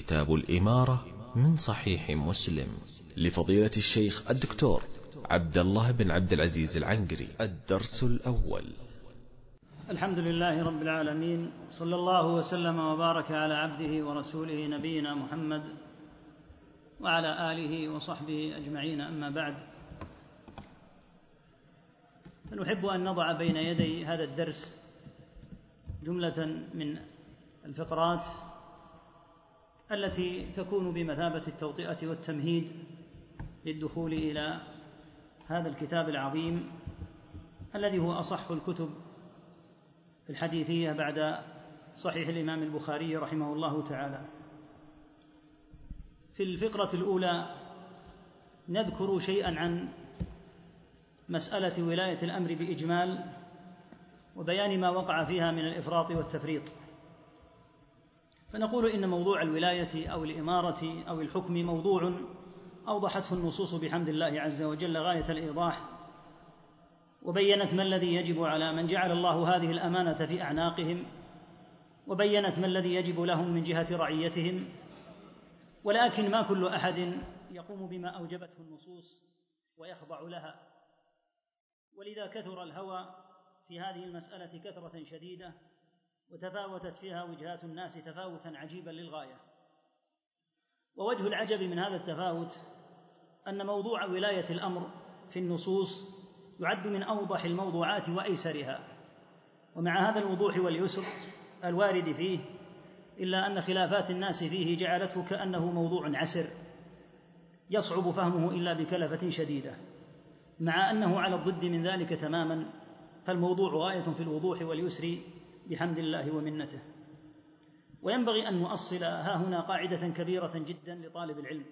كتاب الإمارة من صحيح مسلم. لفضيلة الشيخ الدكتور عبد الله بن عبد العزيز العنقري الدرس الأول. الحمد لله رب العالمين صلى الله وسلم وبارك على عبده ورسوله نبينا محمد وعلى آله وصحبه أجمعين أما بعد. فنحب أن نضع بين يدي هذا الدرس جملة من الفقرات التي تكون بمثابة التوطئة والتمهيد للدخول إلى هذا الكتاب العظيم الذي هو أصح الكتب الحديثية بعد صحيح الإمام البخاري رحمه الله تعالى. في الفقرة الأولى نذكر شيئا عن مسألة ولاية الأمر بإجمال وبيان ما وقع فيها من الإفراط والتفريط. فنقول إن موضوع الولاية أو الإمارة أو الحكم موضوع. أوضحته النصوص بحمد الله عز وجل غاية الإيضاح. وبينت ما الذي يجب على من جعل الله هذه الأمانة في أعناقهم. وبينت ما الذي يجب لهم من جهة رعيتهم. ولكن ما كل أحد يقوم بما أوجبته النصوص ويخضع لها. ولذا كثر الهوى في هذه المسألة كثرة شديدة. وتفاوتت فيها وجهات الناس تفاوتا عجيبا للغاية. ووجه العجب من هذا التفاوت أن موضوع ولاية الأمر في النصوص يعد من أوضح الموضوعات وأيسرها. ومع هذا الوضوح واليسر الوارد فيه إلا أن خلافات الناس فيه جعلته كأنه موضوع عسر يصعب فهمه إلا بكلفة شديدة. مع أنه على الضد من ذلك تماما فالموضوع غايه في الوضوح واليسر بحمد الله ومنته. وينبغي أن نؤصل ها هنا قاعدة كبيرة جدا لطالب العلم.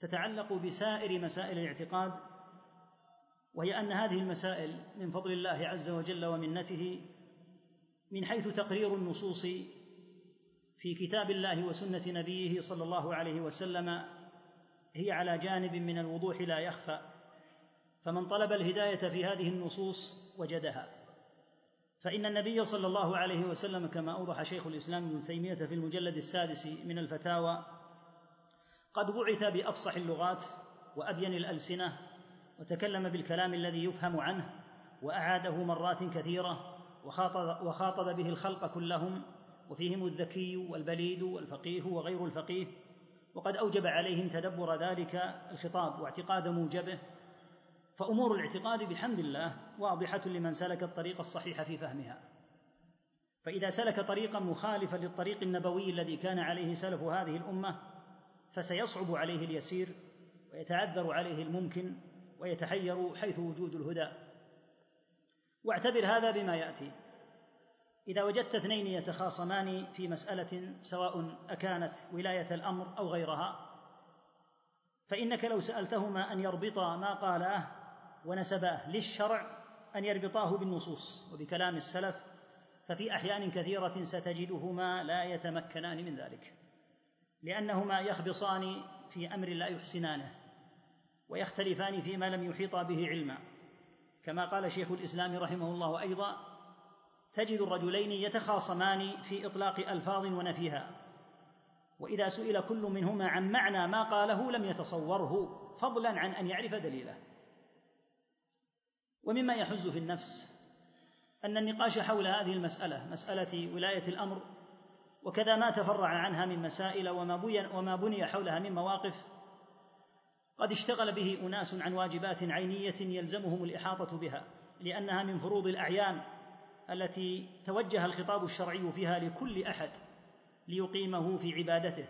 تتعلق بسائر مسائل الاعتقاد وهي أن هذه المسائل من فضل الله عز وجل ومنته من حيث تقرير النصوص في كتاب الله وسنة نبيه صلى الله عليه وسلم هي على جانب من الوضوح لا يخفى. فمن طلب الهداية في هذه النصوص وجدها. فإن النبي صلى الله عليه وسلم كما أوضح شيخ الإسلام ابن تيمية في المجلد السادس من الفتاوى قد بعث بأفصح اللغات وأبين الألسنة وتكلم بالكلام الذي يفهم عنه وأعاده مرات كثيرة وخاطب, وخاطب به الخلق كلهم وفيهم الذكي والبليد والفقيه وغير الفقيه وقد أوجب عليهم تدبر ذلك الخطاب واعتقاد موجبه فأمور الاعتقاد بحمد الله واضحة لمن سلك الطريق الصحيح في فهمها. فإذا سلك طريقا مخالفا للطريق النبوي الذي كان عليه سلف هذه الأمة فسيصعب عليه اليسير ويتعذر عليه الممكن ويتحير حيث وجود الهدى. واعتبر هذا بما يأتي. إذا وجدت اثنين يتخاصمان في مسألة سواء أكانت ولاية الأمر أو غيرها فإنك لو سألتهما أن يربطا ما قالاه ونسباه للشرع أن يربطاه بالنصوص. وبكلام السلف ففي أحيان كثيرة ستجدهما لا يتمكنان من ذلك لأنهما يخبصان في أمر لا يحسنانه ويختلفان فيما لم يحيطا به علما. كما قال شيخ الإسلام رحمه الله أيضا تجد الرجلين يتخاصمان في إطلاق ألفاظ ونفيها وإذا سئل كل منهما عن معنى ما قاله لم يتصوره فضلا عن أن يعرف دليله. ومما يحز في النفس أن النقاش حول هذه المسألة مسألة ولاية الأمر وكذا ما تفرع عنها من مسائل وما بني, وما بني حولها من مواقف قد اشتغل به أناس عن واجبات عينية يلزمهم الإحاطة بها لأنها من فروض الأعيان التي توجه الخطاب الشرعي فيها لكل أحد ليقيمه في عبادته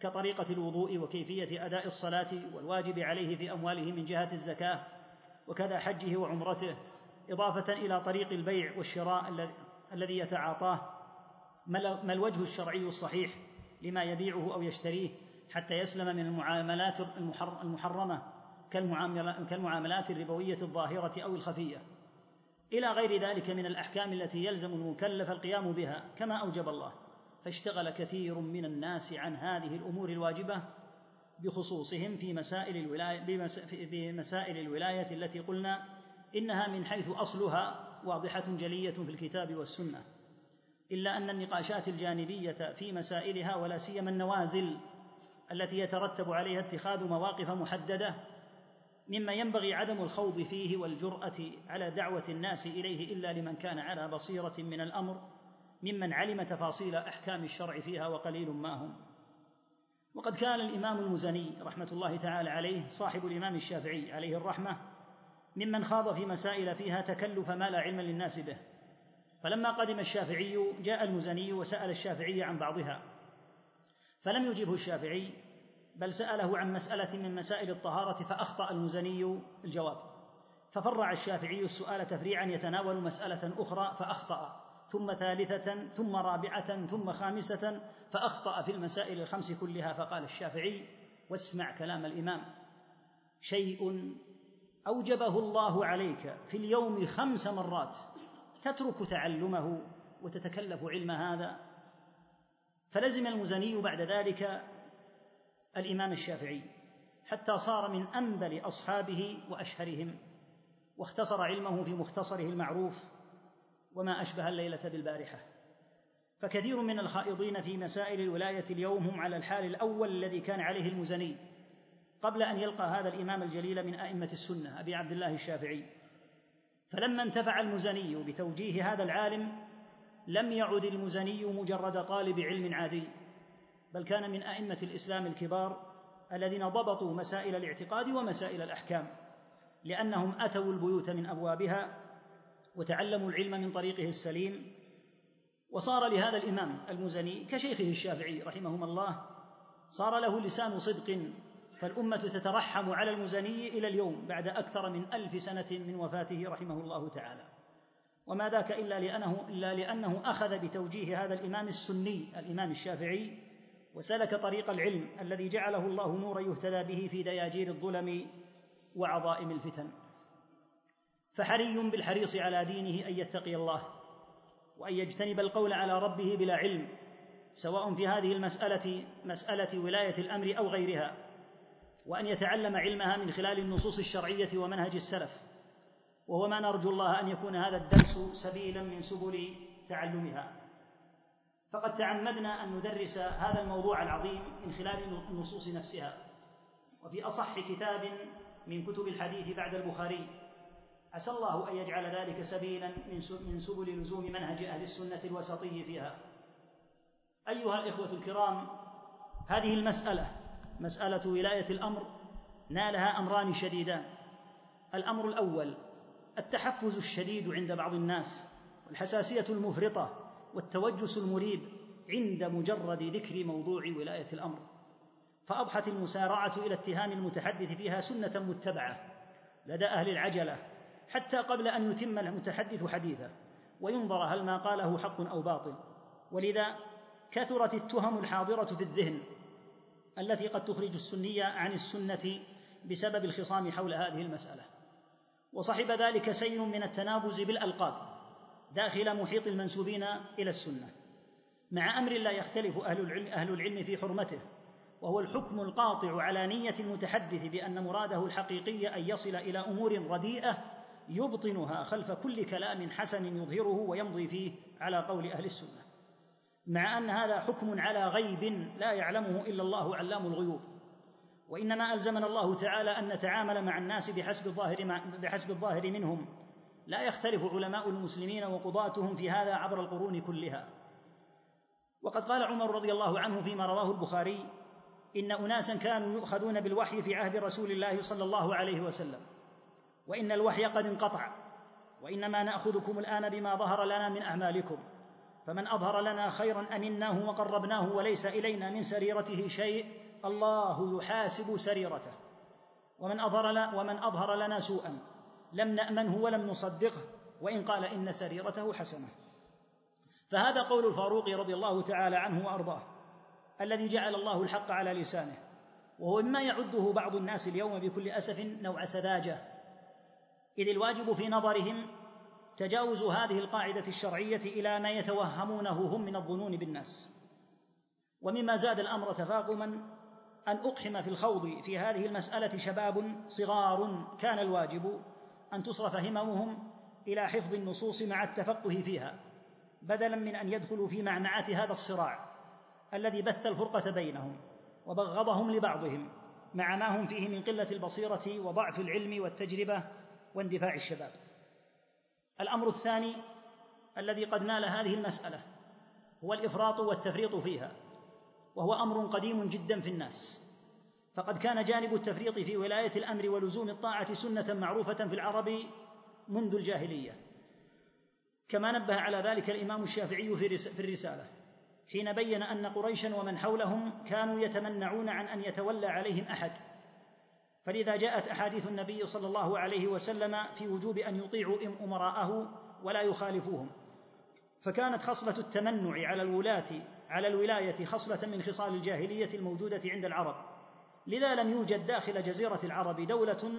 كطريقة الوضوء وكيفية أداء الصلاة والواجب عليه في أمواله من جهة الزكاة. وكذا حجه وعمرته إضافة إلى طريق البيع والشراء الذي يتعاطاه. ما الوجه الشرعي الصحيح لما يبيعه أو يشتريه حتى يسلم من المعاملات المحرمة كالمعاملات الربوية الظاهرة أو الخفية؟ إلى غير ذلك من الأحكام التي يلزم المكلف القيام بها كما أوجب الله. فاشتغل كثير من الناس عن هذه الأمور الواجبة بخصوصهم في مسائل الولاية بمسائل الولاية التي قلنا إنها من حيث أصلها واضحة جلية في الكتاب والسنة. إلا أن النقاشات الجانبية في مسائلها ولا سيما النوازل التي يترتب عليها اتخاذ مواقف محددة مما ينبغي عدم الخوض فيه والجرأة على دعوة الناس إليه إلا لمن كان على بصيرة من الأمر ممن علم تفاصيل أحكام الشرع فيها وقليل ما هم. وقد كان الإمام المزني رحمة الله تعالى عليه صاحب الإمام الشافعي عليه الرحمة ممن خاض في مسائل فيها تكلف ما لا علم للناس به. فلما قدم الشافعي جاء المزني وسأل الشافعي عن بعضها. فلم يجبه الشافعي بل سأله عن مسألة من مسائل الطهارة فأخطأ المزني الجواب. ففرع الشافعي السؤال تفريعا يتناول مسألة أخرى فأخطأ. ثم ثالثة ثم رابعة ثم خامسة فأخطأ في المسائل الخمس كلها فقال الشافعي واسمع كلام الإمام. شيء أوجبه الله عليك في اليوم خمس مرات تترك تعلمه وتتكلف علم هذا. فلزم المزني بعد ذلك الإمام الشافعي حتى صار من أنبل أصحابه وأشهرهم واختصر علمه في مختصره المعروف وما أشبه الليلة بالبارحة. فكثير من الخائضين في مسائل الولاية اليوم هم على الحال الأول الذي كان عليه المزني. قبل أن يلقى هذا الإمام الجليل من أئمة السنة أبي عبد الله الشافعي. فلما انتفع المزني بتوجيه هذا العالم لم يعد المزني مجرد طالب علم عادي بل كان من أئمة الإسلام الكبار الذين ضبطوا مسائل الاعتقاد ومسائل الأحكام لأنهم أتوا البيوت من أبوابها وتعلموا العلم من طريقه السليم وصار لهذا الإمام المزني كشيخه الشافعي رحمهما الله صار له لسان صدق فالأمة تترحم على المزني إلى اليوم بعد أكثر من ألف سنة من وفاته رحمه الله تعالى. وما ذاك إلا لأنه, إلا لأنه أخذ بتوجيه هذا الإمام السني الإمام الشافعي وسلك طريق العلم الذي جعله الله نورا يهتدى به في دياجير الظلم وعظائم الفتن. فحري بالحريص على دينه أن يتقي الله وأن يجتنب القول على ربه بلا علم سواء في هذه المسألة مسألة ولاية الأمر أو غيرها وأن يتعلم علمها من خلال النصوص الشرعية ومنهج السلف. وهو ما نرجو الله أن يكون هذا الدرس سبيلا من سبل تعلمها. فقد تعمدنا أن ندرس هذا الموضوع العظيم من خلال النصوص نفسها وفي أصح كتاب من كتب الحديث بعد البخاري. عسى الله أن يجعل ذلك سبيلا من سبل لزوم منهج أهل السنة الوسطي فيها. أيها الإخوة الكرام هذه المسألة مسألة ولاية الأمر نالها أمران شديدان. الأمر الأول التحفز الشديد عند بعض الناس والحساسية المفرطة والتوجس المريب عند مجرد ذكر موضوع ولاية الأمر. فاضحت المسارعة إلى اتهام المتحدث فيها سنة متبعة. لدى أهل العجلة حتى قبل أن يتم المتحدث حديثه وينظر هل ما قاله حق أو باطل. ولذا كثرت التهم الحاضرة في الذهن التي قد تخرج السنية عن السنة بسبب الخصام حول هذه المسألة. وصحب ذلك سير من التنابز بالألقاب داخل محيط المنسوبين إلى السنة. مع أمر لا يختلف أهل العلم, أهل العلم في حرمته وهو الحكم القاطع على نية المتحدث بأن مراده الحقيقي أن يصل إلى أمور رديئة يبطنها خلف كل كلام حسن يظهره ويمضي فيه على قول أهل السنة. مع أن هذا حكم على غيب لا يعلمه إلا الله علام الغيوب. وإنما ألزمنا الله تعالى أن نتعامل مع الناس بحسب الظاهر بحسب الظاهر منهم. لا يختلف علماء المسلمين وقضاتهم في هذا عبر القرون كلها. وقد قال عمر رضي الله عنه فيما رواه البخاري إن أناسا كانوا يؤخذون بالوحي في عهد رسول الله صلى الله عليه وسلم. وإن الوحي قد انقطع. وإنما نأخذكم الآن بما ظهر لنا من أعمالكم. فمن أظهر لنا خيرا أمناه وقربناه وليس إلينا من سريرته شيء الله يحاسب سريرته. ومن أظهر ومن أظهر لنا سوءا لم نأمنه ولم نصدقه وإن قال إن سريرته حسنة. فهذا قول الفاروق رضي الله تعالى عنه وأرضاه الذي جعل الله الحق على لسانه. وهو مما يعده بعض الناس اليوم بكل أسف نوع سذاجة. إذ الواجب في نظرهم تجاوز هذه القاعدة الشرعية إلى ما يتوهمونه هم من الظنون بالناس. ومما زاد الأمر تفاقما أن أقحم في الخوض في هذه المسألة شباب صغار كان الواجب أن تصرف هممهم إلى حفظ النصوص مع التفقه فيها بدلا من أن يدخلوا في معمعه هذا الصراع الذي بث الفرقة بينهم وبغضهم لبعضهم مع ما هم فيه من قلة البصيرة وضعف العلم والتجربة واندفاع الشباب. الأمر الثاني الذي قد نال هذه المسألة هو الإفراط والتفريط فيها وهو أمر قديم جدا في الناس. فقد كان جانب التفريط في ولاية الأمر ولزوم الطاعة سنة معروفة في العرب منذ الجاهلية. كما نبه على ذلك الإمام الشافعي في الرسالة حين بين أن قريشا ومن حولهم كانوا يتمنعون عن أن يتولى عليهم أحد. فلذا جاءت أحاديث النبي صلى الله عليه وسلم في وجوب أن يطيعوا أمراءه ولا يخالفوهم. فكانت خصلة التمنع على الولاة على الولاية خصلة من خصال الجاهلية الموجودة عند العرب. لذا لم يوجد داخل جزيرة العرب دولة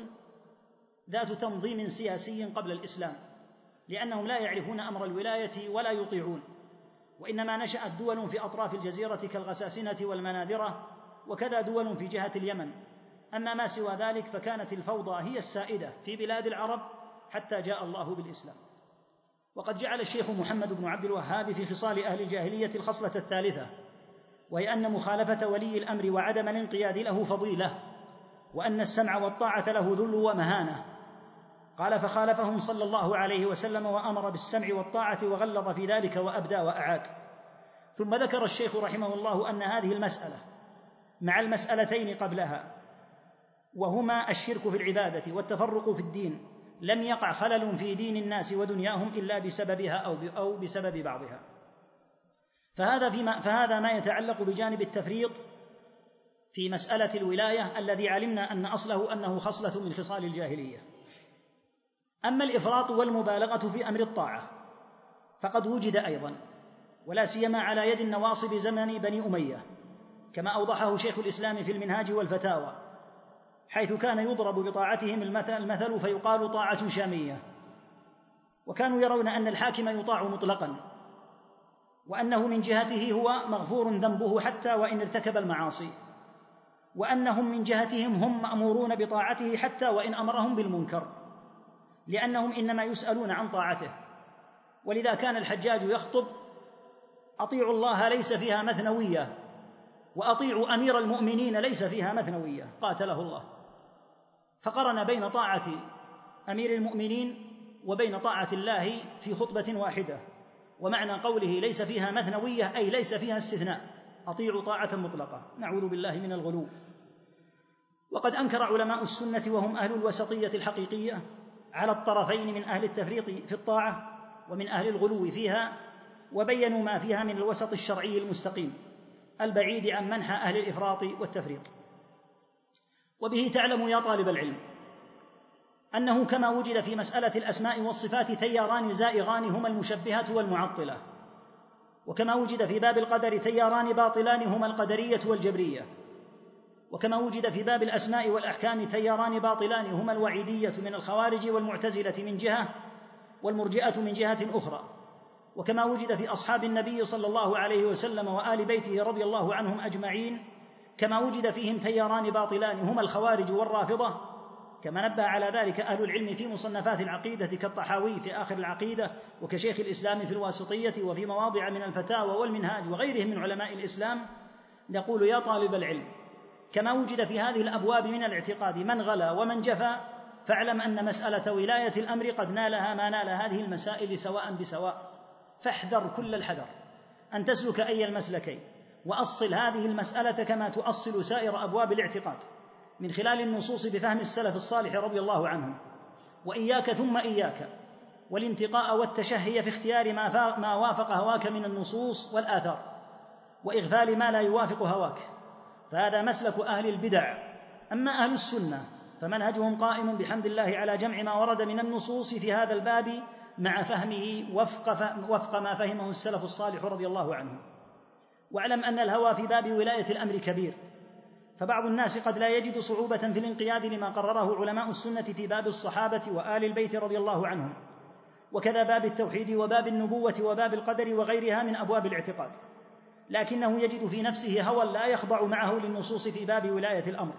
ذات تنظيم سياسي قبل الإسلام لأنهم لا يعرفون أمر الولاية ولا يطيعون. وإنما نشأت دول في أطراف الجزيرة كالغساسنة والمناذرة وكذا دول في جهة اليمن. أما ما سوى ذلك فكانت الفوضى هي السائدة في بلاد العرب حتى جاء الله بالإسلام. وقد جعل الشيخ محمد بن عبد الوهاب في خصال أهل الجاهلية الخصلة الثالثة وهي أن مخالفة ولي الأمر وعدم الانقياد له فضيلة وأن السمع والطاعة له ذل ومهانة. قال فخالفهم صلى الله عليه وسلم وأمر بالسمع والطاعة وغلظ في ذلك وأبدى وأعاد. ثم ذكر الشيخ رحمه الله أن هذه المسألة مع المسألتين قبلها وهما الشرك في العبادة والتفرق في الدين. لم يقع خلل في دين الناس ودنياهم إلا بسببها أو أو بسبب بعضها. فهذا فيما فهذا ما يتعلق بجانب التفريط في مسألة الولاية الذي علمنا أن أصله أنه خصلة من خصال الجاهلية. أما الإفراط والمبالغة في أمر الطاعة فقد وجد أيضا ولا سيما على يد النواصب زمن بني أمية كما أوضحه شيخ الإسلام في المنهاج والفتاوى. حيث كان يضرب بطاعتهم المثل, فيقال طاعة شامية. وكانوا يرون أن الحاكم يطاع مطلقا وأنه من جهته هو مغفور ذنبه حتى وإن ارتكب المعاصي وأنهم من جهتهم هم مأمورون بطاعته حتى وإن أمرهم بالمنكر لأنهم إنما يسألون عن طاعته. ولذا كان الحجاج يخطب أطيعوا الله ليس فيها مثنوية وأطيعوا أمير المؤمنين ليس فيها مثنوية قاتله الله. فقرن بين طاعة أمير المؤمنين وبين طاعة الله في خطبة واحدة ومعنى قوله ليس فيها مثنوية أي ليس فيها استثناء أطيعوا طاعة مطلقة. نعوذ بالله من الغلو. وقد أنكر علماء السنة وهم أهل الوسطية الحقيقية على الطرفين من أهل التفريط في الطاعة ومن أهل الغلو فيها وبينوا ما فيها من الوسط الشرعي المستقيم. البعيد عن منحى أهل الإفراط والتفريط. وبه تعلم يا طالب العلم أنه كما وجد في مسألة الأسماء والصفات تياران زائغان هما المشبهه والمعطلة وكما وجد في باب القدر تياران باطلان هما القدرية والجبرية وكما وجد في باب الأسماء والأحكام تياران باطلان هما الوعيدية من الخوارج والمعتزلة من جهة والمرجئة من جهة أخرى. وكما وجد في أصحاب النبي صلى الله عليه وسلم وآل بيته رضي الله عنهم أجمعين كما وجد فيهم تياران باطلان هما الخوارج والرافضة. كما نبه على ذلك أهل العلم في مصنفات العقيدة كالطحاوي في آخر العقيدة وكشيخ الإسلام في الواسطية وفي مواضع من الفتاوى والمنهاج وغيرهم من علماء الإسلام نقول يا طالب العلم كما وجد في هذه الأبواب من الاعتقاد من غلا ومن جفا فاعلم أن مسألة ولاية الأمر قد نالها ما نال هذه المسائل سواء بسواء. فاحذر كل الحذر أن تسلك أي المسلكين وأصل هذه المسألة كما تؤصل سائر أبواب الاعتقاد من خلال النصوص بفهم السلف الصالح رضي الله عنهم. وإياك ثم إياك والانتقاء والتشهي في اختيار ما, ما وافق هواك من النصوص والآثار وإغفال ما لا يوافق هواك فهذا مسلك أهل البدع. أما أهل السنة فمنهجهم قائم بحمد الله على جمع ما ورد من النصوص في هذا الباب مع فهمه وفق, وفق ما فهمه السلف الصالح رضي الله عنهم. واعلم أن الهوى في باب ولاية الأمر كبير. فبعض الناس قد لا يجد صعوبة في الانقياد لما قرره علماء السنة في باب الصحابة وآل البيت رضي الله عنهم. وكذا باب التوحيد وباب النبوة وباب القدر وغيرها من أبواب الاعتقاد. لكنه يجد في نفسه هوى لا يخضع معه للنصوص في باب ولاية الأمر.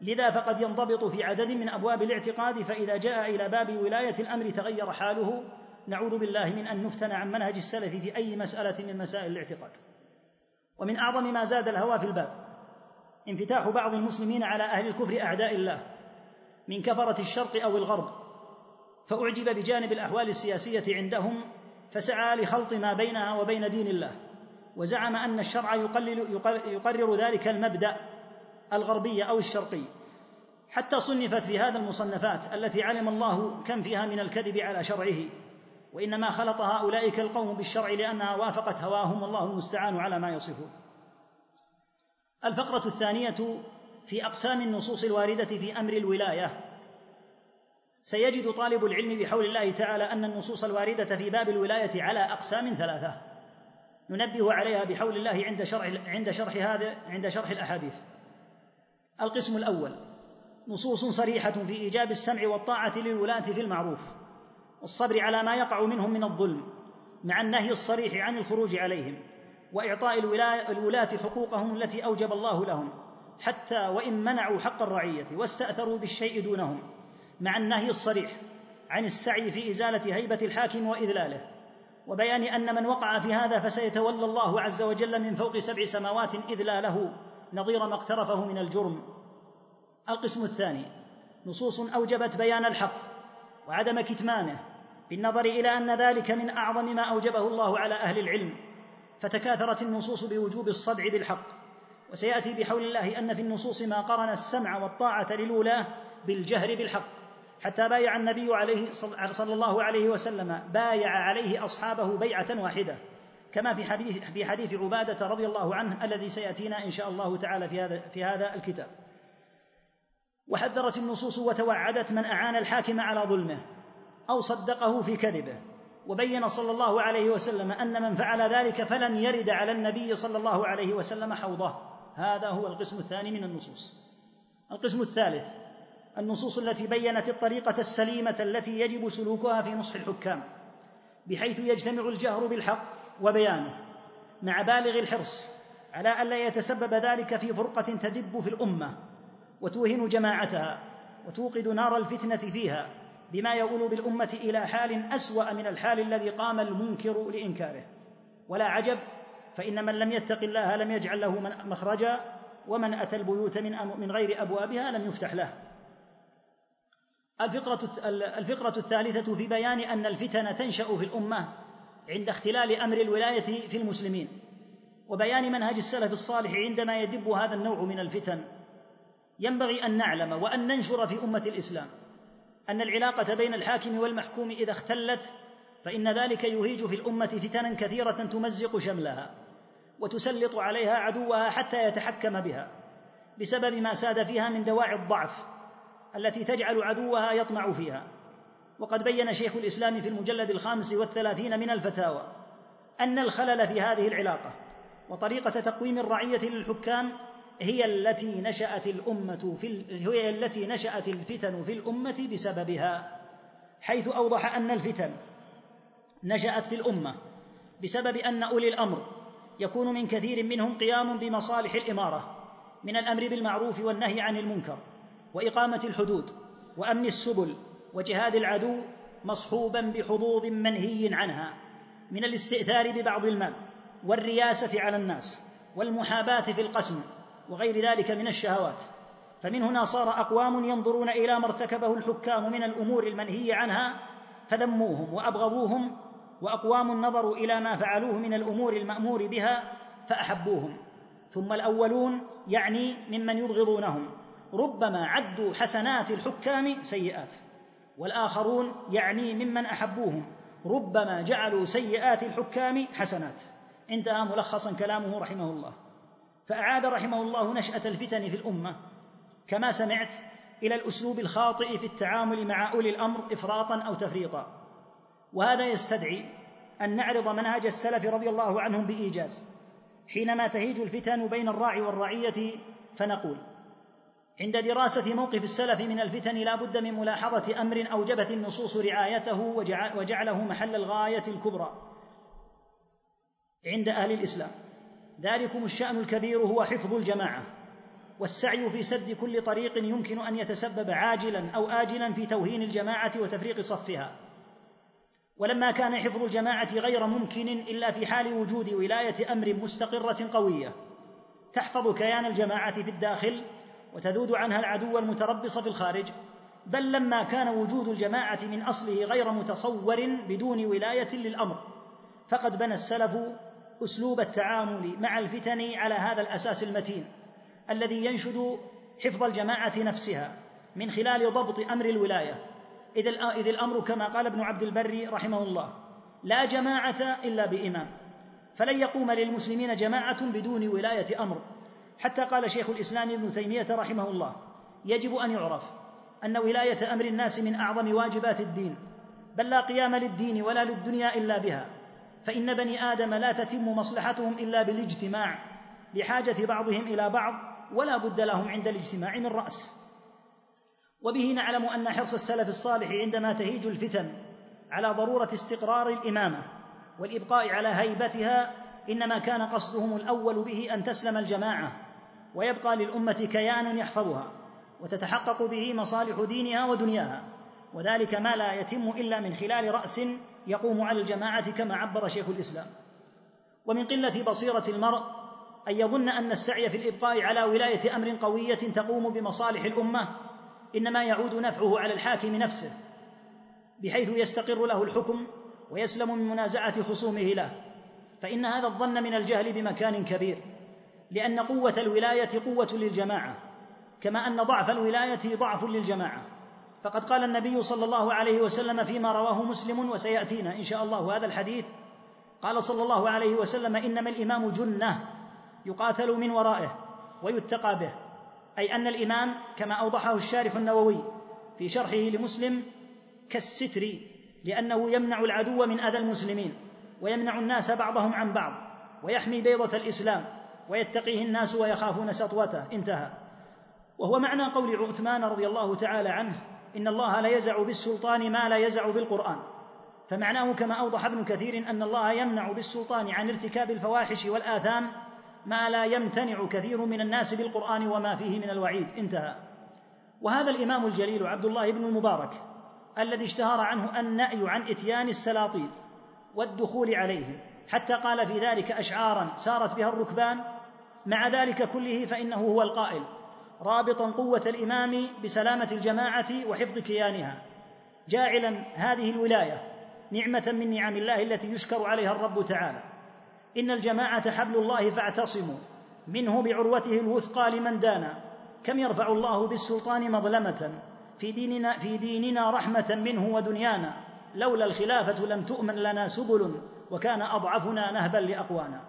لذا فقد ينضبط في عدد من أبواب الاعتقاد فإذا جاء إلى باب ولاية الأمر تغير حاله. نعوذ بالله من أن نفتن عن منهج السلف في أي مسألة من مسائل الاعتقاد. ومن أعظم ما زاد الهوى في الباب انفتاح بعض المسلمين على أهل الكفر أعداء الله من كفرة الشرق أو الغرب. فأعجب بجانب الأحوال السياسية عندهم فسعى لخلط ما بينها وبين دين الله. وزعم أن الشرع يقلل يقرر ذلك المبدأ الغربي أو الشرقي حتى صنفت في هذا المصنفات التي علم الله كم فيها من الكذب على شرعه وإنما خلط هؤلاء القوم بالشرع لأنها وافقت هواهم والله المستعان على ما يصفون. الفقرة الثانية في أقسام النصوص الواردة في أمر الولاية. سيجد طالب العلم بحول الله تعالى أن النصوص الواردة في باب الولاية على أقسام ثلاثة. ننبه عليها بحول الله عند شرح عند شرح هذا عند شرح الأحاديث. القسم الأول. نصوص صريحة في إيجاب السمع والطاعة للولاة في المعروف. والصبر على ما يقع منهم من الظلم مع النهي الصريح عن الخروج عليهم وإعطاء الولاة حقوقهم التي أوجب الله لهم حتى وإن منعوا حق الرعية واستأثروا بالشيء دونهم مع النهي الصريح عن السعي في إزالة هيبة الحاكم وإذلاله. وبيان أن من وقع في هذا فسيتولى الله عز وجل من فوق سبع سماوات اذلاله نظير ما اقترفه من الجرم. القسم الثاني نصوص أوجبت بيان الحق وعدم كتمانه بالنظر إلى أن ذلك من أعظم ما أوجبه الله على أهل العلم فتكاثرت النصوص بوجوب الصدع بالحق. وسيأتي بحول الله أن في النصوص ما قرن السمع والطاعة للولاه بالجهر بالحق حتى بايع النبي عليه صلى الله عليه وسلم بايع عليه أصحابه بيعة واحدة. كما في حديث في حديث عبادة رضي الله عنه الذي سيأتينا إن شاء الله تعالى في هذا في هذا الكتاب. وحذرت النصوص وتوعدت من أعان الحاكم على ظلمه أو صدقه في كذبه. وبين صلى الله عليه وسلم أن من فعل ذلك فلن يرد على النبي صلى الله عليه وسلم حوضه. هذا هو القسم الثاني من النصوص. القسم الثالث النصوص التي بينت الطريقة السليمة التي يجب سلوكها في نصح الحكام بحيث يجتمع الجهر بالحق وبيانه مع بالغ الحرص على الا يتسبب ذلك في فرقة تدب في الأمة وتوهن جماعتها وتوقد نار الفتنة فيها بما يؤول بالأمة إلى حال أسوأ من الحال الذي قام المنكر لإنكاره. ولا عجب فإن من لم يتق الله لم يجعل له مخرجا ومن أتى البيوت من من غير أبوابها لم يفتح له. الفقرة الفقرة الثالثة في بيان أن الفتن تنشأ في الأمة عند اختلال أمر الولاية في المسلمين وبيان منهج السلف الصالح عندما يدب هذا النوع من الفتن. ينبغي أن نعلم وأن ننشر في أمة الإسلام أن العلاقة بين الحاكم والمحكوم إذا اختلت فإن ذلك يهيج في الأمة فتنا كثيرة تمزق شملها وتسلط عليها عدوها حتى يتحكم بها بسبب ما ساد فيها من دواعي الضعف التي تجعل عدوها يطمع فيها. وقد بين شيخ الإسلام في المجلد الخامس والثلاثين من الفتاوى أن الخلل في هذه العلاقة وطريقة تقويم الرعية للحكام هي التي نشأت الأمة في هي التي نشأت الفتن في الأمة بسببها حيث أوضح أن الفتن نشأت في الأمة بسبب أن أولي الأمر يكون من كثير منهم قيام بمصالح الإمارة من الأمر بالمعروف والنهي عن المنكر وإقامة الحدود وأمن السبل وجهاد العدو مصحوبا بحظوظ منهي عنها من الاستئثار ببعض المال والرياسة على الناس والمحاباة في القسم وغير ذلك من الشهوات. فمن هنا صار أقوام ينظرون إلى ما ارتكبه الحكام من الأمور المنهي عنها فذموهم وأبغضوهم وأقوام نظروا إلى ما فعلوه من الأمور المأمور بها فأحبوهم. ثم الأولون يعني ممن يبغضونهم. ربما عدوا حسنات الحكام سيئات. والآخرون يعني ممن أحبوهم. ربما جعلوا سيئات الحكام حسنات. انتهى ملخصا كلامه رحمه الله. فأعاد رحمه الله نشأة الفتن في الأمة. كما سمعت إلى الأسلوب الخاطئ في التعامل مع أولي الأمر إفراطا أو تفريطا. وهذا يستدعي أن نعرض منهج السلف رضي الله عنهم بإيجاز. حينما تهيج الفتن بين الراعي والرعية فنقول عند دراسة موقف السلف من الفتن لا بد من ملاحظة أمر أوجبت النصوص رعايته وجعله محل الغاية الكبرى. عند أهل الإسلام. ذلكم الشأن الكبير هو حفظ الجماعة والسعي في سد كل طريق يمكن أن يتسبب عاجلا أو اجلا في توهين الجماعة وتفريق صفها. ولما كان حفظ الجماعة غير ممكن إلا في حال وجود ولاية أمر مستقرة قوية تحفظ كيان الجماعة في الداخل وتذود عنها العدو المتربص في الخارج. بل لما كان وجود الجماعة من أصله غير متصور بدون ولاية للأمر فقد بنى السلف أسلوب التعامل مع الفتن على هذا الأساس المتين الذي ينشد حفظ الجماعة نفسها من خلال ضبط أمر الولاية. إذ الأمر كما قال ابن عبد البر رحمه الله لا جماعة إلا بإمام فلن يقوم للمسلمين جماعة بدون ولاية أمر. حتى قال شيخ الإسلام ابن تيمية رحمه الله يجب أن يعرف أن ولاية أمر الناس من أعظم واجبات الدين بل لا قيام للدين ولا للدنيا إلا بها فإن بني آدم لا تتم مصلحتهم إلا بالاجتماع لحاجة بعضهم إلى بعض ولا بد لهم عند الاجتماع من رأس. وبه نعلم أن حرص السلف الصالح عندما تهيج الفتن على ضرورة استقرار الإمامة والإبقاء على هيبتها إنما كان قصدهم الأول به أن تسلم الجماعة. ويبقى للأمة كيان يحفظها وتتحقق به مصالح دينها ودنياها. وذلك ما لا يتم إلا من خلال رأس يقوم على الجماعة كما عبر شيخ الإسلام. ومن قلة بصيرة المرء أن يظن أن السعي في الإبقاء على ولاية أمر قوية تقوم بمصالح الأمة إنما يعود نفعه على الحاكم نفسه بحيث يستقر له الحكم ويسلم من منازعة خصومه له. فإن هذا الظن من الجهل بمكان كبير. لأن قوة الولاية قوة للجماعة كما أن ضعف الولاية ضعف للجماعة. فقد قال النبي صلى الله عليه وسلم فيما رواه مسلم وسيأتينا إن شاء الله هذا الحديث. قال صلى الله عليه وسلم إنما الإمام جنة يقاتل من ورائه ويتقى به أي أن الإمام كما أوضحه الشارح النووي في شرحه لمسلم كالستر لأنه يمنع العدو من أذى المسلمين ويمنع الناس بعضهم عن بعض ويحمي بيضة الإسلام. ويتقيه الناس ويخافون سطوته. انتهى. وهو معنى قول عثمان رضي الله تعالى عنه إن الله لا يزع بالسلطان ما لا يزع بالقرآن. فمعناه كما أوضح ابن كثير أن الله يمنع بالسلطان عن ارتكاب الفواحش والآثام ما لا يمتنع كثير من الناس بالقرآن وما فيه من الوعيد. انتهى. وهذا الإمام الجليل عبد الله بن المبارك الذي اشتهر عنه النأي عن إتيان السلاطين والدخول عليهم حتى قال في ذلك اشعارا سارت بها الركبان مع ذلك كله فإنه هو القائل. رابطا قوة الإمام بسلامة الجماعة وحفظ كيانها. جاعلا هذه الولاية نعمة من نعم الله التي يشكر عليها الرب تعالى. إن الجماعة حبل الله فاعتصموا. منه بعروته الوثقى لمن دانا كم يرفع الله بالسلطان مظلمة. في ديننا في ديننا رحمة منه ودنيانا. لولا الخلافة لم تؤمن لنا سبل وكان أضعفنا نهبا لأقوانا.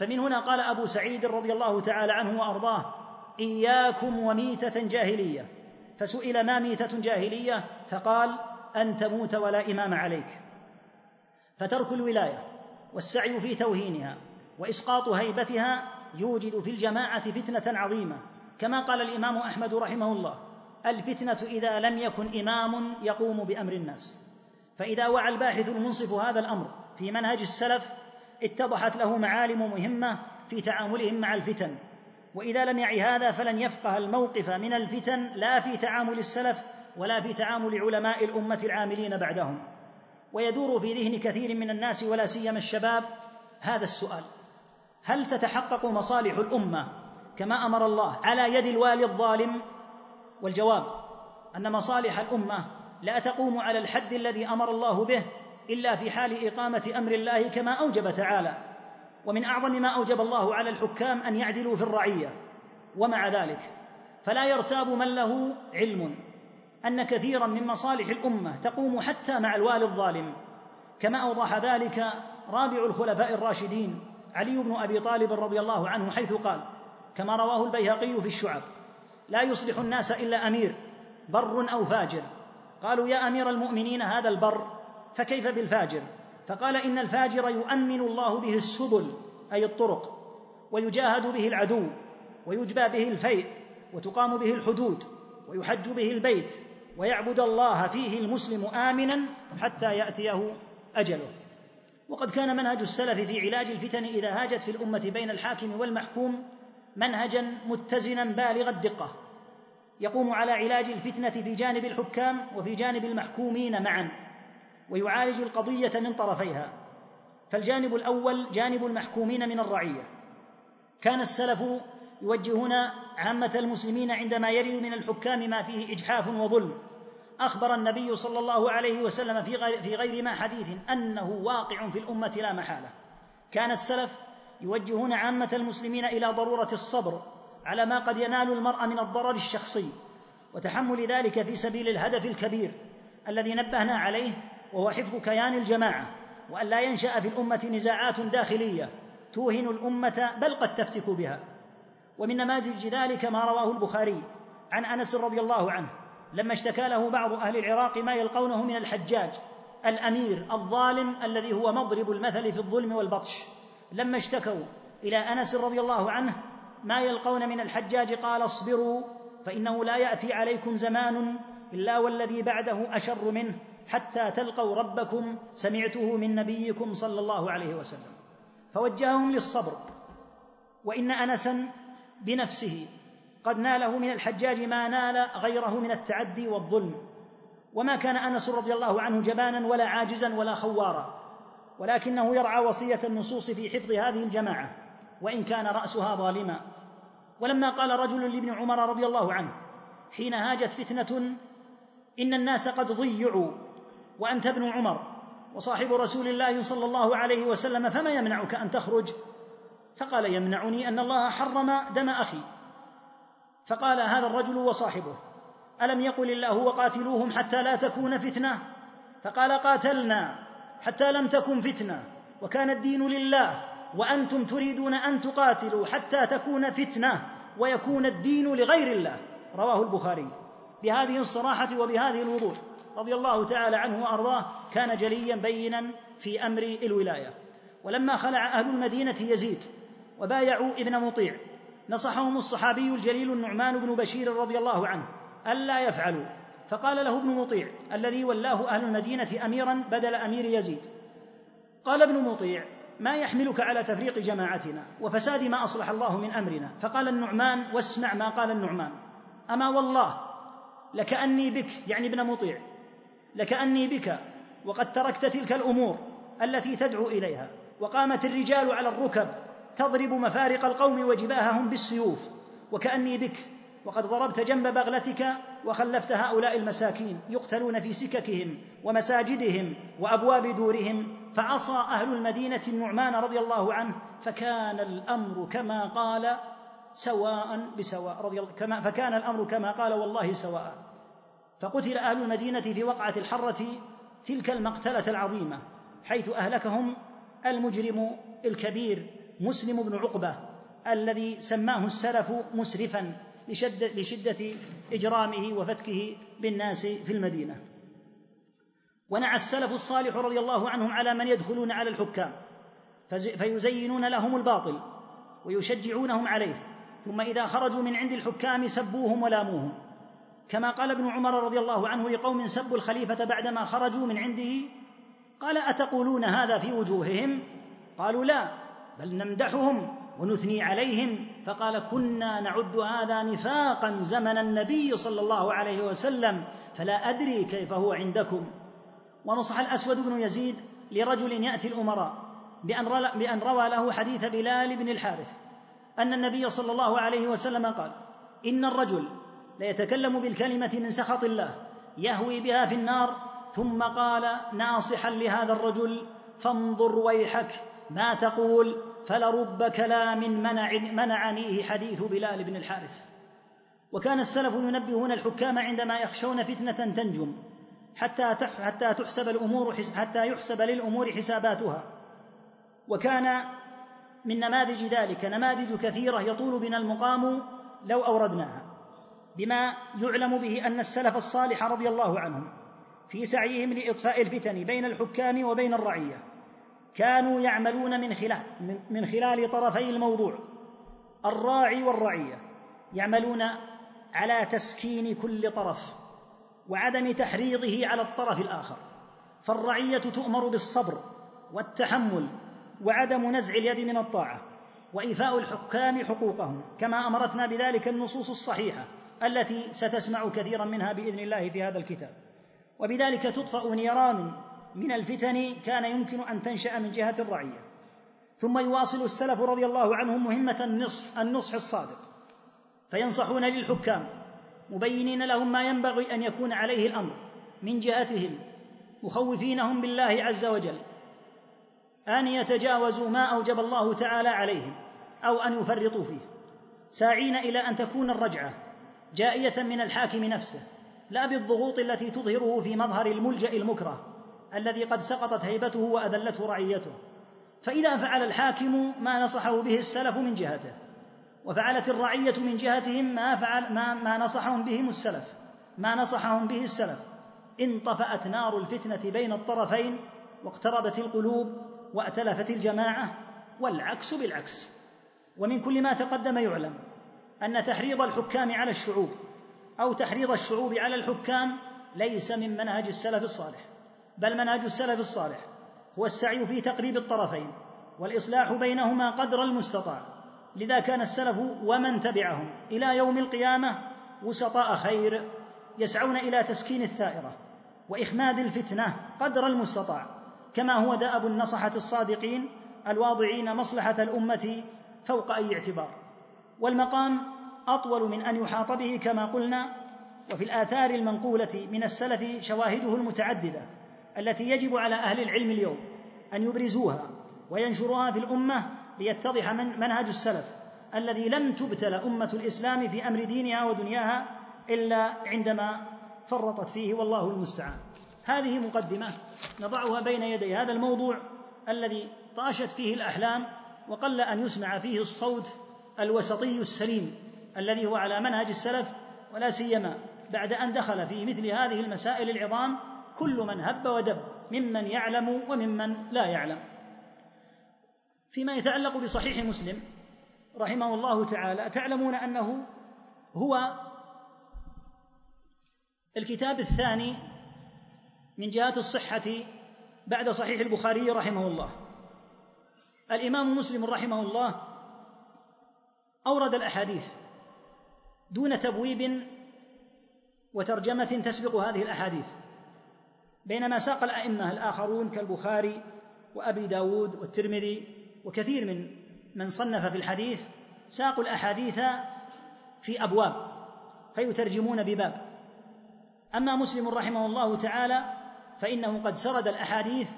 فمن هنا قال أبو سعيد رضي الله تعالى عنه وأرضاه إياكم وميتة جاهلية. فسئل ما ميتة جاهلية؟ فقال أن تموت ولا إمام عليك. فترك الولاية والسعي في توهينها وإسقاط هيبتها يوجد في الجماعة فتنة عظيمة. كما قال الإمام أحمد رحمه الله الفتنة إذا لم يكن إمام يقوم بأمر الناس. فإذا وعى الباحث المنصف هذا الأمر في منهج السلف اتضحت له معالم مهمة في تعاملهم مع الفتن. وإذا لم يعي هذا فلن يفقه الموقف من الفتن لا في تعامل السلف ولا في تعامل علماء الأمة العاملين بعدهم. ويدور في ذهن كثير من الناس ولا سيما الشباب هذا السؤال. هل تتحقق مصالح الأمة كما أمر الله على يد الوالي الظالم؟ والجواب أن مصالح الأمة لا تقوم على الحد الذي أمر الله به إلا في حال إقامة أمر الله كما أوجب تعالى ومن أعظم ما أوجب الله على الحكام أن يعدلوا في الرعية ومع ذلك فلا يرتاب من له علم أن كثيرا من مصالح الأمة تقوم حتى مع الوالي الظالم كما أوضح ذلك رابع الخلفاء الراشدين علي بن أبي طالب رضي الله عنه حيث قال كما رواه البيهقي في الشعب لا يصلح الناس إلا أمير بر أو فاجر. قالوا يا أمير المؤمنين هذا البر فكيف بالفاجر؟ فقال إن الفاجر يؤمن الله به السبل أي الطرق ويجاهد به العدو ويجبى به الفيء وتقام به الحدود ويحج به البيت ويعبد الله فيه المسلم آمنا حتى يأتيه أجله. وقد كان منهج السلف في علاج الفتن إذا هاجت في الأمة بين الحاكم والمحكوم منهجا متزنا بالغ الدقة. يقوم على علاج الفتنة في جانب الحكام وفي جانب المحكومين معا. ويعالج القضية من طرفيها. فالجانب الأول جانب المحكومين من الرعية. كان السلف يوجهون عامة المسلمين عندما يرد من الحكام ما فيه إجحاف وظلم. أخبر النبي صلى الله عليه وسلم في غير, ما حديث أنه واقع في الأمة لا محالة. كان السلف يوجهون عامة المسلمين إلى ضرورة الصبر على ما قد ينال المرء من الضرر الشخصي وتحمل ذلك في سبيل الهدف الكبير الذي نبهنا عليه وهو حفظ كيان الجماعة وأن لا ينشأ في الأمة نزاعات داخلية توهن الأمة بل قد تفتك بها. ومن نماذج ذلك ما رواه البخاري عن أنس رضي الله عنه لما اشتكى له بعض أهل العراق ما يلقونه من الحجاج الأمير الظالم الذي هو مضرب المثل في الظلم والبطش. لما اشتكوا إلى أنس رضي الله عنه ما يلقون من الحجاج قال اصبروا فإنه لا يأتي عليكم زمان إلا والذي بعده أشر منه. حتى تلقوا ربكم سمعته من نبيكم صلى الله عليه وسلم. فوجههم للصبر. وإن انسا بنفسه قد ناله من الحجاج ما نال غيره من التعدي والظلم. وما كان أنس رضي الله عنه جبانا ولا عاجزا ولا خوارا. ولكنه يرعى وصية النصوص في حفظ هذه الجماعة. وإن كان رأسها ظالما. ولما قال رجل لابن عمر رضي الله عنه حين هاجت فتنة إن الناس قد ضيعوا. وأنت ابن عمر وصاحب رسول الله صلى الله عليه وسلم فما يمنعك أن تخرج؟ فقال يمنعني أن الله حرم دم أخي. فقال هذا الرجل وصاحبه ألم يقل الله وقاتلوهم حتى لا تكون فتنة؟ فقال قاتلنا حتى لم تكن فتنة وكان الدين لله وأنتم تريدون أن تقاتلوا حتى تكون فتنة ويكون الدين لغير الله. رواه البخاري. بهذه الصراحة وبهذه الوضوح. رضي الله تعالى عنه وأرضاه كان جليا بينا في أمر الولاية. ولما خلع أهل المدينة يزيد وبايعوا ابن مطيع. نصحهم الصحابي الجليل النعمان بن بشير رضي الله عنه ألا يفعلوا. فقال له ابن مطيع الذي ولاه أهل المدينة أميرا بدل أمير يزيد. قال ابن مطيع ما يحملك على تفريق جماعتنا وفساد ما أصلح الله من أمرنا. فقال النعمان واسمع ما قال النعمان. أما والله لكأني بك. يعني ابن مطيع لكأني بك وقد تركت تلك الأمور التي تدعو إليها. وقامت الرجال على الركب تضرب مفارق القوم وجباههم بالسيوف. وكأني بك وقد ضربت جنب بغلتك وخلفت هؤلاء المساكين يقتلون في سككهم ومساجدهم وأبواب دورهم. فعصى أهل المدينة النعمان رضي الله عنه فكان الأمر كما قال سواء بسواء رضي الله كما فكان الأمر كما قال والله سواء. فقتل أهل المدينة في وقعه الحرة تلك المقتلة العظيمة حيث أهلكهم المجرم الكبير مسلم بن عقبة الذي سماه السلف مسرفا لشدة, لشدة إجرامه وفتكه بالناس في المدينة. ونعى السلف الصالح رضي الله عنهم على من يدخلون على الحكام فيزينون لهم الباطل ويشجعونهم عليه ثم إذا خرجوا من عند الحكام سبوهم ولاموهم. كما قال ابن عمر رضي الله عنه لقوم سبوا الخليفة بعدما خرجوا من عنده. قال أتقولون هذا في وجوههم؟ قالوا لا بل نمدحهم ونثني عليهم. فقال كنا نعد هذا نفاقا زمن النبي صلى الله عليه وسلم فلا أدري كيف هو عندكم. ونصح الأسود بن يزيد لرجل يأتي الأمراء بأن روى له حديث بلال بن الحارث أن النبي صلى الله عليه وسلم قال إن الرجل ليتكلم بالكلمة من سخط الله يهوي بها في النار ثم قال ناصحا لهذا الرجل فانظر ويحك ما تقول؟ فلرب كلام منع منعنيه حديث بلال بن الحارث. وكان السلف ينبهون الحكام عندما يخشون فتنة تنجم حتى حتى تحسب الأمور حتى يحسب للأمور حساباتها. وكان من نماذج ذلك نماذج كثيرة يطول بنا المقام لو أوردناها. بما يعلم به أن السلف الصالح رضي الله عنهم في سعيهم لإطفاء الفتن بين الحكام وبين الرعية كانوا يعملون من خلال من خلال طرفي الموضوع. الراعي والرعية يعملون على تسكين كل طرف وعدم تحريضه على الطرف الآخر. فالرعية تؤمر بالصبر والتحمل وعدم نزع اليد من الطاعة وإيفاء الحكام حقوقهم كما أمرتنا بذلك النصوص الصحيحة. التي ستسمع كثيرا منها بإذن الله في هذا الكتاب. وبذلك تطفأ نيران من الفتن كان يمكن أن تنشأ من جهة الرعية. ثم يواصل السلف رضي الله عنهم مهمة النصح النصح الصادق. فينصحون للحكام مبينين لهم ما ينبغي أن يكون عليه الأمر من جهتهم مخوفينهم بالله عز وجل. أن يتجاوزوا ما أوجب الله تعالى عليهم أو أن يفرطوا فيه. ساعين إلى أن تكون الرجعة. جائية من الحاكم نفسه لا بالضغوط التي تظهره في مظهر الملجأ المكره الذي قد سقطت هيبته وأذلته رعيته. فإذا فعل الحاكم ما نصحه به السلف من جهته وفعلت الرعية من جهتهم ما فعل ما, ما نصحهم بهم السلف ما نصحهم به السلف. انطفأت نار الفتنة بين الطرفين واقتربت القلوب وأتلفت الجماعة والعكس بالعكس. ومن كل ما تقدم يعلم أن تحريض الحكام على الشعوب أو تحريض الشعوب على الحكام ليس من منهج السلف الصالح بل منهج السلف الصالح هو السعي في تقريب الطرفين والإصلاح بينهما قدر المستطاع لذا كان السلف ومن تبعهم إلى يوم القيامة وسطاء خير يسعون إلى تسكين الثائرة وإخماد الفتنة قدر المستطاع كما هو دأب النصحة الصادقين الواضعين مصلحة الأمة فوق أي اعتبار. والمقام أطول من أن يحاط به كما قلنا وفي الآثار المنقولة من السلف شواهده المتعددة التي يجب على أهل العلم اليوم أن يبرزوها وينشروها في الأمة ليتضح من منهج السلف الذي لم تبتل أمة الإسلام في أمر دينها ودنياها إلا عندما فرطت فيه والله المستعان. هذه مقدمة نضعها بين يدي هذا الموضوع الذي طاشت فيه الأحلام وقل أن يسمع فيه الصوت الوسطي السليم الذي هو على منهج السلف ولا سيما بعد أن دخل في مثل هذه المسائل العظام كل من هب ودب ممن يعلم وممن لا يعلم. فيما يتعلق بصحيح مسلم رحمه الله تعالى تعلمون أنه هو الكتاب الثاني من جهات الصحة بعد صحيح البخاري رحمه الله. الإمام مسلم رحمه الله أورد الأحاديث دون تبويب وترجمة تسبق هذه الأحاديث بينما ساق الأئمة الآخرون كالبخاري وأبي داود والترمذي وكثير من من صنف في الحديث ساقوا الأحاديث في أبواب فيترجمون بباب. أما مسلم رحمه الله تعالى فإنه قد سرد الأحاديث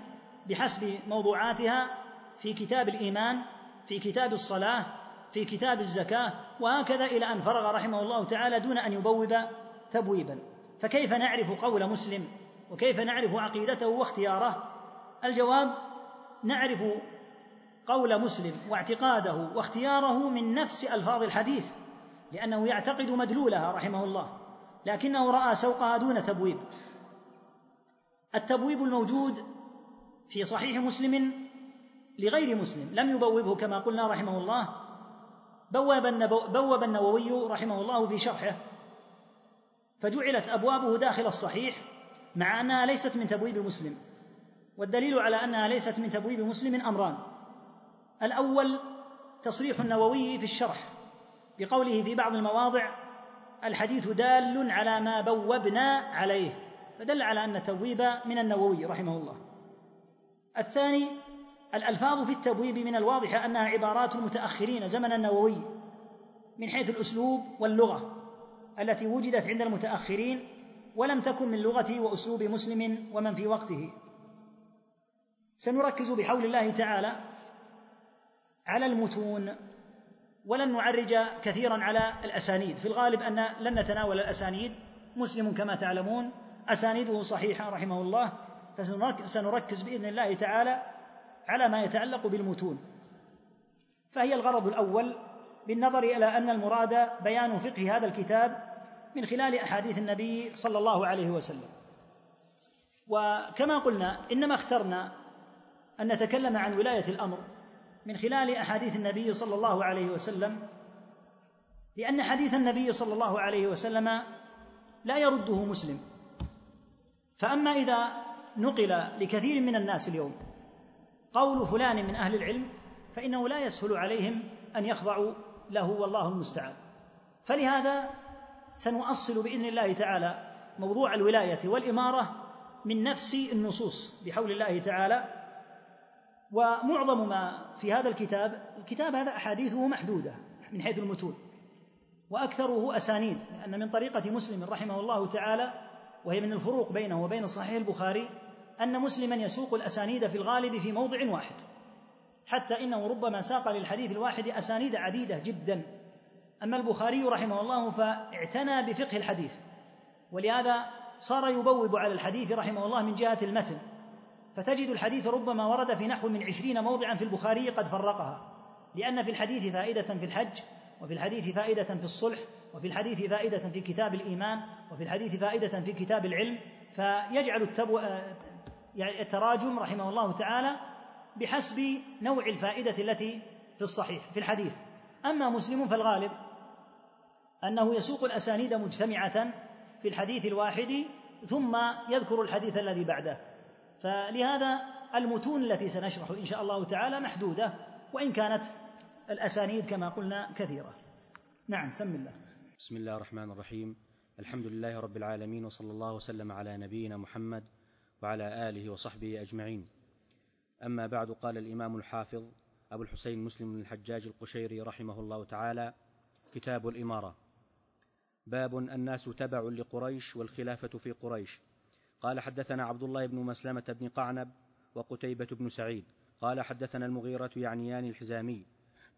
بحسب موضوعاتها في كتاب الإيمان في كتاب الصلاة في كتاب الزكاة وهكذا إلى أن فرغ رحمه الله تعالى دون أن يبوب تبويبا. فكيف نعرف قول مسلم؟ وكيف نعرف عقيدته واختياره؟ الجواب نعرف قول مسلم واعتقاده واختياره من نفس ألفاظ الحديث لأنه يعتقد مدلولها رحمه الله لكنه رأى سوقها دون تبويب. التبويب الموجود في صحيح مسلم لغير مسلم لم يبوبه كما قلنا رحمه الله بوب, بوب النووي رحمه الله في شرحه. فجعلت أبوابه داخل الصحيح مع أنها ليست من تبويب مسلم. والدليل على أنها ليست من تبويب مسلم أمران. الأول تصريح النووي في الشرح بقوله في بعض المواضع الحديث دال على ما بوبنا عليه. فدل على أن التبويب من النووي رحمه الله. الثاني الألفاظ في التبويب من الواضح أنها عبارات المتاخرين زمن النووي من حيث الأسلوب واللغة التي وجدت عند المتأخرين ولم تكن من لغة وأسلوب مسلم ومن في وقته. سنركز بحول الله تعالى على المتون ولن نعرج كثيرا على الأسانيد. في الغالب أن لن نتناول الأسانيد مسلم كما تعلمون. أسانيده صحيحة رحمه الله. فسنركز بإذن الله تعالى على ما يتعلق بالمتون. فهي الغرض الأول بالنظر إلى أن المراد بيان فقه هذا الكتاب من خلال أحاديث النبي صلى الله عليه وسلم. وكما قلنا إنما اخترنا أن نتكلم عن ولاية الأمر من خلال أحاديث النبي صلى الله عليه وسلم لأن حديث النبي صلى الله عليه وسلم لا يرده مسلم. فأما إذا نقل لكثير من الناس اليوم قول فلان من أهل العلم فإنه لا يسهل عليهم أن يخضعوا له والله المستعان. فلهذا سنؤصل بإذن الله تعالى موضوع الولاية والإمارة من نفس النصوص بحول الله تعالى ومعظم ما في هذا الكتاب الكتاب هذا أحاديثه محدودة من حيث المتون وأكثره أسانيد لأن من طريقة مسلم رحمه الله تعالى وهي من الفروق بينه وبين صحيح البخاري أن مسلما يسوق الأسانيد في الغالب في موضع واحد حتى إنه ربما ساق للحديث الواحد أسانيد عديدة جدا أما البخاري رحمه الله فاعتنى بفقه الحديث ولهذا صار يبوب على الحديث رحمه الله من جهة المتن فتجد الحديث ربما ورد في نحو من عشرين موضعا في البخاري قد فرقها لأن في الحديث فائدة في الحج وفي الحديث فائدة في الصلح وفي الحديث فائدة في كتاب الإيمان وفي الحديث فائدة في كتاب العلم فيجعل. يعني التراجم رحمه الله تعالى بحسب نوع الفائدة التي في الصحيح في الحديث. أما مسلم فالغالب أنه يسوق الأسانيد مجتمعة في الحديث الواحد ثم يذكر الحديث الذي بعده. فلهذا المتون التي سنشرح إن شاء الله تعالى محدودة وإن كانت الأسانيد كما قلنا كثيرة. نعم سم الله. بسم الله الرحمن الرحيم. الحمد لله رب العالمين وصلى الله وسلم على نبينا محمد وعلى آله وصحبه أجمعين. أما بعد قال الإمام الحافظ أبو الحسين مسلم بن الحجاج القشيري رحمه الله تعالى كتاب الإمارة. باب الناس تبع لقريش والخلافة في قريش. قال حدثنا عبد الله بن مسلمة بن قعنب وقتيبة بن سعيد. قال حدثنا المغيرة يعنيان الحزامي.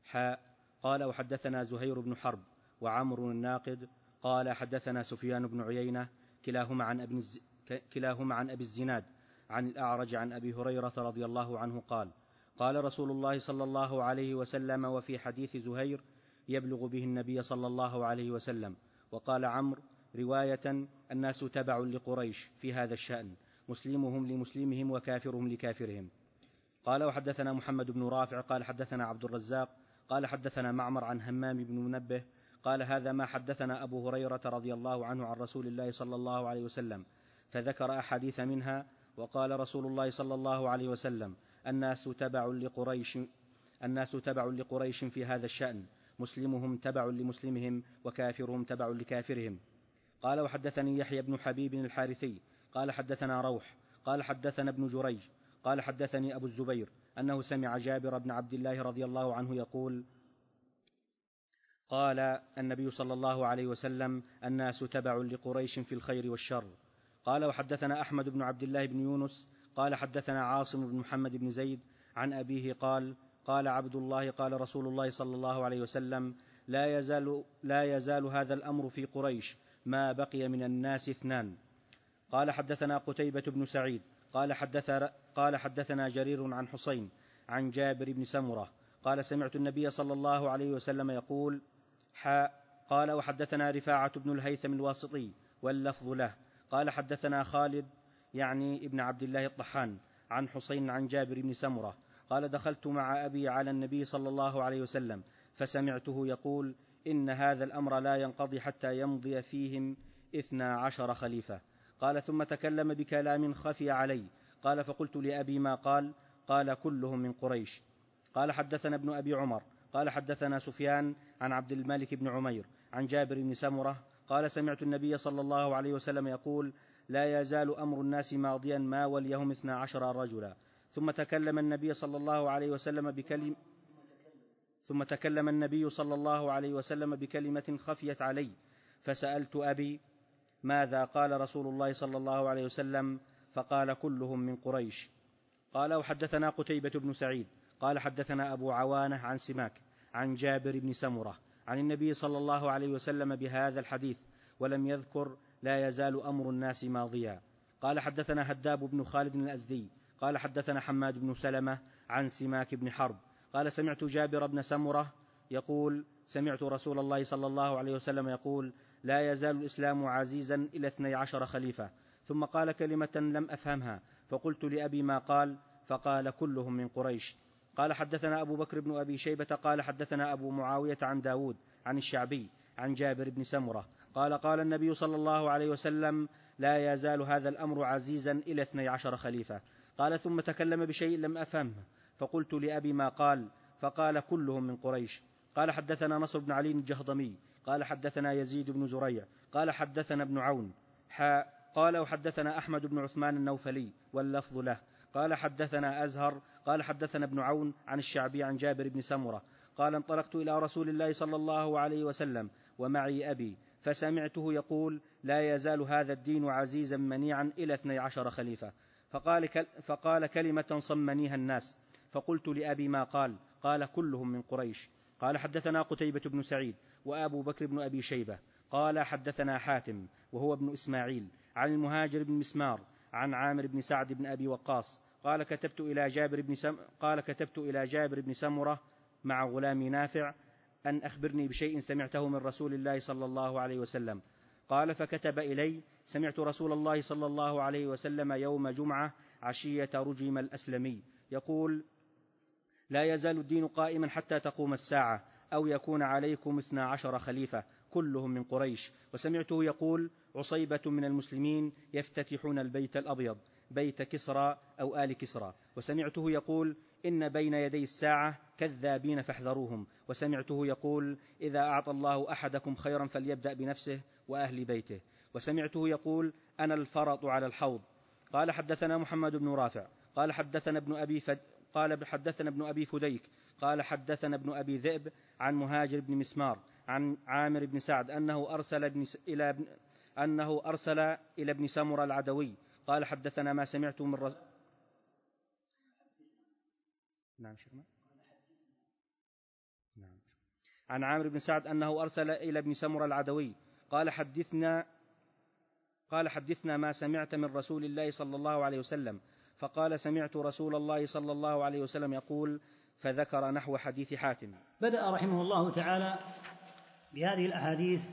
حاء قال وحدثنا زهير بن حرب وعمر الناقد. قال حدثنا سفيان بن عيينة كلاهما عن ابن الز... كلاهما عن أبي الزناد عن الأعرج عن أبي هريرة رضي الله عنه قال قال رسول الله صلى الله عليه وسلم وفي حديث زهير يبلغ به النبي صلى الله عليه وسلم وقال عمرو رواية الناس تبع لقريش في هذا الشأن مسلمهم لمسلمهم وكافرهم لكافرهم. قال وحدثنا محمد بن رافع قال حدثنا عبد الرزاق قال حدثنا معمر عن همام بن منبه قال هذا ما حدثنا أبو هريرة رضي الله عنه عن رسول الله صلى الله عليه وسلم. فذكر أحاديث منها وقال رسول الله صلى الله عليه وسلم الناس تبع لقريش الناس تبع لقريش في هذا الشأن مسلمهم تبع لمسلمهم وكافرهم تبع لكافرهم. قال وحدثني يحيى بن حبيب الحارثي قال حدثنا روح قال حدثنا ابن جريج قال حدثني أبو الزبير أنه سمع جابر بن عبد الله رضي الله عنه يقول قال النبي صلى الله عليه وسلم الناس تبع لقريش في الخير والشر. قال وحدثنا أحمد بن عبد الله بن يونس قال حدثنا عاصم بن محمد بن زيد عن أبيه قال قال عبد الله قال رسول الله صلى الله عليه وسلم لا يزال لا يزال هذا الأمر في قريش ما بقي من الناس اثنان. قال حدثنا قتيبة بن سعيد قال حدث قال حدثنا جرير عن حسين عن جابر بن سمرة قال سمعت النبي صلى الله عليه وسلم يقول حاء قال وحدثنا رفاعة بن الهيثم الواسطي واللفظ له قال حدثنا خالد يعني ابن عبد الله الطحان عن حسين عن جابر بن سمرة قال دخلت مع أبي على النبي صلى الله عليه وسلم فسمعته يقول إن هذا الأمر لا ينقضي حتى يمضي فيهم إثنا عشر خليفة. قال ثم تكلم بكلام خفي علي. قال فقلت لأبي ما قال؟ قال كلهم من قريش. قال حدثنا ابن أبي عمر. قال حدثنا سفيان عن عبد الملك بن عمير عن جابر بن سمرة قال سمعت النبي صلى الله عليه وسلم يقول لا يزال أمر الناس ماضيا ما وليهم اثنا عشر رجلا. ثم تكلم النبي صلى الله عليه وسلم بكلم ثم تكلم النبي صلى الله عليه وسلم بكلمة خفيت علي. فسألت أبي ماذا قال رسول الله صلى الله عليه وسلم؟ فقال كلهم من قريش. قال وحدثنا قتيبة بن سعيد. قال حدثنا أبو عوانة عن سماك عن جابر بن سمرة. عن النبي صلى الله عليه وسلم بهذا الحديث ولم يذكر لا يزال أمر الناس ماضيا. قال حدثنا هداب بن خالد الأزدي قال حدثنا حماد بن سلمة عن سماك بن حرب قال سمعت جابر بن سمرة يقول سمعت رسول الله صلى الله عليه وسلم يقول لا يزال الإسلام عزيزا إلى اثني عشر خليفة. ثم قال كلمة لم أفهمها فقلت لأبي ما قال فقال كلهم من قريش. قال حدثنا أبو بكر بن أبي شيبة قال حدثنا أبو معاوية عن داود عن الشعبي عن جابر بن سمرة قال قال النبي صلى الله عليه وسلم لا يزال هذا الأمر عزيزا إلى اثني عشر خليفة. قال ثم تكلم بشيء لم أفهمه فقلت لأبي ما قال. فقال كلهم من قريش. قال حدثنا نصر بن علي الجهضمي. قال حدثنا يزيد بن زريع. قال حدثنا ابن عون. حاء قال وحدثنا أحمد بن عثمان النوفلي واللفظ له. قال حدثنا أزهر قال حدثنا ابن عون عن الشعبي عن جابر بن سمرة قال انطلقت إلى رسول الله صلى الله عليه وسلم ومعي أبي فسمعته يقول لا يزال هذا الدين عزيزا منيعا إلى اثني عشر خليفة فقال, فقال كلمة صمنيها الناس فقلت لأبي ما قال قال كلهم من قريش. قال حدثنا قتيبة بن سعيد وأبو بكر بن أبي شيبة. قال حدثنا حاتم وهو ابن إسماعيل عن المهاجر بن مسمار عن عامر بن سعد بن أبي وقاص قال كتبت إلى جابر بن سم قال كتبت إلى جابر بن سمرة مع غلامي نافع أن أخبرني بشيء سمعته من رسول الله صلى الله عليه وسلم. قال فكتب إلي سمعت رسول الله صلى الله عليه وسلم يوم جمعة عشية رجم الأسلمي. يقول لا يزال الدين قائما حتى تقوم الساعة أو يكون عليكم اثنا عشر خليفة كلهم من قريش. وسمعته يقول عصيبة من المسلمين يفتتحون البيت الأبيض. بيت كسرى أو آل كسرى. وسمعته يقول إن بين يدي الساعة كذابين فاحذروهم. وسمعته يقول إذا أعطى الله أحدكم خيرا فليبدأ بنفسه وأهل بيته. وسمعته يقول أنا الفرط على الحوض. قال حدثنا محمد بن رافع. قال حدثنا ابن أبي فد قال حدثنا ابن أبي فديك. قال حدثنا ابن أبي ذئب عن مهاجر بن مسمار عن عامر بن سعد أنه أرسل ابن إلى ابن أنه أرسل إلى ابن سمر العدوي. قال حدثنا ما سمعت من رسول نعم شيخنا. نعم. عن عامر بن سعد أنه أرسل إلى ابن سمر العدوي قال حدثنا قال حدثنا ما سمعت من رسول الله صلى الله عليه وسلم فقال سمعت رسول الله صلى الله عليه وسلم يقول فذكر نحو حديث حاتم. بدأ رحمه الله تعالى بهذه الأحاديث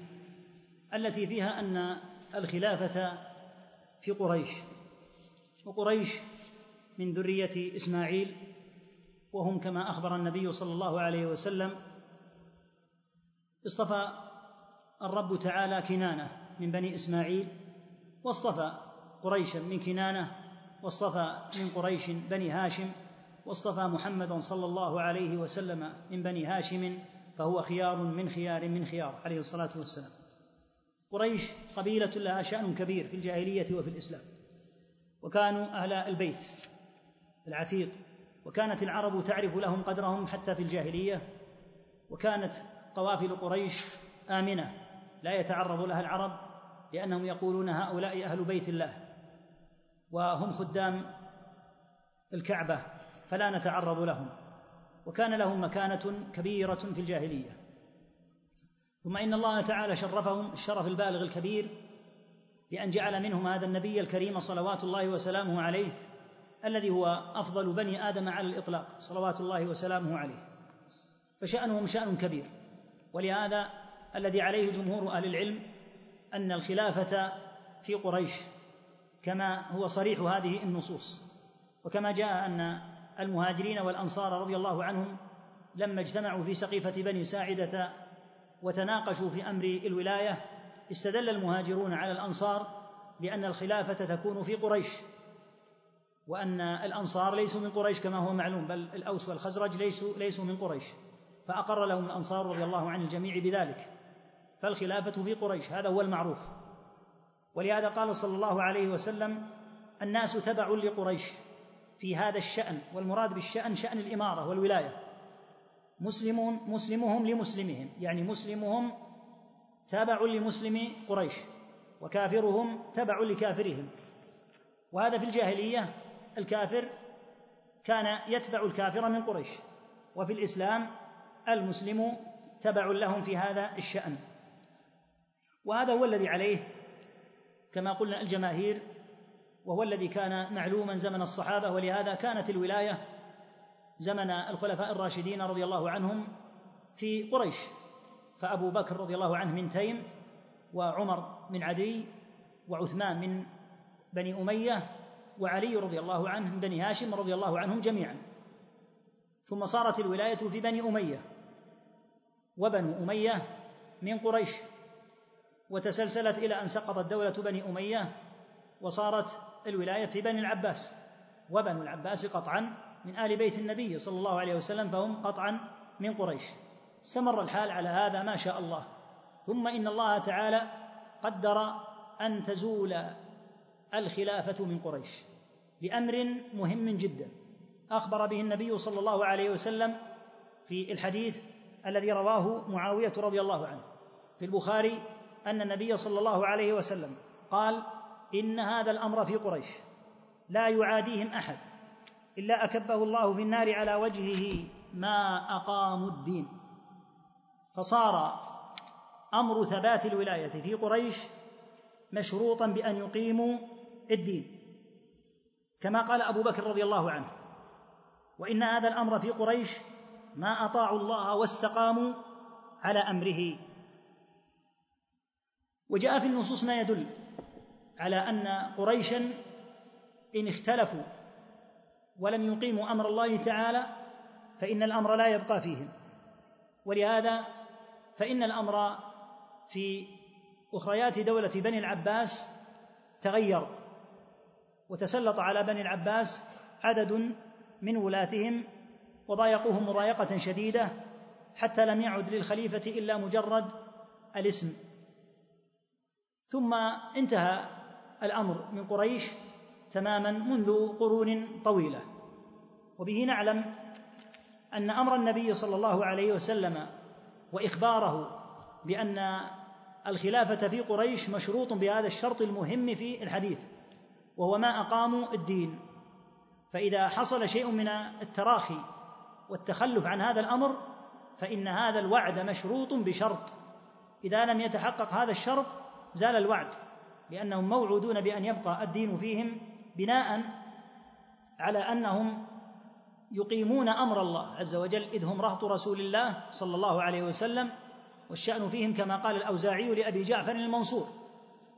التي فيها أن الخلافة في قريش وقريش من ذرية إسماعيل وهم كما أخبر النبي صلى الله عليه وسلم اصطفى الرب تعالى كنانة من بني إسماعيل واصطفى قريشا من كنانة واصطفى من قريش بني هاشم واصطفى محمدا صلى الله عليه وسلم من بني هاشم فهو خيار من خيار من خيار عليه الصلاة والسلام. قريش قبيلة لها شأن كبير في الجاهلية وفي الإسلام. وكانوا أهل البيت العتيق وكانت العرب تعرف لهم قدرهم حتى في الجاهلية وكانت قوافل قريش آمنة. لا يتعرض لها العرب لأنهم يقولون هؤلاء أهل بيت الله وهم خدام الكعبة فلا نتعرض لهم. وكان لهم مكانة كبيرة في الجاهلية. ثم إن الله تعالى شرفهم الشرف البالغ الكبير بأن جعل منهم هذا النبي الكريم صلوات الله وسلامه عليه الذي هو أفضل بني آدم على الإطلاق صلوات الله وسلامه عليه. فشأنهم شأن كبير ولهذا الذي عليه جمهور أهل العلم أن الخلافة في قريش كما هو صريح هذه النصوص. وكما جاء أن المهاجرين والأنصار رضي الله عنهم لما اجتمعوا في سقيفة بني ساعدة وتناقشوا في أمر الولاية استدل المهاجرون على الأنصار بأن الخلافة تكون في قريش وأن الأنصار ليسوا من قريش كما هو معلوم بل الأوس والخزرج ليسوا ليسوا من قريش. فأقر لهم الأنصار رضي الله عن الجميع بذلك. فالخلافة في قريش هذا هو المعروف. ولهذا قال صلى الله عليه وسلم الناس تبع لقريش في هذا الشأن والمراد بالشأن شأن الإمارة والولاية. مسلمون مسلمهم لمسلمهم يعني مسلمهم تابع لمسلم قريش وكافرهم تبع لكافرهم. وهذا في الجاهلية الكافر كان يتبع الكافر من قريش وفي الإسلام المسلم تبع لهم في هذا الشأن. وهذا هو الذي عليه كما قلنا الجماهير وهو الذي كان معلوما زمن الصحابة ولهذا كانت الولاية زمن الخلفاء الراشدين رضي الله عنهم في قريش فأبو بكر رضي الله عنه من تيم وعمر من عدي وعثمان من بني أمية وعلي رضي الله عنه من بني هاشم رضي الله عنهم جميعا. ثم صارت الولاية في بني أمية وبنو أمية من قريش وتسلسلت إلى أن سقطت دولة بني أمية وصارت الولاية في بني العباس وبنو العباس قطعا. من آل بيت النبي صلى الله عليه وسلم فهم قطعا من قريش. استمر الحال على هذا ما شاء الله. ثم إن الله تعالى قدر أن تزول الخلافة من قريش لامر مهم جدا. أخبر به النبي صلى الله عليه وسلم في الحديث الذي رواه معاوية رضي الله عنه في البخاري أن النبي صلى الله عليه وسلم قال إن هذا الأمر في قريش لا يعاديهم أحد. إلا أكبه الله في النار على وجهه ما أقاموا الدين. فصار أمر ثبات الولاية في قريش مشروطا بأن يقيموا الدين. كما قال أبو بكر رضي الله عنه وإن هذا الأمر في قريش ما أطاعوا الله واستقاموا على أمره. وجاء في النصوص ما يدل على أن قريشا إن اختلفوا ولم يقيموا أمر الله تعالى فإن الأمر لا يبقى فيهم. ولهذا فإن الأمر في أخريات دولة بني العباس تغير وتسلط على بني العباس عدد من ولاتهم وضايقوهم مضايقة شديدة حتى لم يعد للخليفة إلا مجرد الاسم. ثم انتهى الأمر من قريش تماما منذ قرون طويلة. وبه نعلم أن أمر النبي صلى الله عليه وسلم وإخباره بأن الخلافة في قريش مشروط بهذا الشرط المهم في الحديث وهو ما أقاموا الدين. فإذا حصل شيء من التراخي والتخلف عن هذا الأمر فإن هذا الوعد مشروط بشرط. إذا لم يتحقق هذا الشرط زال الوعد لأنهم موعودون بأن يبقى الدين فيهم بناء على أنهم يقيمون أمر الله عز وجل إذ هم رهط رسول الله صلى الله عليه وسلم والشأن فيهم كما قال الأوزاعي لأبي جعفر المنصور.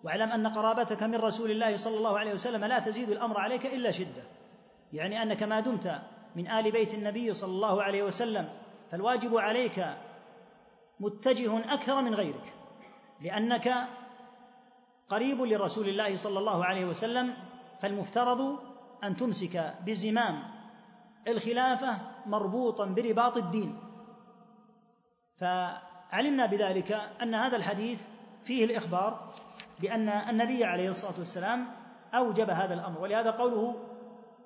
واعلم أن قرابتك من رسول الله صلى الله عليه وسلم لا تزيد الأمر عليك إلا شدة. يعني أنك ما دمت من آل بيت النبي صلى الله عليه وسلم فالواجب عليك متجه أكثر من غيرك لأنك قريب لرسول الله صلى الله عليه وسلم فالمفترض أن تمسك بزمام الخلافة مربوطا برباط الدين. فعلمنا بذلك أن هذا الحديث فيه الإخبار بأن النبي عليه الصلاة والسلام أوجب هذا الأمر ولهذا قوله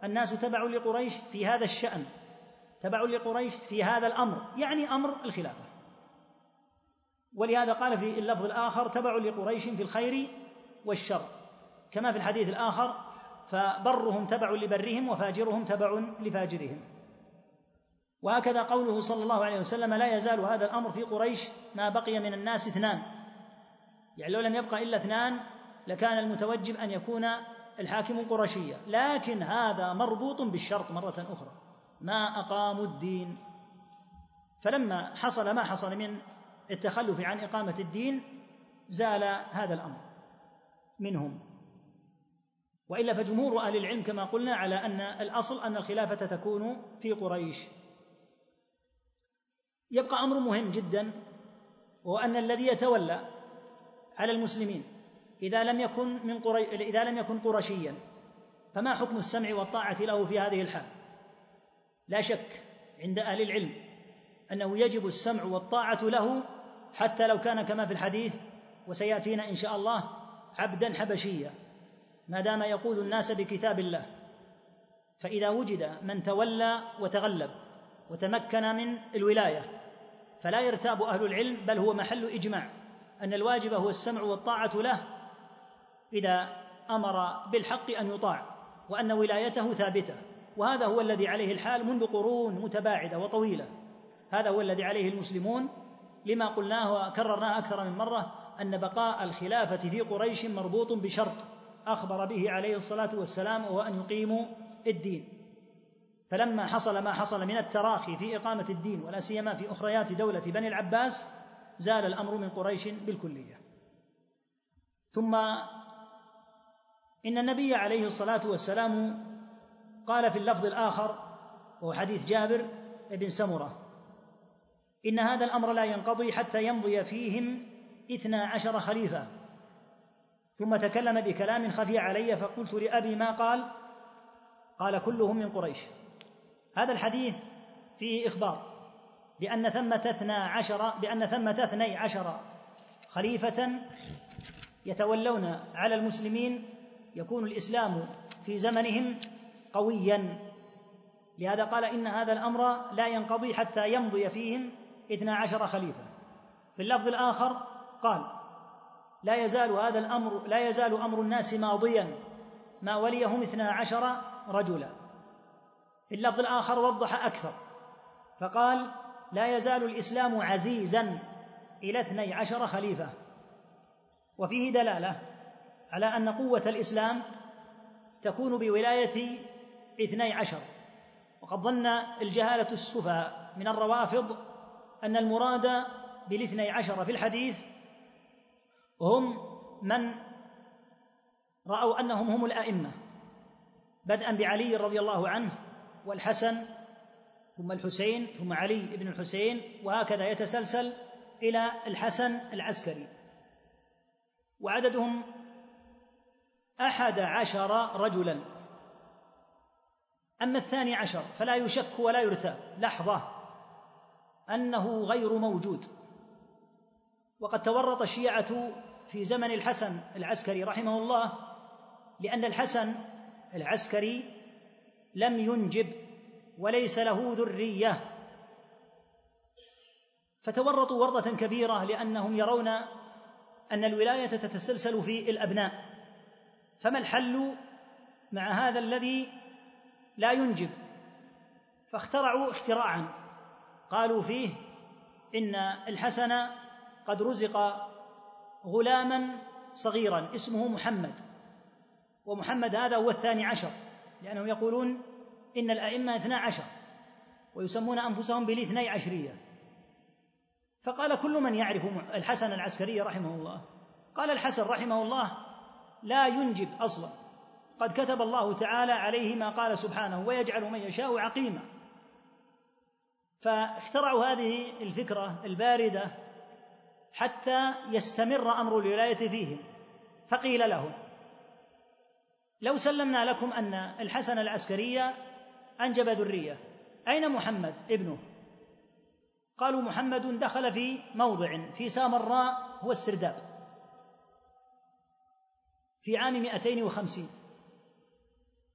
الناس تبع لقريش في هذا الشأن تبع لقريش في هذا الأمر يعني أمر الخلافة. ولهذا قال في اللفظ الآخر تبع لقريش في الخير والشر كما في الحديث الآخر فبرهم تبع لبرهم وفاجرهم تبع لفاجرهم. وهكذا قوله صلى الله عليه وسلم لا يزال هذا الأمر في قريش ما بقي من الناس اثنان. يعني لو لم يبقى إلا اثنان لكان المتوجب أن يكون الحاكم قرشيا لكن هذا مربوط بالشرط مرة أخرى. ما أقاموا الدين. فلما حصل ما حصل من التخلف عن إقامة الدين زال هذا الأمر منهم. وإلا فجمهور أهل العلم كما قلنا على أن الأصل أن الخلافة تكون في قريش. يبقى أمر مهم جدا وهو أن الذي يتولى على المسلمين إذا لم يكن من قري... إذا لم يكن قرشيا فما حكم السمع والطاعة له في هذه الحال؟ لا شك عند أهل العلم أنه يجب السمع والطاعة له حتى لو كان كما في الحديث وسيأتينا إن شاء الله عبدا حبشيا. ما دام يقود الناس بكتاب الله فإذا وجد من تولى وتغلب وتمكن من الولاية فلا يرتاب أهل العلم بل هو محل إجماع أن الواجب هو السمع والطاعة له إذا أمر بالحق أن يطاع وأن ولايته ثابتة وهذا هو الذي عليه الحال منذ قرون متباعدة وطويلة. هذا هو الذي عليه المسلمون لما قلناه وكررناه أكثر من مرة أن بقاء الخلافة في قريش مربوط بشرط. أخبر به عليه الصلاة والسلام وهو أن يقيموا الدين. فلما حصل ما حصل من التراخي في إقامة الدين ولا سيما في أخريات دولة بني العباس زال الأمر من قريش بالكلية. ثم إن النبي عليه الصلاة والسلام قال في اللفظ الآخر وهو حديث جابر بن سمرة إن هذا الأمر لا ينقضي حتى يمضي فيهم اثنا عشر خليفة. ثم تكلم بكلام خفي علي فقلت لأبي ما قال؟ قال كلهم من قريش. هذا الحديث فيه إخبار بأن ثمة اثنا عشر بأن ثمة اثني عشر خليفة يتولون على المسلمين يكون الإسلام في زمنهم قويا. لهذا قال إن هذا الأمر لا ينقضي حتى يمضي فيهم اثنا عشر خليفة. في اللفظ الآخر قال لا يزال هذا الأمر لا يزال أمر الناس ماضيا ما وليهم اثنا عشر رجلا. في اللفظ الآخر وضح أكثر فقال لا يزال الإسلام عزيزا إلى اثني عشر خليفة. وفيه دلالة على أن قوة الإسلام تكون بولاية اثني عشر. وقد ظن الجهالة السفهاء من الروافض أن المراد بالاثني عشر في الحديث هم من رأوا أنهم هم الأئمة بدءا بعلي رضي الله عنه والحسن ثم الحسين ثم علي بن الحسين وهكذا يتسلسل إلى الحسن العسكري. وعددهم أحد عشر رجلا. أما الثاني عشر فلا يشك ولا يرتاب. لحظة. أنه غير موجود. وقد تورط الشيعة في زمن الحسن العسكري رحمه الله لأن الحسن العسكري لم ينجب وليس له ذرية. فتورطوا ورطه كبيرة لأنهم يرون أن الولاية تتسلسل في الأبناء. فما الحل مع هذا الذي لا ينجب؟ فاخترعوا اختراعا. قالوا فيه إن الحسن قد رزق غلاما صغيرا اسمه محمد. ومحمد هذا هو الثاني عشر لأنهم يقولون إن الأئمة اثنا عشر ويسمون أنفسهم بالاثني عشرية. فقال كل من يعرف الحسن العسكري رحمه الله. قال الحسن رحمه الله لا ينجب أصلا. قد كتب الله تعالى عليه ما قال سبحانه ويجعل من يشاء عقيما. فاخترعوا هذه الفكرة الباردة حتى يستمر أمر الولاية فيهم. فقيل لهم لو سلمنا لكم أن الحسن العسكري أنجب ذرية أين محمد ابنه؟ قالوا محمد دخل في موضع في سامراء هو السرداب. في عام 250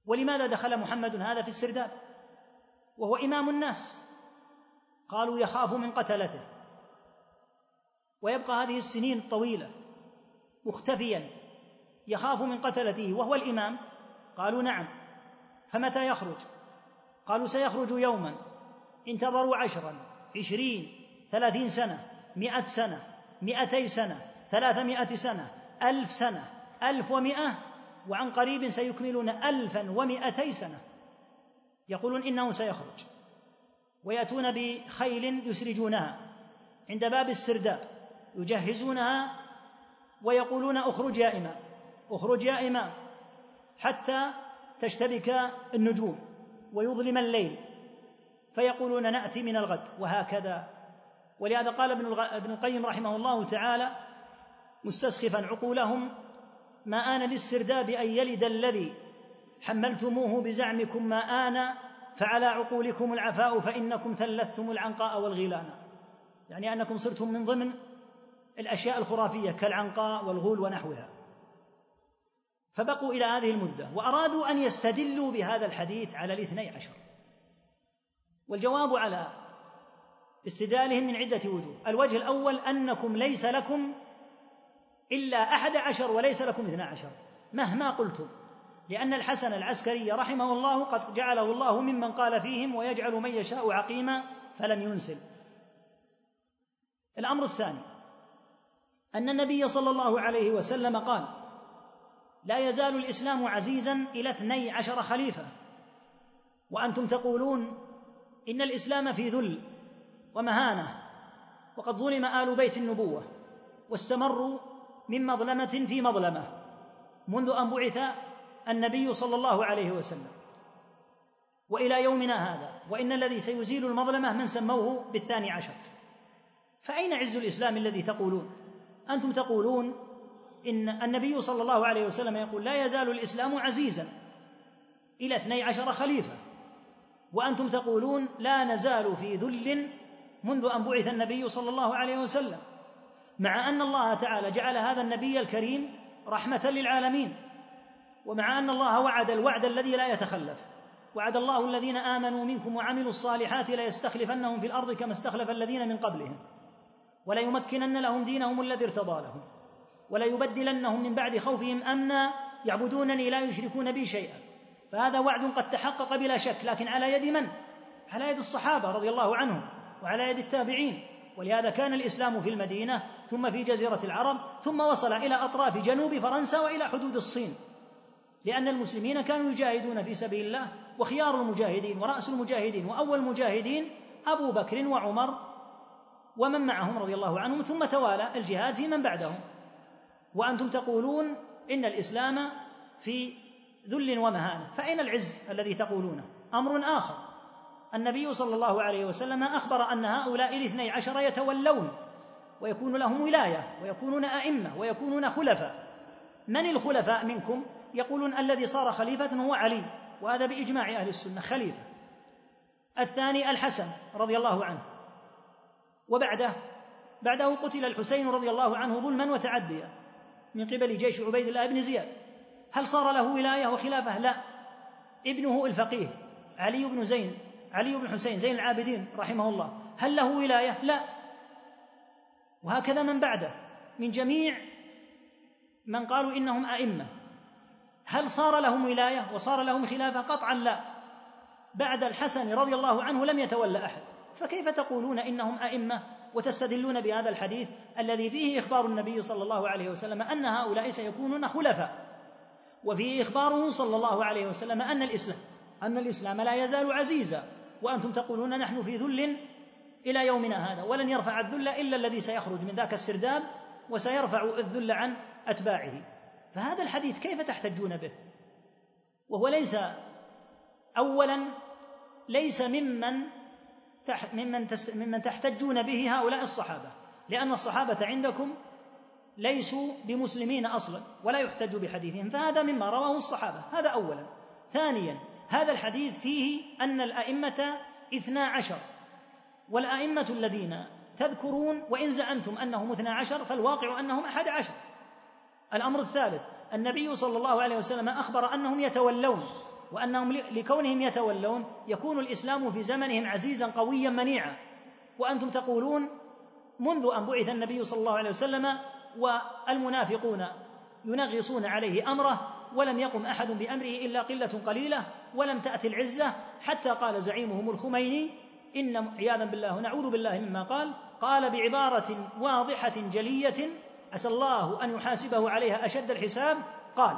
ولماذا دخل محمد هذا في السرداب؟ وهو إمام الناس. قالوا يخاف من قتلته. ويبقى هذه السنين الطويلة مختفيا يخاف من قتلته وهو الإمام. قالوا نعم. فمتى يخرج؟ قالوا سيخرج يوما. انتظروا عشرا عشرين ثلاثين سنة مئة سنة مئتي سنة ثلاثمائة سنة ألف سنة ألف ومئة. وعن قريب سيكملون ألفا ومئتي سنة. يقولون إنه سيخرج. ويأتون بخيل يسرجونها عند باب السرداب. يجهزونها ويقولون اخرج يا إمام اخرج يا إمام حتى تشتبك النجوم ويظلم الليل فيقولون نأتي من الغد وهكذا. ولهذا قال ابن القيم رحمه الله تعالى مستسخفا عقولهم ما آن للسرداب أن يلد الذي حملتموه بزعمكم ما آن فعلى عقولكم العفاء فإنكم ثلثتم العنقاء والغيلان يعني أنكم صرتم من ضمن الأشياء الخرافية كالعنقاء والغول ونحوها. فبقوا إلى هذه المدة وأرادوا أن يستدلوا بهذا الحديث على الاثني عشر. والجواب على استدلالهم من عدة وجوه. الوجه الأول أنكم ليس لكم إلا أحد عشر وليس لكم اثنا عشر. مهما قلتم. لأن الحسن العسكري رحمه الله قد جعله الله ممن قال فيهم ويجعل من يشاء عقيما فلم ينسل. الأمر الثاني. أن النبي صلى الله عليه وسلم قال لا يزال الإسلام عزيزا إلى اثني عشر خليفة وأنتم تقولون إن الإسلام في ذل ومهانة وقد ظلم آل بيت النبوة واستمروا من مظلمة في مظلمة منذ أن بعث النبي صلى الله عليه وسلم. وإلى يومنا هذا وإن الذي سيزيل المظلمة من سموه بالثاني عشر. فأين عز الإسلام الذي تقولون؟ أنتم تقولون إن النبي صلى الله عليه وسلم يقول لا يزال الإسلام عزيزا إلى اثني عشر خليفة. وأنتم تقولون لا نزال في ذل منذ أن بعث النبي صلى الله عليه وسلم مع أن الله تعالى جعل هذا النبي الكريم رحمة للعالمين ومع أن الله وعد الوعد الذي لا يتخلف وعد الله الذين آمنوا منكم وعملوا الصالحات ليستخلفنهم في الأرض كما استخلف الذين من قبلهم. وليمكنن لهم دينهم الذي ارتضى لهم وليبدلنهم من بعد خوفهم أمنا يعبدونني لا يشركون بي شيئا. فهذا وعد قد تحقق بلا شك لكن على يد من؟ على يد الصحابة رضي الله عنهم وعلى يد التابعين. ولهذا كان الإسلام في المدينة ثم في جزيرة العرب ثم وصل إلى أطراف جنوب فرنسا وإلى حدود الصين. لأن المسلمين كانوا يجاهدون في سبيل الله وخيار المجاهدين ورأس المجاهدين وأول المجاهدين أبو بكر وعمر ومن معهم رضي الله عنهم ثم توالى الجهاد في من بعدهم. وأنتم تقولون إن الإسلام في ذل ومهانة. فأين العز الذي تقولونه؟ أمر آخر. النبي صلى الله عليه وسلم أخبر أن هؤلاء الاثني عشر يتولون ويكون لهم ولاية ويكونون أئمة ويكونون خلفاء. من الخلفاء منكم؟ يقولون الذي صار خليفة هو علي وهذا بإجماع أهل السنة خليفة. الثاني الحسن رضي الله عنه. وبعده بعده قتل الحسين رضي الله عنه ظلما وتعديا من قبل جيش عبيد الله بن زياد. هل صار له ولاية وخلافة؟ لا. ابنه الفقيه علي بن زين علي بن حسين زين العابدين رحمه الله. هل له ولاية؟ لا. وهكذا من بعده من جميع من قالوا إنهم أئمة. هل صار لهم ولاية وصار لهم خلافة؟ قطعا لا. بعد الحسن رضي الله عنه لم يتولى أحد. فكيف تقولون إنهم أئمة وتستدلون بهذا الحديث الذي فيه إخبار النبي صلى الله عليه وسلم أن هؤلاء سيكونون خلفاء؟ وفيه اخباره صلى الله عليه وسلم أن الإسلام أن الإسلام لا يزال عزيزا وأنتم تقولون نحن في ذل إلى يومنا هذا ولن يرفع الذل إلا الذي سيخرج من ذاك السرداب وسيرفع الذل عن أتباعه. فهذا الحديث كيف تحتجون به؟ وهو ليس اولا ليس ممن ممن ممن تحتجون به هؤلاء الصحابة. لأن الصحابة عندكم ليسوا بمسلمين أصلا ولا يحتج بحديثهم فهذا مما رواه الصحابة. هذا اولا. ثانيا هذا الحديث فيه أن الأئمة اثنا عشر. والأئمة الذين تذكرون وإن زعمتم أنهم اثنا عشر فالواقع أنهم أحد عشر. الأمر الثالث النبي صلى الله عليه وسلم أخبر أنهم يتولون. وأنهم لكونهم يتولون يكون الإسلام في زمنهم عزيزا قويا منيعا. وأنتم تقولون منذ أن بعث النبي صلى الله عليه وسلم والمنافقون ينغصون عليه أمره ولم يقم أحد بأمره إلا قلة قليلة ولم تأتي العزة حتى قال زعيمهم الخميني إن عياذا بالله ونعوذ بالله مما قال. قال بعبارة واضحة جلية عسى الله أن يحاسبه عليها أشد الحساب. قال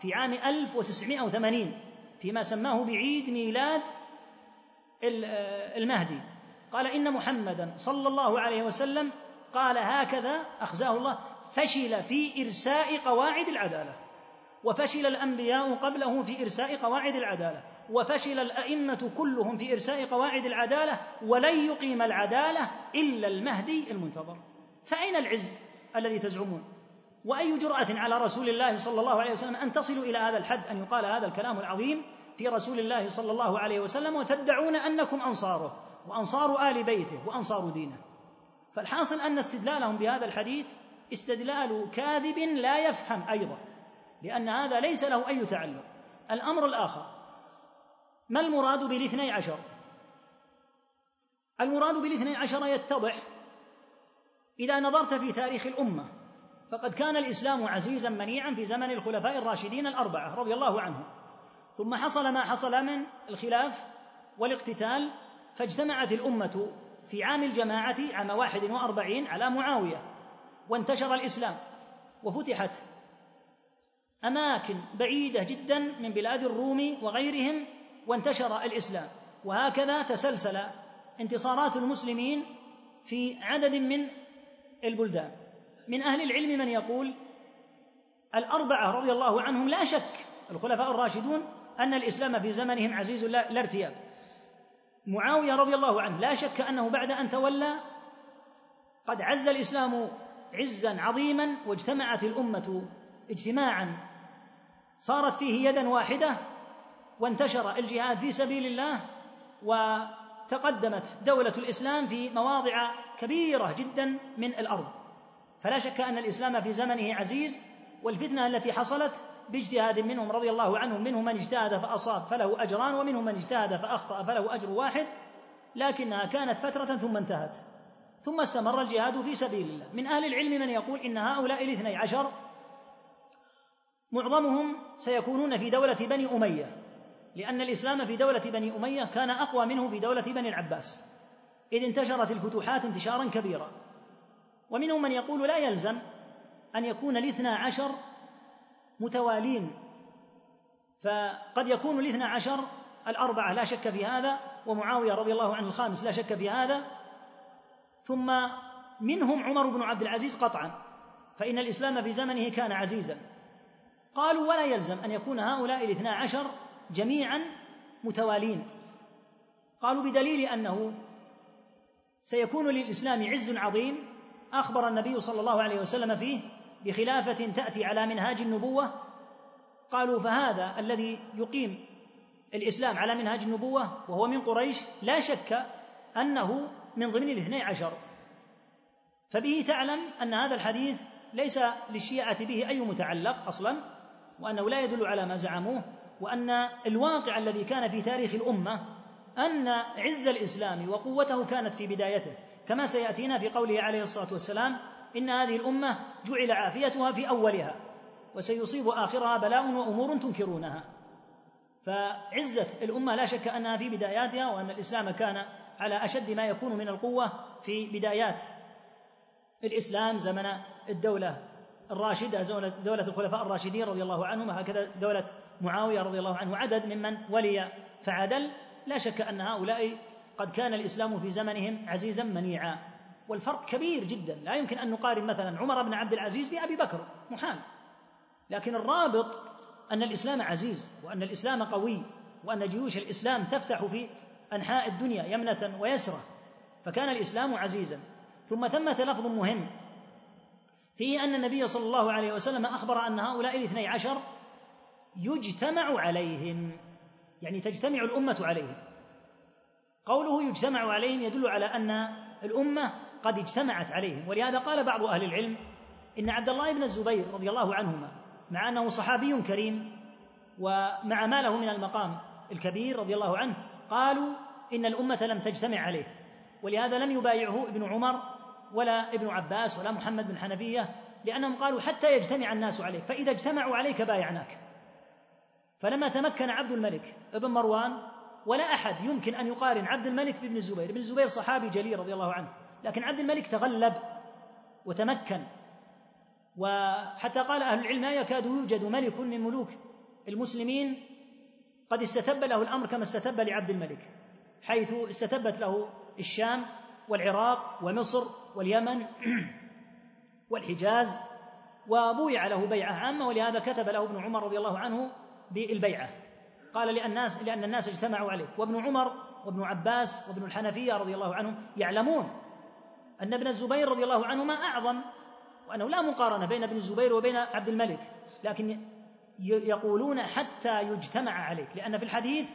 في عام 1980 فيما سماه بعيد ميلاد المهدي. قال إن محمدا صلى الله عليه وسلم قال هكذا أخزاه الله فشل في إرساء قواعد العدالة وفشل الأنبياء قبله في إرساء قواعد العدالة وفشل الأئمة كلهم في إرساء قواعد العدالة ولن يقيم العدالة إلا المهدي المنتظر. فأين العز الذي تزعمون؟ وأي جرأة على رسول الله صلى الله عليه وسلم أن تصلوا إلى هذا الحد أن يقال هذا الكلام العظيم في رسول الله صلى الله عليه وسلم وتدعون أنكم أنصاره وأنصار آل بيته وأنصار دينه. فالحاصل أن استدلالهم بهذا الحديث استدلال كاذب لا يفهم أيضا لأن هذا ليس له أي تعلق. الأمر الآخر ما المراد بالاثني عشر؟ المراد بالاثني عشر يتضح إذا نظرت في تاريخ الأمة. فقد كان الإسلام عزيزا منيعا في زمن الخلفاء الراشدين الأربعة رضي الله عنهم. ثم حصل ما حصل من الخلاف والاقتتال فاجتمعت الأمة في عام الجماعة عام واحد وأربعين على معاوية وانتشر الإسلام وفتحت أماكن بعيدة جدا من بلاد الروم وغيرهم وانتشر الإسلام. وهكذا تسلسل انتصارات المسلمين في عدد من البلدان. من أهل العلم من يقول الأربعة رضي الله عنهم لا شك الخلفاء الراشدون أن الإسلام في زمنهم عزيز لا ارتياب. معاوية رضي الله عنه لا شك أنه بعد أن تولى قد عز الإسلام عزا عظيما واجتمعت الأمة اجتماعا صارت فيه يدا واحدة وانتشر الجهاد في سبيل الله وتقدمت دولة الإسلام في مواضع كبيرة جدا من الأرض. فلا شك أن الإسلام في زمنه عزيز والفتنة التي حصلت باجتهاد منهم رضي الله عنهم منهم من اجتهد فأصاب فله أجران ومنهم من اجتهد فأخطأ فله أجر واحد لكنها كانت فترة ثم انتهت. ثم استمر الجهاد في سبيل الله. من أهل العلم من يقول إن هؤلاء الاثني عشر معظمهم سيكونون في دولة بني أمية لأن الإسلام في دولة بني أمية كان أقوى منه في دولة بني العباس. إذ انتشرت الفتوحات انتشارا كبيرا. ومنهم من يقول لا يلزم أن يكون الاثنى عشر متوالين فقد يكون الاثنى عشر الأربعة لا شك في هذا ومعاوية رضي الله عنه الخامس لا شك في هذا. ثم منهم عمر بن عبد العزيز قطعا فإن الإسلام في زمنه كان عزيزا. قالوا ولا يلزم أن يكون هؤلاء الاثنا عشر جميعا متوالين. قالوا بدليل أنه سيكون للإسلام عز عظيم أخبر النبي صلى الله عليه وسلم فيه بخلافة تأتي على منهاج النبوة؟ قالوا فهذا الذي يقيم الإسلام على منهاج النبوة وهو من قريش لا شك أنه من ضمن الاثني عشر. فبه تعلم أن هذا الحديث ليس للشيعة به أي متعلق أصلا وأنه لا يدل على ما زعموه وأن الواقع الذي كان في تاريخ الأمة أن عز الإسلام وقوته كانت في بدايته. كما سيأتينا في قوله عليه الصلاة والسلام إن هذه الأمة جعل عافيتها في أولها وسيصيب آخرها بلاء وأمور تنكرونها. فعزة الأمة لا شك أنها في بداياتها وأن الإسلام كان على أشد ما يكون من القوة في بدايات الإسلام زمن الدولة الراشدة دولة الخلفاء الراشدين رضي الله عنهم هكذا دولة معاوية رضي الله عنه عدد ممن ولي فعدل لا شك أن هؤلاء قد كان الإسلام في زمنهم عزيزا منيعا. والفرق كبير جدا. لا يمكن أن نقارن مثلا عمر بن عبد العزيز بأبي بكر محال. لكن الرابط أن الإسلام عزيز وأن الإسلام قوي وأن جيوش الإسلام تفتح في أنحاء الدنيا يمنة ويسرة فكان الإسلام عزيزا. ثم ثمة لفظ مهم فيه أن النبي صلى الله عليه وسلم أخبر أن هؤلاء الاثني عشر يجتمع عليهم يعني تجتمع الأمة عليهم. قوله يجتمع عليهم يدل على أن الأمة قد اجتمعت عليهم. ولهذا قال بعض أهل العلم إن عبد الله بن الزبير رضي الله عنهما مع أنه صحابي كريم ومع ما له من المقام الكبير رضي الله عنه قالوا إن الأمة لم تجتمع عليه. ولهذا لم يبايعه ابن عمر ولا ابن عباس ولا محمد بن حنفية لأنهم قالوا حتى يجتمع الناس عليك فإذا اجتمعوا عليك بايعناك. فلما تمكن عبد الملك ابن مروان ولا أحد يمكن أن يقارن عبد الملك بابن الزبير. ابن الزبير صحابي جليل رضي الله عنه لكن عبد الملك تغلب وتمكن. وحتى قال أهل العلم لا يكاد يوجد ملك من ملوك المسلمين قد استتب له الأمر كما استتب لعبد الملك حيث استتبت له الشام والعراق ومصر واليمن والحجاز. وبويع له بيعة عامة ولهذا كتب له ابن عمر رضي الله عنه بالبيعة. قال لأن الناس لأن الناس اجتمعوا عليه. وابن عمر وابن عباس وابن الحنفية رضي الله عنهم يعلمون أن ابن الزبير رضي الله عنهما أعظم وأنه لا مقارنة بين ابن الزبير وبين عبد الملك لكن يقولون حتى يجتمع عليك لأن في الحديث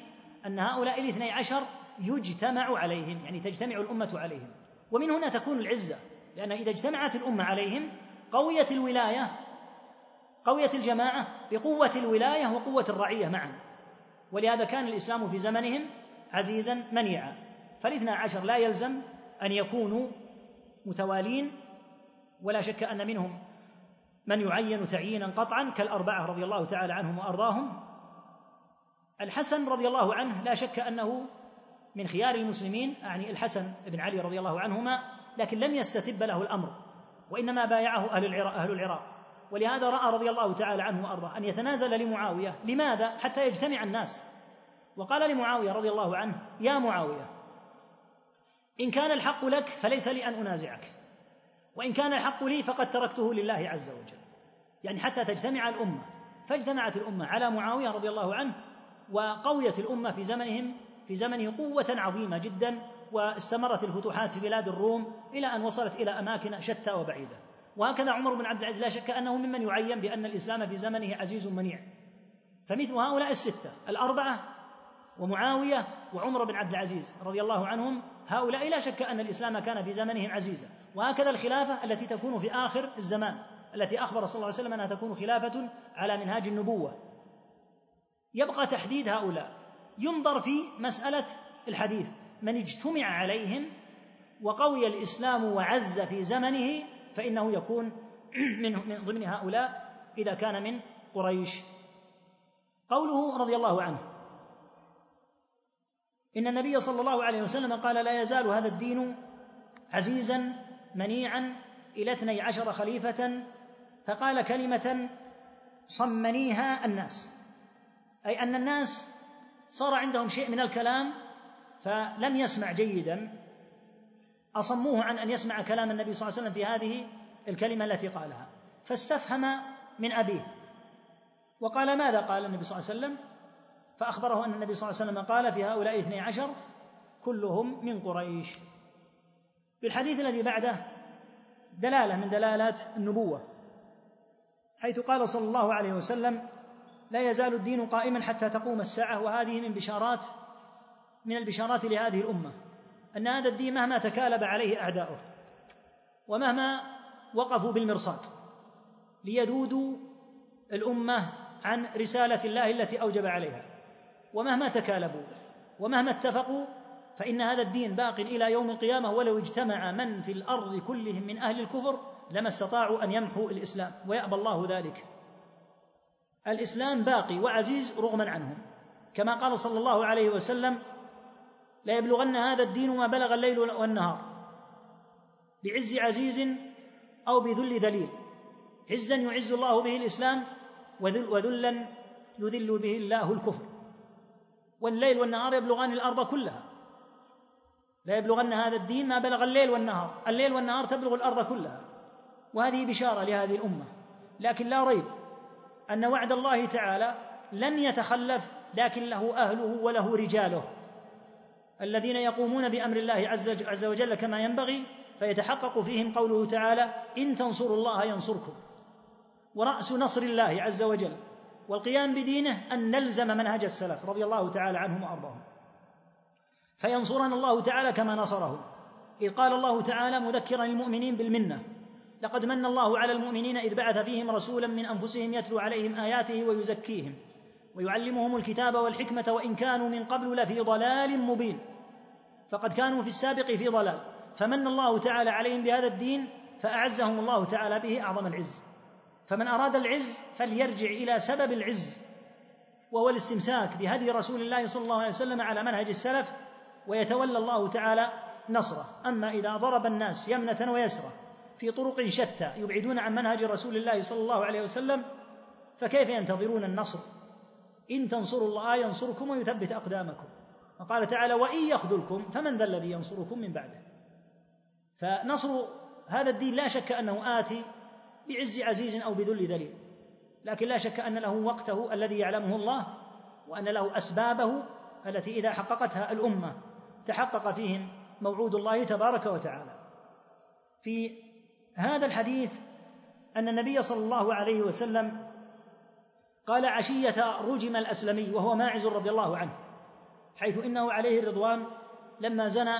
أن هؤلاء الاثني عشر يجتمع عليهم يعني تجتمع الأمة عليهم. ومن هنا تكون العزة لأن إذا اجتمعت الأمة عليهم قويت الولاية قويت الجماعة بقوة الولاية وقوة الرعية معا. ولهذا كان الإسلام في زمنهم عزيزا منيعا. فالاثنى عشر لا يلزم أن يكونوا متوالين ولا شك أن منهم من يعين تعيينا قطعا كالأربعة رضي الله تعالى عنهم وأرضاهم. الحسن رضي الله عنه لا شك أنه من خيار المسلمين أعني الحسن بن علي رضي الله عنهما لكن لم يستتب له الأمر وإنما بايعه أهل العراق, أهل العراق. ولهذا رأى رضي الله تعالى عنه وأرضاه أن يتنازل لمعاوية. لماذا؟ حتى يجتمع الناس. وقال لمعاوية رضي الله عنه يا معاوية إن كان الحق لك فليس لي أن أنازعك وإن كان الحق لي فقد تركته لله عز وجل. يعني حتى تجتمع الأمة. فاجتمعت الأمة على معاوية رضي الله عنه وقويت الأمة في زمنهم في زمنه قوة عظيمة جدا واستمرت الفتوحات في بلاد الروم إلى أن وصلت إلى أماكن شتى وبعيدة. وهكذا عمر بن عبد العزيز لا شك أنه ممن يعين بأن الإسلام في زمنه عزيز منيع. فمثل هؤلاء الستة الأربعة ومعاوية وعمر بن عبد العزيز رضي الله عنهم هؤلاء لا شك أن الإسلام كان في زمنهم عزيزا. وهكذا الخلافة التي تكون في آخر الزمان التي أخبر صلى الله عليه وسلم أنها تكون خلافة على منهاج النبوة. يبقى تحديد هؤلاء. ينظر في مسألة الحديث. من اجتمع عليهم وقوي الإسلام وعز في زمنه فإنه يكون من من ضمن هؤلاء إذا كان من قريش. قوله رضي الله عنه إن النبي صلى الله عليه وسلم قال لا يزال هذا الدين عزيزا منيعا إلى اثني عشر خليفة فقال كلمة صمنيها الناس. أي أن الناس صار عندهم شيء من الكلام فلم يسمع جيدا. أصموه عن أن يسمع كلام النبي صلى الله عليه وسلم في هذه الكلمة التي قالها. فاستفهم من أبيه. وقال ماذا قال النبي صلى الله عليه وسلم؟ فأخبره أن النبي صلى الله عليه وسلم قال في هؤلاء اثني عشر كلهم من قريش. في الحديث الذي بعده دلالة من دلالات النبوة حيث قال صلى الله عليه وسلم لا يزال الدين قائما حتى تقوم الساعة. وهذه من بشارات من البشارات لهذه الأمة. أن هذا الدين مهما تكالب عليه أعداؤه ومهما وقفوا بالمرصاد ليذودوا الأمة عن رسالة الله التي أوجب عليها. ومهما تكالبوا ومهما اتفقوا فإن هذا الدين باق إلى يوم القيامة ولو اجتمع من في الأرض كلهم من أهل الكفر لما استطاعوا أن يمحوا الإسلام ويأبى الله ذلك. الإسلام باقي وعزيز رغما عنهم. كما قال صلى الله عليه وسلم لا يبلغن هذا الدين ما بلغ الليل والنهار بعز عزيز أو بذل ذليل. عزا يعز الله به الإسلام وذلا يذل به الله الكفر. والليل والنهار يبلغان الأرض كلها. لا يبلغن هذا الدين ما بلغ الليل والنهار. الليل والنهار تبلغ الأرض كلها. وهذه بشارة لهذه الأمة. لكن لا ريب أن وعد الله تعالى لن يتخلف لكن له أهله وله رجاله. الذين يقومون بأمر الله عز, وجل كما ينبغي فيتحقق فيهم قوله تعالى إن تنصروا الله ينصركم. ورأس نصر الله عز وجل. والقيام بدينه أن نلزم منهج السلف رضي الله تعالى عنهم وأرضاهم. فينصرنا الله تعالى كما نصره إذ قال الله تعالى مذكرا المؤمنين بالمنة لقد من الله على المؤمنين إذ بعث فيهم رسولا من أنفسهم يتلو عليهم آياته ويزكيهم. ويعلمهم الكتاب والحكمة وإن كانوا من قبل لفي ضلال مبين. فقد كانوا في السابق في ضلال. فمن الله تعالى عليهم بهذا الدين فأعزهم الله تعالى به أعظم العز. فمن أراد العز فليرجع إلى سبب العز. وهو الاستمساك بهدي رسول الله صلى الله عليه وسلم على منهج السلف ويتولى الله تعالى نصره. أما إذا ضرب الناس يمنة ويسرة في طرق شتى يبعدون عن منهج رسول الله صلى الله عليه وسلم فكيف ينتظرون النصر؟ إن تنصروا الله ينصركم ويثبت أقدامكم. وقال تعالى وإن يخذلكم فمن ذا الذي ينصركم من بعده. فنصر هذا الدين لا شك أنه آتي بعز عزيز أو بذل ذليل. لكن لا شك أن له وقته الذي يعلمه الله وأن له أسبابه التي إذا حققتها الأمة تحقق فيهم موعود الله تبارك وتعالى. في هذا الحديث أن النبي صلى الله عليه وسلم قال عشية رجم الأسلمي وهو ماعز رضي الله عنه حيث إنه عليه الرضوان لما زنى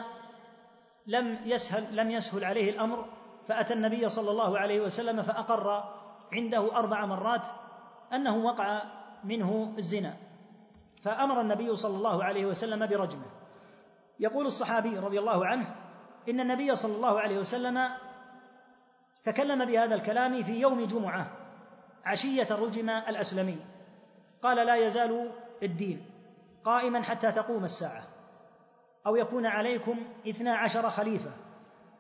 لم يسهل لم يسهل عليه الأمر فأتى النبي صلى الله عليه وسلم فأقر عنده أربع مرات أنه وقع منه الزنا فأمر النبي صلى الله عليه وسلم برجمه. يقول الصحابي رضي الله عنه إن النبي صلى الله عليه وسلم تكلم بهذا الكلام في يوم جمعة عشية رجم الأسلمي. قال لا يزال الدين قائما حتى تقوم الساعة. أو يكون عليكم اثنا عشر خليفة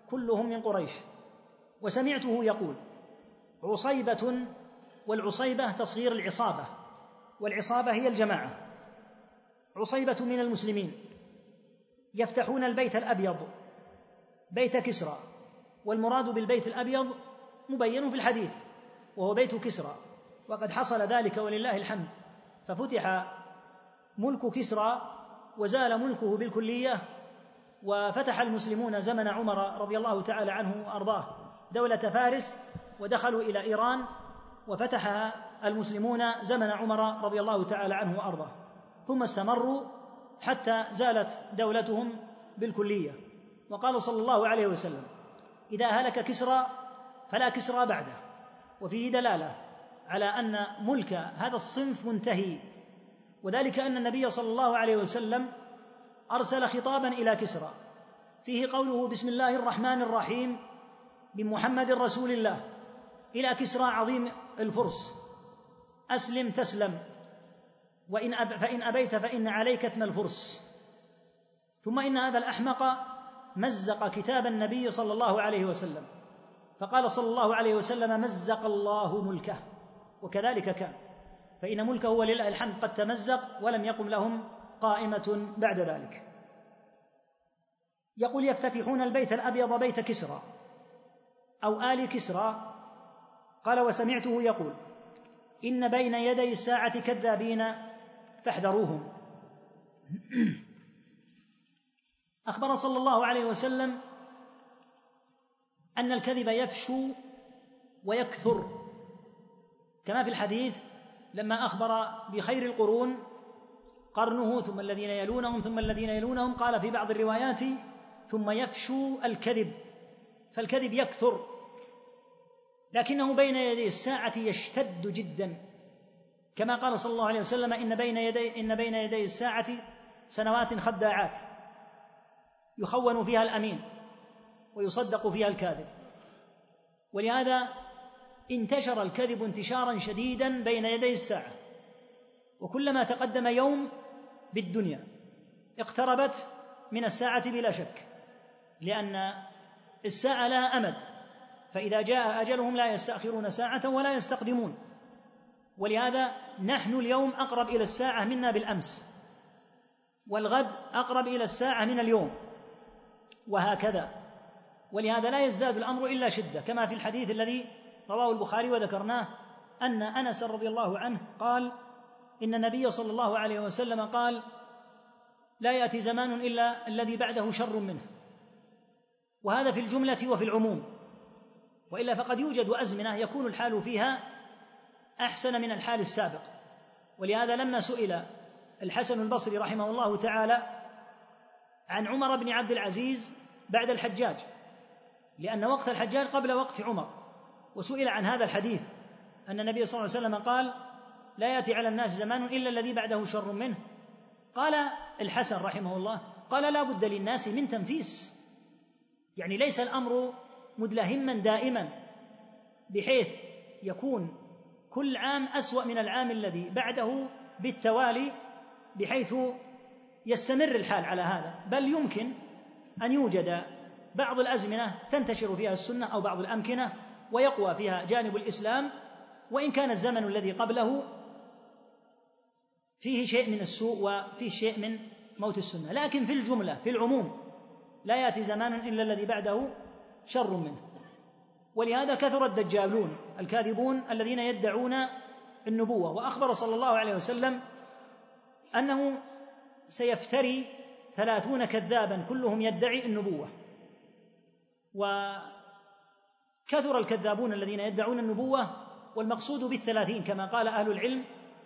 كلهم من قريش. وسمعته يقول عصيبة والعصيبة تصغير العصابة والعصابة هي الجماعة. عصيبة من المسلمين يفتحون البيت الأبيض بيت كسرى والمراد بالبيت الأبيض مبين في الحديث. وهو بيت كسرى. وقد حصل ذلك ولله الحمد. ففتح ملك كسرى وزال ملكه بالكلية وفتح المسلمون زمن عمر رضي الله تعالى عنه وأرضاه. دولة فارس ودخلوا إلى إيران وفتحها المسلمون زمن عمر رضي الله تعالى عنه وأرضاه. ثم استمروا حتى زالت دولتهم بالكلية. وقال صلى الله عليه وسلم إذا هلك كسرى فلا كسرى بعده. وفيه دلالة على أن ملك هذا الصنف منتهي وذلك أن النبي صلى الله عليه وسلم أرسل خطابا إلى كسرى فيه قوله بسم الله الرحمن الرحيم بمحمد رسول الله إلى كسرى عظيم الفرس أسلم تسلم وإن أب فإن أبيت فإن عليك اثم الفرس. ثم إن هذا الأحمق مزق كتاب النبي صلى الله عليه وسلم. فقال صلى الله عليه وسلم مزق الله ملكه وكذلك كان فإن ملكه ولله الحمد قد تمزق ولم يقم لهم قائمة بعد ذلك. يقول يفتتحون البيت الأبيض بيت كسرى أو آل كسرى قال وسمعته يقول إن بين يدي الساعة كذابين فاحذروهم. أخبر صلى الله عليه وسلم أن الكذب يفشو ويكثر. كما في الحديث لما أخبر بخير القرون قرنه ثم الذين يلونهم ثم الذين يلونهم قال في بعض الروايات ثم يفشو الكذب. فالكذب يكثر. لكنه بين يدي الساعة يشتد جدا. كما قال صلى الله عليه وسلم إن بين يدي إن بين يدي الساعة سنوات خداعات. يخون فيها الأمين. ويصدق فيها الكاذب. ولهذا انتشر الكذب انتشارا شديدا بين يدي الساعة. وكلما تقدم يوم بالدنيا اقتربت من الساعة بلا شك لأن الساعة لها أمد. فإذا جاء أجلهم لا يستأخرون ساعة ولا يستقدمون. ولهذا نحن اليوم أقرب إلى الساعة منا بالأمس. والغد أقرب إلى الساعة من اليوم. وهكذا. ولهذا لا يزداد الأمر إلا شدة كما في الحديث الذي رواه البخاري وذكرناه أن أنس رضي الله عنه قال إن النبي صلى الله عليه وسلم قال لا يأتي زمان إلا الذي بعده شر منه. وهذا في الجملة وفي العموم. وإلا فقد يوجد أزمنة يكون الحال فيها أحسن من الحال السابق. ولهذا لما سئل الحسن البصري رحمه الله تعالى عن عمر بن عبد العزيز بعد الحجاج لأن وقت الحجاج قبل وقت عمر وسئل عن هذا الحديث أن النبي صلى الله عليه وسلم قال لا يأتي على الناس زمان إلا الذي بعده شر منه. قال الحسن رحمه الله قال لا بد للناس من تنفيس. يعني ليس الأمر مدلهما دائما بحيث يكون كل عام أسوأ من العام الذي بعده بالتوالي بحيث يستمر الحال على هذا. بل يمكن أن يوجد بعض الأزمنة تنتشر فيها السنة أو بعض الأمكنة ويقوى فيها جانب الإسلام وإن كان الزمن الذي قبله فيه شيء من السوء وفيه شيء من موت السنة. لكن في الجملة في العموم لا يأتي زمان إلا الذي بعده شر منه. ولهذا كثر الدجالون الكاذبون الذين يدعون النبوة. وأخبر صلى الله عليه وسلم أنه سيفتري ثلاثون كذابا كلهم يدعي النبوة. وكثر الكذابون الذين يدعون النبوة والمقصود بالثلاثين كما قال أهل العلم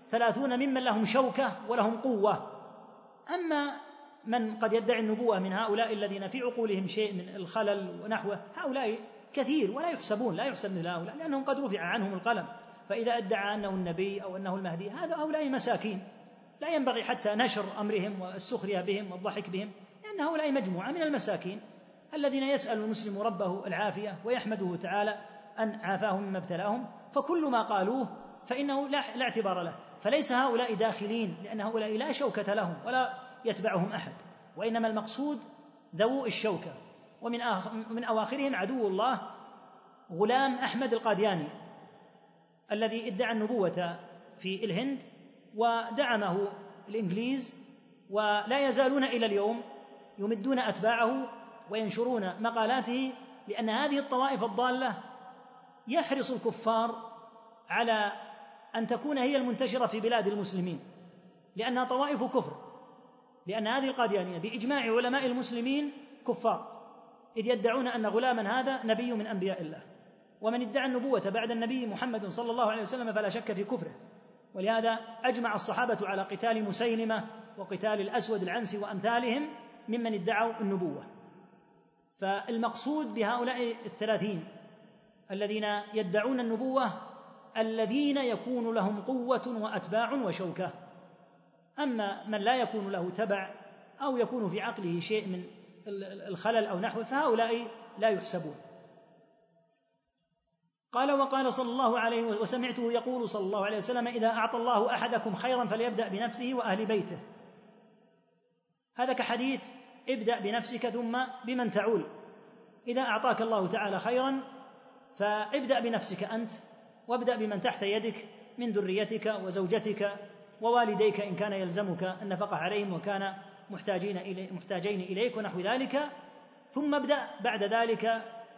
ثلاثون ممن لهم شوكة ولهم قوة. أما من قد يدعي النبوة من هؤلاء الذين في عقولهم شيء من الخلل ونحوه هؤلاء كثير ولا يحسبون لا يحسب مثل هؤلاء لأنهم قد رفع عنهم القلم. فإذا ادعى أنه النبي أو أنه المهدي هذا هؤلاء مساكين. لا ينبغي حتى نشر أمرهم والسخرية بهم والضحك بهم لأن هؤلاء مجموعة من المساكين. الذين يسأل المسلم ربه العافية ويحمده تعالى أن عافاهم مما ابتلاهم فكل ما قالوه فإنه لا, لا اعتبار له. فليس هؤلاء داخلين لأن هؤلاء لا شوكة لهم ولا يتبعهم أحد. وإنما المقصود ذوو الشوكة. ومن من أواخرهم عدو الله غلام أحمد القادياني الذي ادعى النبوة في الهند ودعمه الإنجليز ولا يزالون إلى اليوم يمدون أتباعه وينشرون مقالاته لأن هذه الطوائف الضالة يحرص الكفار على أن تكون هي المنتشرة في بلاد المسلمين لأنها طوائف كفر لأن هذه القاديانية بإجماع علماء المسلمين كفار إذ يدعون أن غلاما هذا نبي من أنبياء الله ومن ادعى النبوة بعد النبي محمد صلى الله عليه وسلم فلا شك في كفره ولهذا أجمع الصحابة على قتال مسيلمة وقتال الأسود العنسي وأمثالهم ممن ادعوا النبوة. فالمقصود بهؤلاء الثلاثين الذين يدعون النبوة الذين يكون لهم قوة وأتباع وشوكة. أما من لا يكون له تبع أو يكون في عقله شيء من الخلل أو نحوه فهؤلاء لا يحسبون. قال وقال صلى الله عليه وسمعته يقول صلى الله عليه وسلم إذا أعطى الله أحدكم خيرا فليبدأ بنفسه وأهل بيته. هذا كحديث ابدأ بنفسك ثم بمن تعول. إذا أعطاك الله تعالى خيرا فابدأ بنفسك أنت وابدأ بمن تحت يدك من ذريتك وزوجتك ووالديك إن كان يلزمك النفقة عليهم وكان محتاجين إلي محتاجين إليك ونحو ذلك. ثم ابدأ بعد ذلك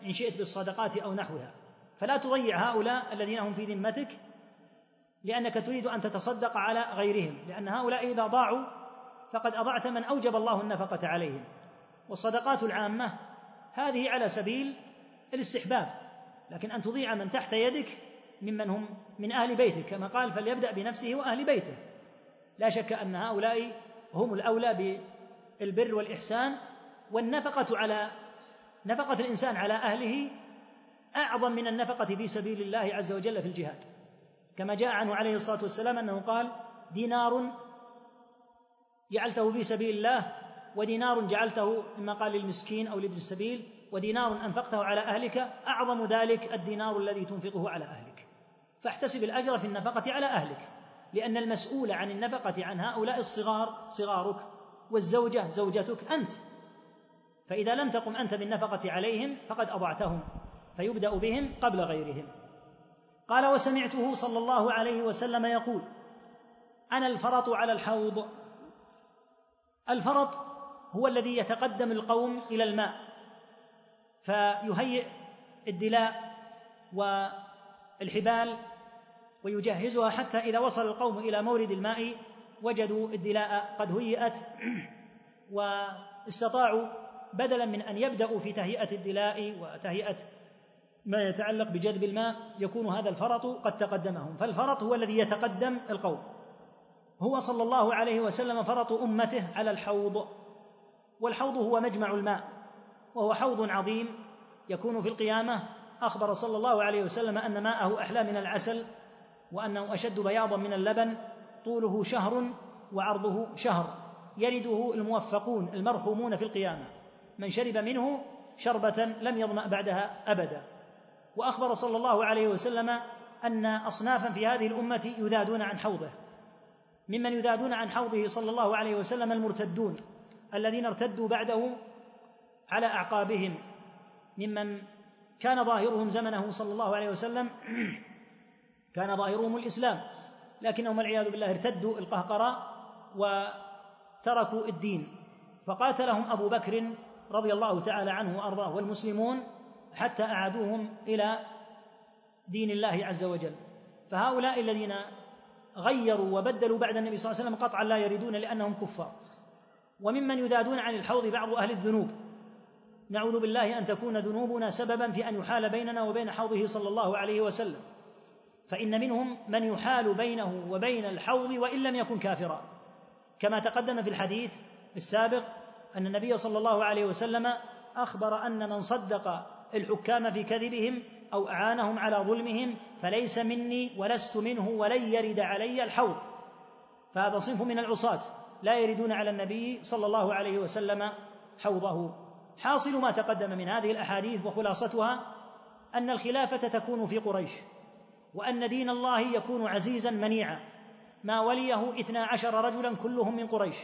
إن شئت بالصدقات أو نحوها. فلا تضيع هؤلاء الذين هم في ذمتك لأنك تريد أن تتصدق على غيرهم لأن هؤلاء إذا ضاعوا فقد أضعت من أوجب الله النفقة عليهم. والصدقات العامة هذه على سبيل الاستحباب لكن أن تضيع من تحت يدك ممن هم من أهل بيتك كما قال فليبدأ بنفسه وأهل بيته. لا شك أن هؤلاء هم الأولى بالبر والإحسان والنفقة على نفقة الإنسان على أهله أعظم من النفقة في سبيل الله عز وجل في الجهاد. كما جاء عنه عليه الصلاة والسلام أنه قال دينار جعلته في سبيل الله ودينار جعلته مما قال للمسكين أو لابن السبيل ودينار أنفقته على أهلك أعظم ذلك الدينار الذي تنفقه على أهلك. فاحتسب الأجر في النفقة على أهلك لأن المسؤول عن النفقة عن هؤلاء الصغار صغارك والزوجة زوجتك أنت. فإذا لم تقم أنت بالنفقة عليهم فقد أضعتهم فيبدأ بهم قبل غيرهم. قال وسمعته صلى الله عليه وسلم يقول أنا الفرط على الحوض الفرط هو الذي يتقدم القوم إلى الماء فيهيئ الدلاء والحبال ويجهزها حتى إذا وصل القوم إلى مورد الماء وجدوا الدلاء قد هيئت واستطاعوا بدلا من أن يبدأوا في تهيئة الدلاء وتهيئة ما يتعلق بجذب الماء يكون هذا الفرط قد تقدمهم. فالفرط هو الذي يتقدم القوم. هو صلى الله عليه وسلم فرط أمته على الحوض والحوض هو مجمع الماء وهو حوض عظيم يكون في القيامة. أخبر صلى الله عليه وسلم أن ماءه أحلى من العسل وأنه أشد بياضا من اللبن طوله شهر وعرضه شهر يرده الموفقون المرحومون في القيامة. من شرب منه شربة لم يظمأ بعدها أبدا. وأخبر صلى الله عليه وسلم أن أصنافا في هذه الأمة يذادون عن حوضه. ممن يذادون عن حوضه صلى الله عليه وسلم المرتدون الذين ارتدوا بعده على أعقابهم ممن كان ظاهرهم زمنه صلى الله عليه وسلم كان ظاهرهم الإسلام لكنهم والعياذ بالله ارتدوا القهقراء وتركوا الدين. فقاتلهم أبو بكر رضي الله تعالى عنه وأرضاه والمسلمون حتى أعادوهم إلى دين الله عز وجل. فهؤلاء الذين غيروا وبدلوا بعد النبي صلى الله عليه وسلم قطعا لا يريدون لأنهم كفار. وممن يذادون عن الحوض بعض أهل الذنوب. نعوذ بالله أن تكون ذنوبنا سببا في أن يحال بيننا وبين حوضه صلى الله عليه وسلم. فإن منهم من يحال بينه وبين الحوض وإن لم يكن كافرا. كما تقدم في الحديث السابق أن النبي صلى الله عليه وسلم أخبر أن من صدق الحكام في كذبهم أو أعانهم على ظلمهم فليس مني ولست منه ولن يرد علي الحوض. فهذا صنف من العصاة. لا يردون على النبي صلى الله عليه وسلم حوضه. حاصل ما تقدم من هذه الأحاديث وخلاصتها أن الخلافة تكون في قريش وأن دين الله يكون عزيزا منيعا. ما وليه اثنا عشر رجلا كلهم من قريش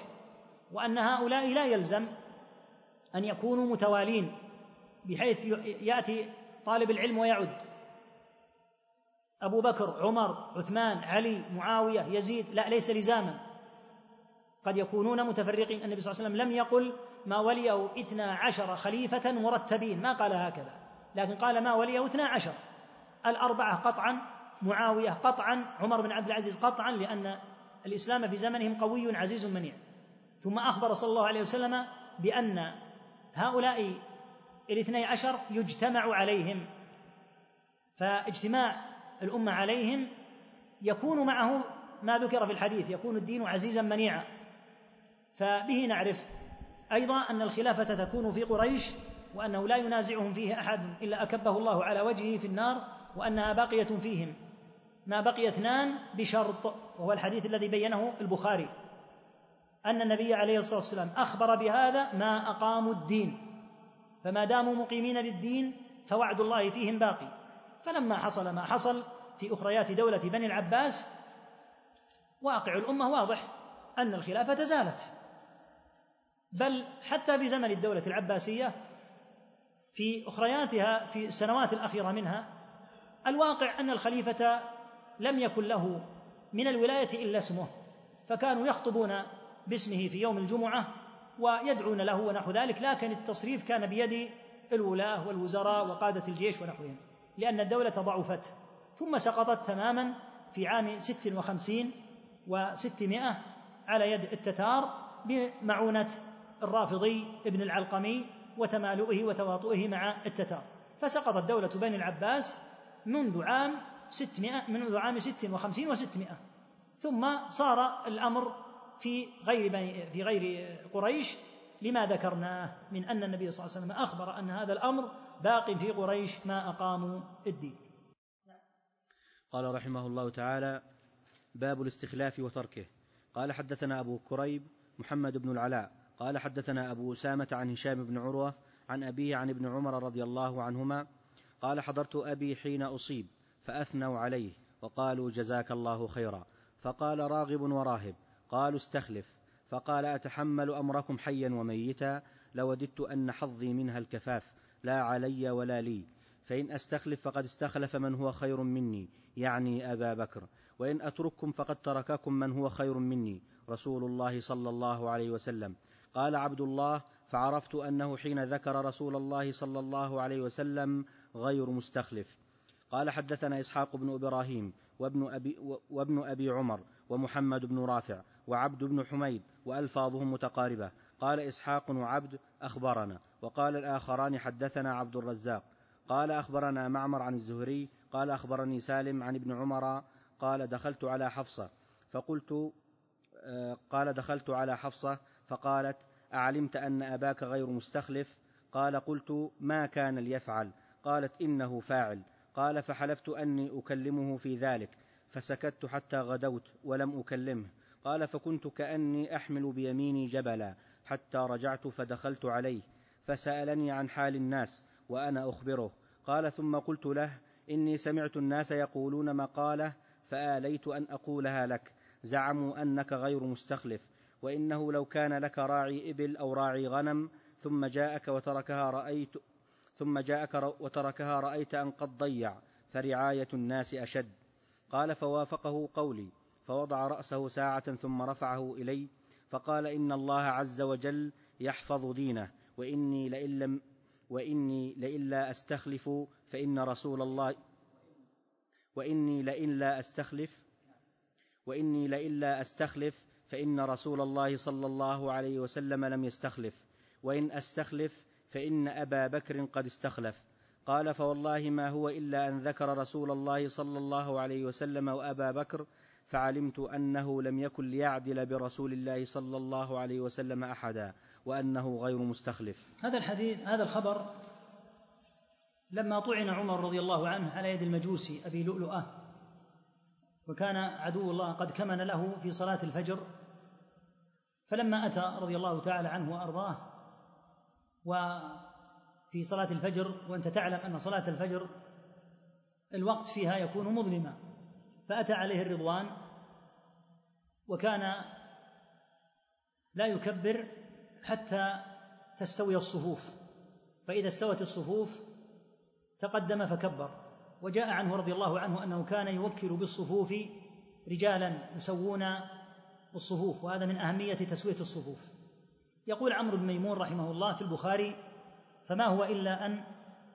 وأن هؤلاء لا يلزم أن يكونوا متوالين. بحيث يأتي طالب العلم ويعد. أبو بكر عمر عثمان علي معاوية يزيد لا ليس لزاما. قد يكونون متفرقين. النبي صلى الله عليه وسلم لم يقل ما وليه اثنا عشر خليفة مرتبين. ما قال هكذا. لكن قال ما وليه اثنا عشر. الأربعة قطعا معاوية قطعا عمر بن عبد العزيز قطعا لأن الإسلام في زمنهم قوي عزيز منيع. ثم أخبر صلى الله عليه وسلم بأن هؤلاء الاثني عشر يجتمع عليهم. فاجتماع الأمة عليهم يكون معه ما ذكر في الحديث يكون الدين عزيزا منيعا. فبه نعرف أيضا أن الخلافة تكون في قريش وأنه لا ينازعهم فيه أحد إلا أكبه الله على وجهه في النار وأنها باقية فيهم. ما بقي اثنان بشرط وهو الحديث الذي بينه البخاري أن النبي عليه الصلاة والسلام أخبر بهذا ما أقاموا الدين. فما داموا مقيمين للدين فوعد الله فيهم باقي. فلما حصل ما حصل في أخريات دولة بني العباس واقع الأمة واضح أن الخلافة زالت بل حتى في زمن الدولة العباسية في أخرياتها في السنوات الأخيرة منها الواقع أن الخليفة لم يكن له من الولاية إلا اسمه فكانوا يخطبون باسمه في يوم الجمعة ويدعون له ونحو ذلك لكن التصريف كان بيد الولاة والوزراء وقادة الجيش ونحوهم لأن الدولة ضعفت ثم سقطت تماما في عام ست وخمسين وستمائة على يد التتار بمعونة الرافضي ابن العلقمي وتمالؤه وتواطؤه مع التتار. فسقطت دولة بني العباس منذ عام ستمائة منذ عام ست وخمسين وستمائة ثم صار الأمر في غير في غير قريش لما ذكرناه من أن النبي صلى الله عليه وسلم أخبر أن هذا الأمر باق في قريش ما أقاموا الدين. قال رحمه الله تعالى باب الاستخلاف وتركه. قال حدثنا أبو كريب محمد بن العلاء. قال حدثنا أبو أسامة عن هشام بن عروة عن أبيه عن ابن عمر رضي الله عنهما. قال حضرت أبي حين أصيب فأثنوا عليه وقالوا جزاك الله خيرا. فقال راغب وراهب قالوا استخلف فقال أتحمل أمركم حيا وميتا؟ لوددت أن حظي منها الكفاف لا علي ولا لي. فإن أستخلف فقد استخلف من هو خير مني يعني أبا بكر. وإن أترككم فقد ترككم من هو خير مني رسول الله صلى الله عليه وسلم. قال عبد الله فعرفت أنه حين ذكر رسول الله صلى الله عليه وسلم غير مستخلف. قال حدثنا إسحاق بن إبراهيم وابن أبي, وابن أبي عمر ومحمد بن رافع. وعبد بن حميد وألفاظهم متقاربة. قال إسحاق وعبد أخبرنا. وقال الآخران حدثنا عبد الرزاق. قال أخبرنا معمر عن الزهري. قال أخبرني سالم عن ابن عمر. قال دخلت على حفصة. فقلت آه، قال دخلت على حفصة. فقالت أعلمت أن أباك غير مستخلف؟ قال قلت ما كان ليفعل؟ قالت إنه فاعل. قال فحلفت أني أكلمه في ذلك. فسكت حتى غدوت ولم أكلمه. قال فكنت كأني أحمل بيميني جبلا حتى رجعت فدخلت عليه فسألني عن حال الناس وأنا أخبره. قال ثم قلت له إني سمعت الناس يقولون مقالة فآليت أن أقولها لك زعموا أنك غير مستخلف وإنه لو كان لك راعي إبل أو راعي غنم ثم جاءك وتركها رأيت ثم جاءك وتركها رأيت أن قد ضيع فرعاية الناس أشد. قال فوافقه قولي. فوضع رأسه ساعة ثم رفعه إلي فقال إن الله عز وجل يحفظ دينه وإني لئن لم وإني لئن لا أستخلف فإن رسول الله وإني لئن لا أستخلف وإني لئن لا أستخلف فإن رسول الله صلى الله عليه وسلم لم يستخلف. وإن أستخلف فإن أبا بكر قد استخلف. قال فوالله ما هو إلا أن ذكر رسول الله صلى الله عليه وسلم وأبا بكر فعلمت أنه لم يكن ليعدل برسول الله صلى الله عليه وسلم أحدا وأنه غير مستخلف. هذا الحديث هذا الخبر لما طعن عمر رضي الله عنه على يد المجوسي أبي لؤلؤة وكان عدو الله قد كمن له في صلاة الفجر فلما أتى رضي الله تعالى عنه وأرضاه وفي صلاة الفجر وأنت تعلم أن صلاة الفجر الوقت فيها يكون مظلما فأتى عليه الرضوان وكان لا يكبر حتى تستوي الصفوف. فإذا استوت الصفوف تقدم فكبر. وجاء عنه رضي الله عنه أنه كان يوكل بالصفوف رجالا يسوون الصفوف وهذا من أهمية تسوية الصفوف. يقول عمرو بن ميمون رحمه الله في البخاري فما هو إلا أن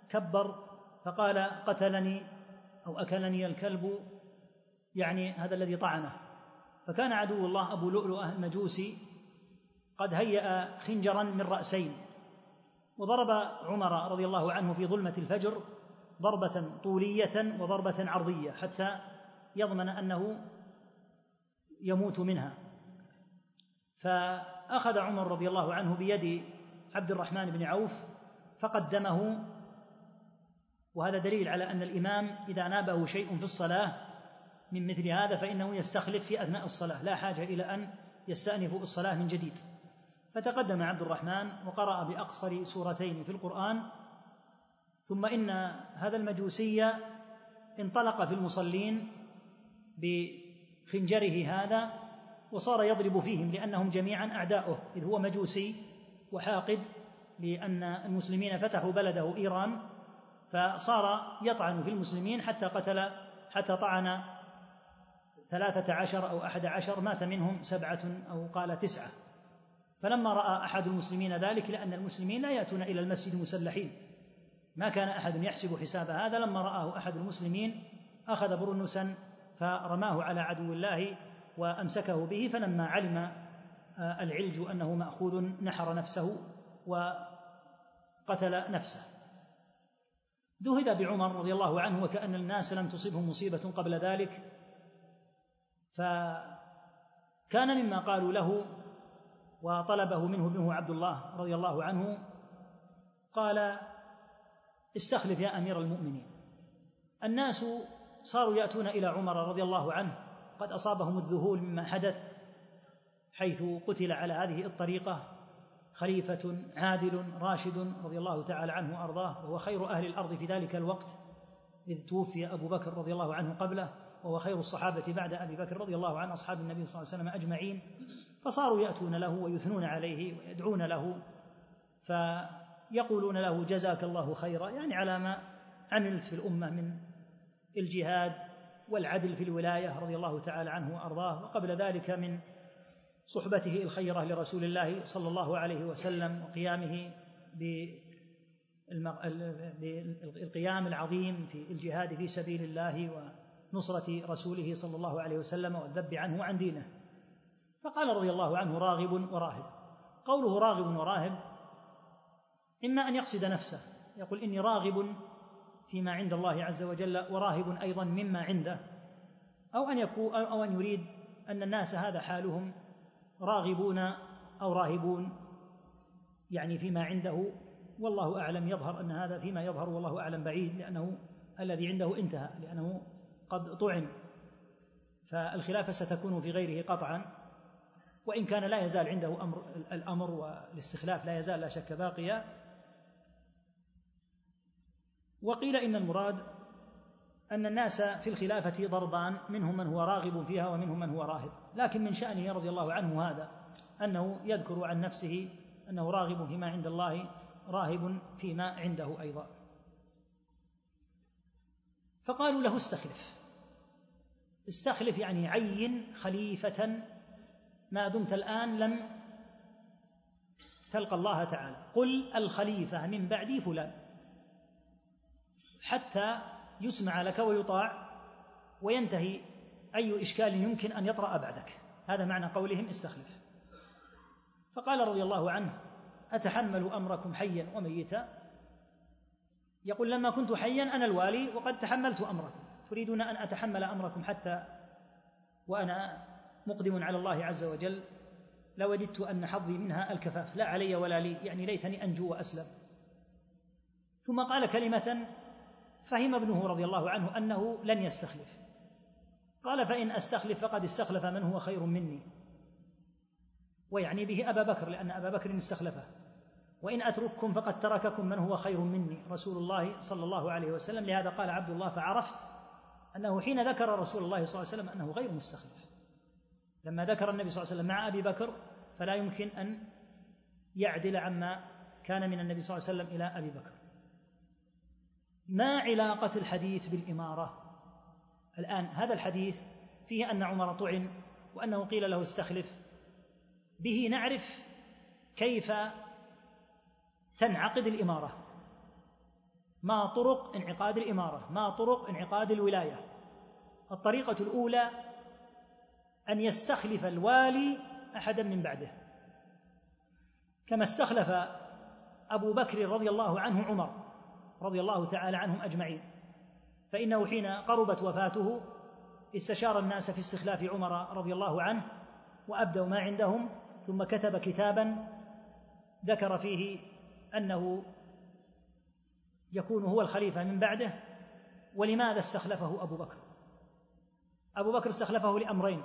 كبر فقال قتلني أو أكلني الكلب يعني هذا الذي طعنه. فكان عدو الله أبو لؤلؤة المجوسي قد هيأ خنجرا من رأسين وضرب عمر رضي الله عنه في ظلمة الفجر ضربة طولية وضربة عرضية حتى يضمن أنه يموت منها. فأخذ عمر رضي الله عنه بيد عبد الرحمن بن عوف فقدمه وهذا دليل على أن الإمام إذا نابه شيء في الصلاة من مثل هذا فإنه يستخلف في أثناء الصلاة لا حاجة إلى أن يستأنف الصلاة من جديد. فتقدم عبد الرحمن وقرأ بأقصر سورتين في القرآن ثم إن هذا المجوسي انطلق في المصلين بخنجره هذا وصار يضرب فيهم لأنهم جميعا أعداؤه إذ هو مجوسي وحاقد لأن المسلمين فتحوا بلده إيران فصار يطعن في المسلمين حتى قتل حتى طعن ثلاثة عشر أو أحد عشر مات منهم سبعة أو قال تسعة. فلما رأى أحد المسلمين ذلك لأن المسلمين لا يأتون إلى المسجد مسلحين. ما كان أحد يحسب حساب هذا. لما رآه أحد المسلمين أخذ برنسا فرماه على عدو الله وأمسكه به. فلما علم آه، العلج أنه مأخوذ نحر نفسه وقتل نفسه. ذهب بعمر رضي الله عنه وكأن الناس لم تصبهم مصيبة قبل ذلك. فكان مما قالوا له وطلبه منه ابنه عبد الله رضي الله عنه قال استخلف يا أمير المؤمنين. الناس صاروا يأتون إلى عمر رضي الله عنه قد أصابهم الذهول مما حدث حيث قتل على هذه الطريقة خليفة عادل راشد رضي الله تعالى عنه وأرضاه وهو خير أهل الأرض في ذلك الوقت إذ توفي أبو بكر رضي الله عنه قبله. وهو خير الصحابة بعد أبي بكر رضي الله عنه أصحاب النبي صلى الله عليه وسلم أجمعين فصاروا يأتون له ويثنون عليه ويدعون له فيقولون له جزاك الله خيرا يعني على ما عملت في الأمة من الجهاد والعدل في الولاية رضي الله تعالى عنه وأرضاه وقبل ذلك من صحبته الخيرة لرسول الله صلى الله عليه وسلم وقيامه بالقيام العظيم في الجهاد في سبيل الله ونصره رسوله صلى الله عليه وسلم والذب عنه وعن دينه. فقال رضي الله عنه راغب وراهب. قوله راغب وراهب إما أن يقصد نفسه. يقول إني راغب فيما عند الله عز وجل وراهب أيضا مما عنده. أو أن يكون أو أن يريد أن الناس هذا حالهم راغبون أو راهبون. يعني فيما عنده والله أعلم يظهر أن هذا فيما يظهر والله أعلم بعيد لأنه الذي عنده انتهى لأنه قد طعن فالخلافة ستكون في غيره قطعا وإن كان لا يزال عنده أمر الأمر والاستخلاف لا يزال لا شك باقيا. وقيل إن المراد أن الناس في الخلافة ضربان منهم من هو راغب فيها ومنهم من هو راهب. لكن من شأنه رضي الله عنه هذا أنه يذكر عن نفسه أنه راغب فيما عند الله راهب فيما عنده أيضا. فقالوا له استخلف. استخلف يعني عين خليفة ما دمت الآن لم تلقى الله تعالى. قل الخليفة من بعدي فلان. حتى يسمع لك ويطاع وينتهي. أي إشكال يمكن أن يطرأ بعدك؟ هذا معنى قولهم استخلف. فقال رضي الله عنه أتحمل أمركم حيا وميتا؟ يقول لما كنت حيا أنا الوالي وقد تحملت أمركم. تريدون أن أتحمل أمركم حتى وأنا مقدم على الله عز وجل. لوددت أن حظي منها الكفاف. لا علي ولا لي. يعني ليتني أنجو وأسلم. ثم قال كلمة فهم ابنه رضي الله عنه أنه لن يستخلف. قال فإن أستخلف فقد استخلف من هو خير مني. ويعني به أبا بكر لأن أبا بكر استخلفه. وإن أترككم فقد ترككم من هو خير مني. رسول الله صلى الله عليه وسلم لهذا قال عبد الله فعرفت أنه حين ذكر رسول الله صلى الله عليه وسلم أنه غير مستخلف. لما ذكر النبي صلى الله عليه وسلم مع أبي بكر فلا يمكن أن يعدل عما كان من النبي صلى الله عليه وسلم إلى أبي بكر. ما علاقة الحديث بالإمارة؟ الآن هذا الحديث فيه أن عمر طعن وأنه قيل له استخلف. به نعرف كيف تنعقد الإمارة. ما طرق انعقاد الإمارة ما طرق انعقاد الولاية. الطريقة الأولى أن يستخلف الوالي أحدا من بعده. كما استخلف أبو بكر رضي الله عنه عمر رضي الله تعالى عنهم أجمعين. فإنه حين قربت وفاته استشار الناس في استخلاف عمر رضي الله عنه وأبدوا ما عندهم ثم كتب كتابا ذكر فيه أنه يكون هو الخليفة من بعده ولماذا استخلفه أبو بكر؟ أبو بكر استخلفه لأمرين.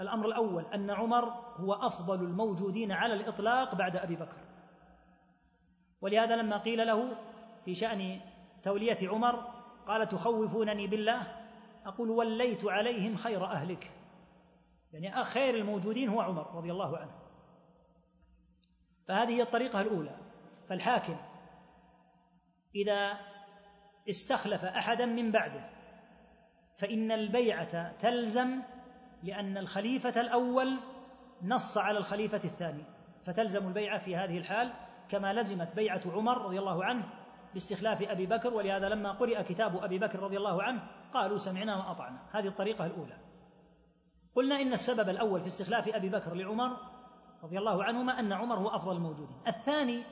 الأمر الأول أن عمر هو أفضل الموجودين على الإطلاق بعد أبي بكر. ولهذا لما قيل له في شأن تولية عمر قال تخوفونني بالله؟ أقول وليت عليهم خير أهلك. يعني خير الموجودين هو عمر رضي الله عنه. فهذه هي الطريقة الأولى. فالحاكم إذا استخلف أحدا من بعده فإن البيعة تلزم لأن الخليفة الأول نص على الخليفة الثاني. فتلزم البيعة في هذه الحال كما لزمت بيعة عمر رضي الله عنه باستخلاف أبي بكر. ولهذا لما قرئ كتاب أبي بكر رضي الله عنه قالوا سمعنا وأطعنا. هذه الطريقة الأولى. قلنا إن السبب الأول في استخلاف أبي بكر لعمر رضي الله عنهما أن عمر هو أفضل الموجودين. الثاني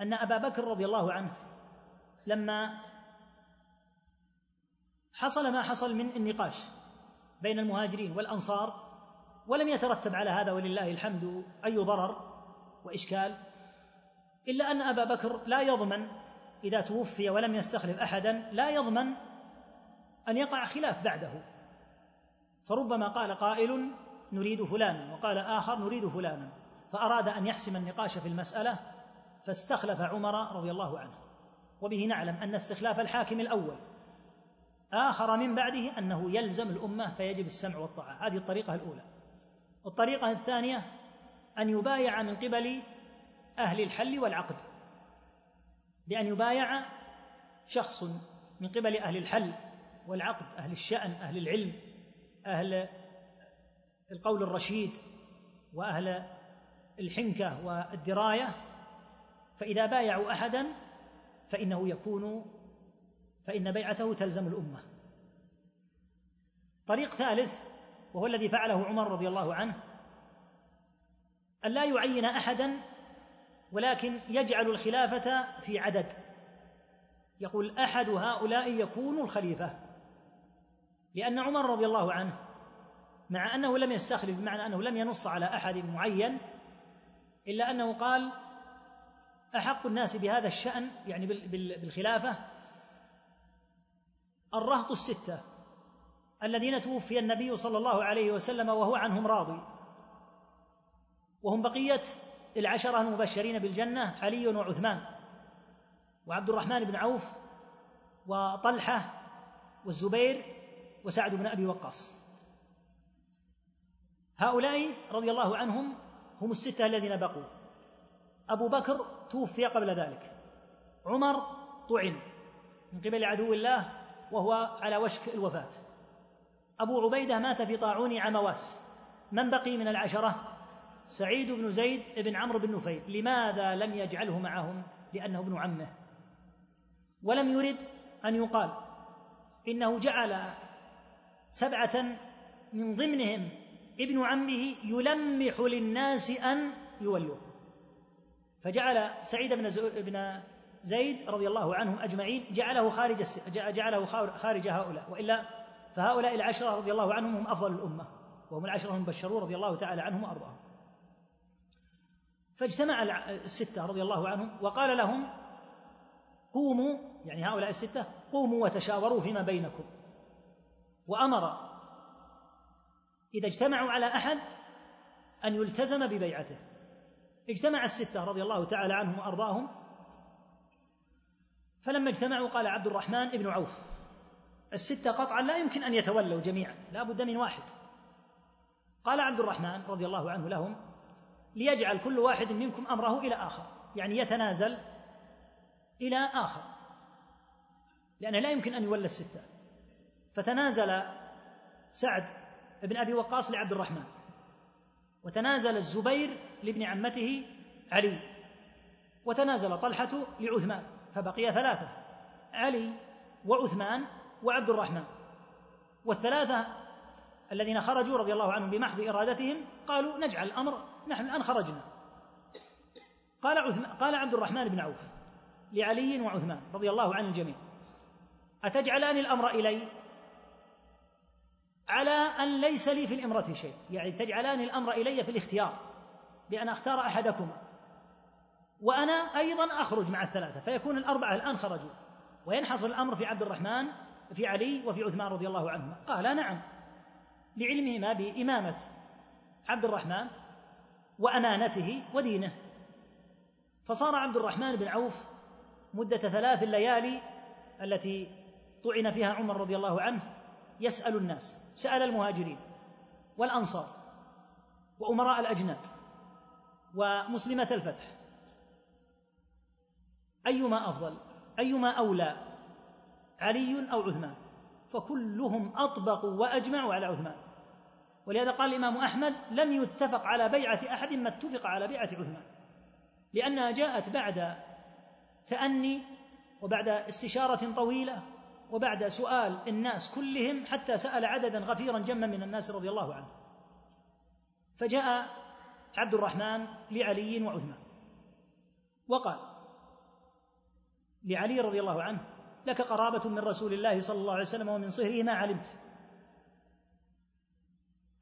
أن أبا بكر رضي الله عنه لما حصل ما حصل من النقاش بين المهاجرين والأنصار ولم يترتب على هذا ولله الحمد أي ضرر وإشكال إلا أن أبا بكر لا يضمن إذا توفي ولم يستخلف أحدا لا يضمن أن يقع خلاف بعده. فربما قال قائل نريد فلانا وقال آخر نريد فلانا. فأراد أن يحسم النقاش في المسألة فاستخلف عمر رضي الله عنه. وبه نعلم أن استخلاف الحاكم الأول. آخر من بعده أنه يلزم الأمة فيجب السمع والطاعة. هذه الطريقة الأولى. الطريقة الثانية أن يبايع من قبل أهل الحل والعقد. بأن يبايع شخص من قبل أهل الحل والعقد أهل الشأن أهل العلم أهل القول الرشيد وأهل الحنكة والدراية فإذا بايعوا أحدا فإنه يكون فإن بيعته تلزم الأمة. طريق ثالث وهو الذي فعله عمر رضي الله عنه أن لا يعين أحدا ولكن يجعل الخلافة في عدد. يقول أحد هؤلاء يكون الخليفة لأن عمر رضي الله عنه مع أنه لم يستخلف بمعنى أنه لم ينص على أحد معين إلا أنه قال أحق الناس بهذا الشأن يعني بالخلافة الرهط الستة الذين توفي النبي صلى الله عليه وسلم وهو عنهم راضي. وهم بقية العشرة المبشرين بالجنة علي وعثمان وعبد الرحمن بن عوف وطلحة والزبير وسعد بن أبي وقاص. هؤلاء رضي الله عنهم هم الستة الذين بقوا. أبو بكر توفي قبل ذلك. عمر طعن من قبل عدو الله وهو على وشك الوفاة. أبو عبيدة مات في طاعون عمواس. من بقي من العشرة؟ سعيد بن زيد بن عمرو بن نفيل. لماذا لم يجعله معهم؟ لأنه ابن عمه. ولم يرد أن يقال إنه جعل سبعة من ضمنهم ابن عمه يلمح للناس أن يولوه. فجعل سعيد بن بن زيد رضي الله عنهم أجمعين جعله خارج جعله خارج هؤلاء وإلا فهؤلاء العشرة رضي الله عنهم هم أفضل الأمة وهم العشرة المبشرون رضي الله تعالى عنهم وأرضاهم. فاجتمع الستة رضي الله عنهم وقال لهم قوموا يعني هؤلاء الستة قوموا وتشاوروا فيما بينكم. وأمر إذا اجتمعوا على أحد أن يلتزم ببيعته. اجتمع الستة رضي الله تعالى عنهم وأرضاهم. فلما اجتمعوا قال عبد الرحمن بن عوف الستة قطعا لا يمكن أن يتولوا جميعا لا بد من واحد. قال عبد الرحمن رضي الله عنه لهم ليجعل كل واحد منكم أمره إلى آخر يعني يتنازل إلى آخر لأنه لا يمكن أن يولى الستة. فتنازل سعد بن أبي وقاص لعبد الرحمن. وتنازل الزبير لابن عمته علي. وتنازل طلحة لعثمان فبقي ثلاثة علي وعثمان وعبد الرحمن. والثلاثة الذين خرجوا رضي الله عنهم بمحض إرادتهم قالوا نجعل الأمر نحن الآن خرجنا. قال عثمان قال عبد الرحمن بن عوف لعلي وعثمان رضي الله عن الجميع أتجعلان الأمر إلي؟ على أن ليس لي في الإمرة شيء. يعني تجعلان الأمر إلي في الاختيار بأن أختار أحدكما. وأنا أيضا أخرج مع الثلاثة فيكون الأربعة الآن خرجوا. وينحصر الأمر في عبد الرحمن في علي وفي عثمان رضي الله عنهما. قال نعم لعلمهما بإمامة عبد الرحمن وأمانته ودينه. فصار عبد الرحمن بن عوف مدة ثلاث الليالي التي طعن فيها عمر رضي الله عنه يسأل الناس سأل المهاجرين والأنصار وأمراء الأجناد ومسلمة الفتح. أيما أفضل أيما أولى علي أو عثمان؟ فكلهم أطبقوا وأجمعوا على عثمان. ولهذا قال الإمام أحمد لم يتفق على بيعة أحد ما اتفق على بيعة عثمان لأنها جاءت بعد تأني وبعد استشارة طويلة وبعد سؤال الناس كلهم حتى سأل عددا غفيرا جما من الناس رضي الله عنه. فجاء عبد الرحمن لعلي وعثمان. وقال لعلي رضي الله عنه لك قرابة من رسول الله صلى الله عليه وسلم ومن صهره ما علمت.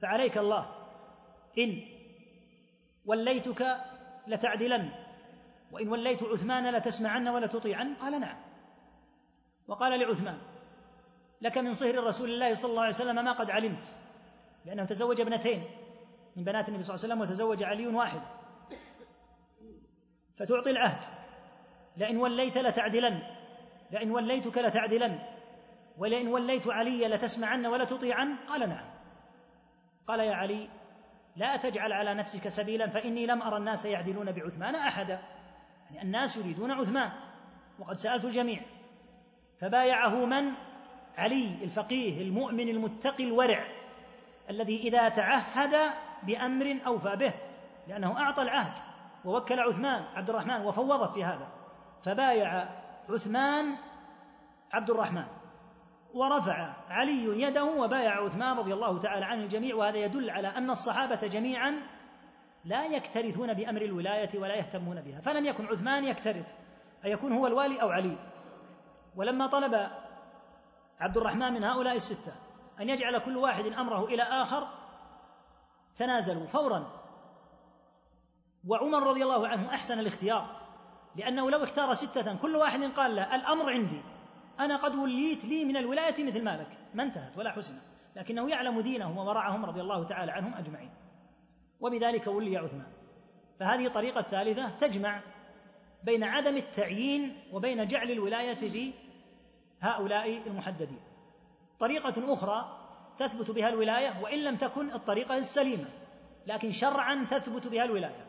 فعليك الله إن وليتك لتعدلن وإن وليت عثمان لتسمعن ولتطيعن قال نعم. وقال لعثمان لك من صهر رسول الله صلى الله عليه وسلم ما قد علمت لأنه تزوج ابنتين من بنات النبي صلى الله عليه وسلم وتزوج علي واحد فتعطي العهد لئن وليت لتعدلن لئن وليتك لتعدلن ولئن وليت علي لتسمعن ولتطيعن. قال نعم. قال يا علي لا تجعل على نفسك سبيلا فإني لم أرى الناس يعدلون بعثمان أحدا. يعني الناس يريدون عثمان وقد سألت الجميع فبايعه من؟ علي الفقيه المؤمن المتقي الورع الذي إذا تعهد بأمر أوفى به لأنه أعطى العهد ووكل عثمان عبد الرحمن وفوض في هذا فبايع عثمان عبد الرحمن ورفع علي يده وبايع عثمان رضي الله تعالى عن الجميع وهذا يدل على أن الصحابة جميعا لا يكترثون بأمر الولاية ولا يهتمون بها فلم يكن عثمان يكترث ان يكون هو الوالي أو علي؟ ولما طلب عبد الرحمن من هؤلاء الستة أن يجعل كل واحد أمره إلى آخر تنازلوا فورا. وعمر رضي الله عنه أحسن الاختيار لأنه لو اختار ستة كل واحد قال له الأمر عندي. أنا قد وليت لي من الولاية مثل مالك ما انتهت ولا حسنت لكنه يعلم دينه وورعهم رضي الله تعالى عنهم أجمعين. وبذلك ولي عثمان. فهذه الطريقة الثالثة تجمع بين عدم التعيين وبين جعل الولاية لهؤلاء المحددين. طريقة أخرى تثبت بها الولاية وإن لم تكن الطريقة السليمة لكن شرعا تثبت بها الولاية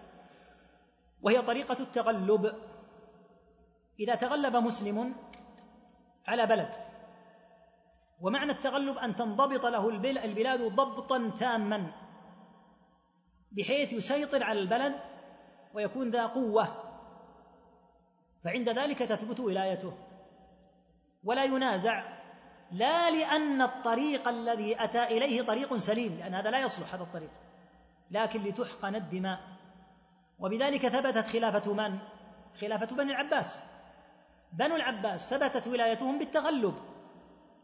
وهي طريقة التغلب. إذا تغلب مسلم على بلد ومعنى التغلب أن تنضبط له البلاد ضبطا تاما بحيث يسيطر على البلد ويكون ذا قوة. فعند ذلك تثبت ولايته. ولا ينازع لا لأن الطريق الذي أتى إليه طريق سليم لأن هذا لا يصلح هذا الطريق. لكن لتحقن الدماء. وبذلك ثبتت خلافة من؟ خلافة بني العباس. بنو العباس ثبتت ولايتهم بالتغلب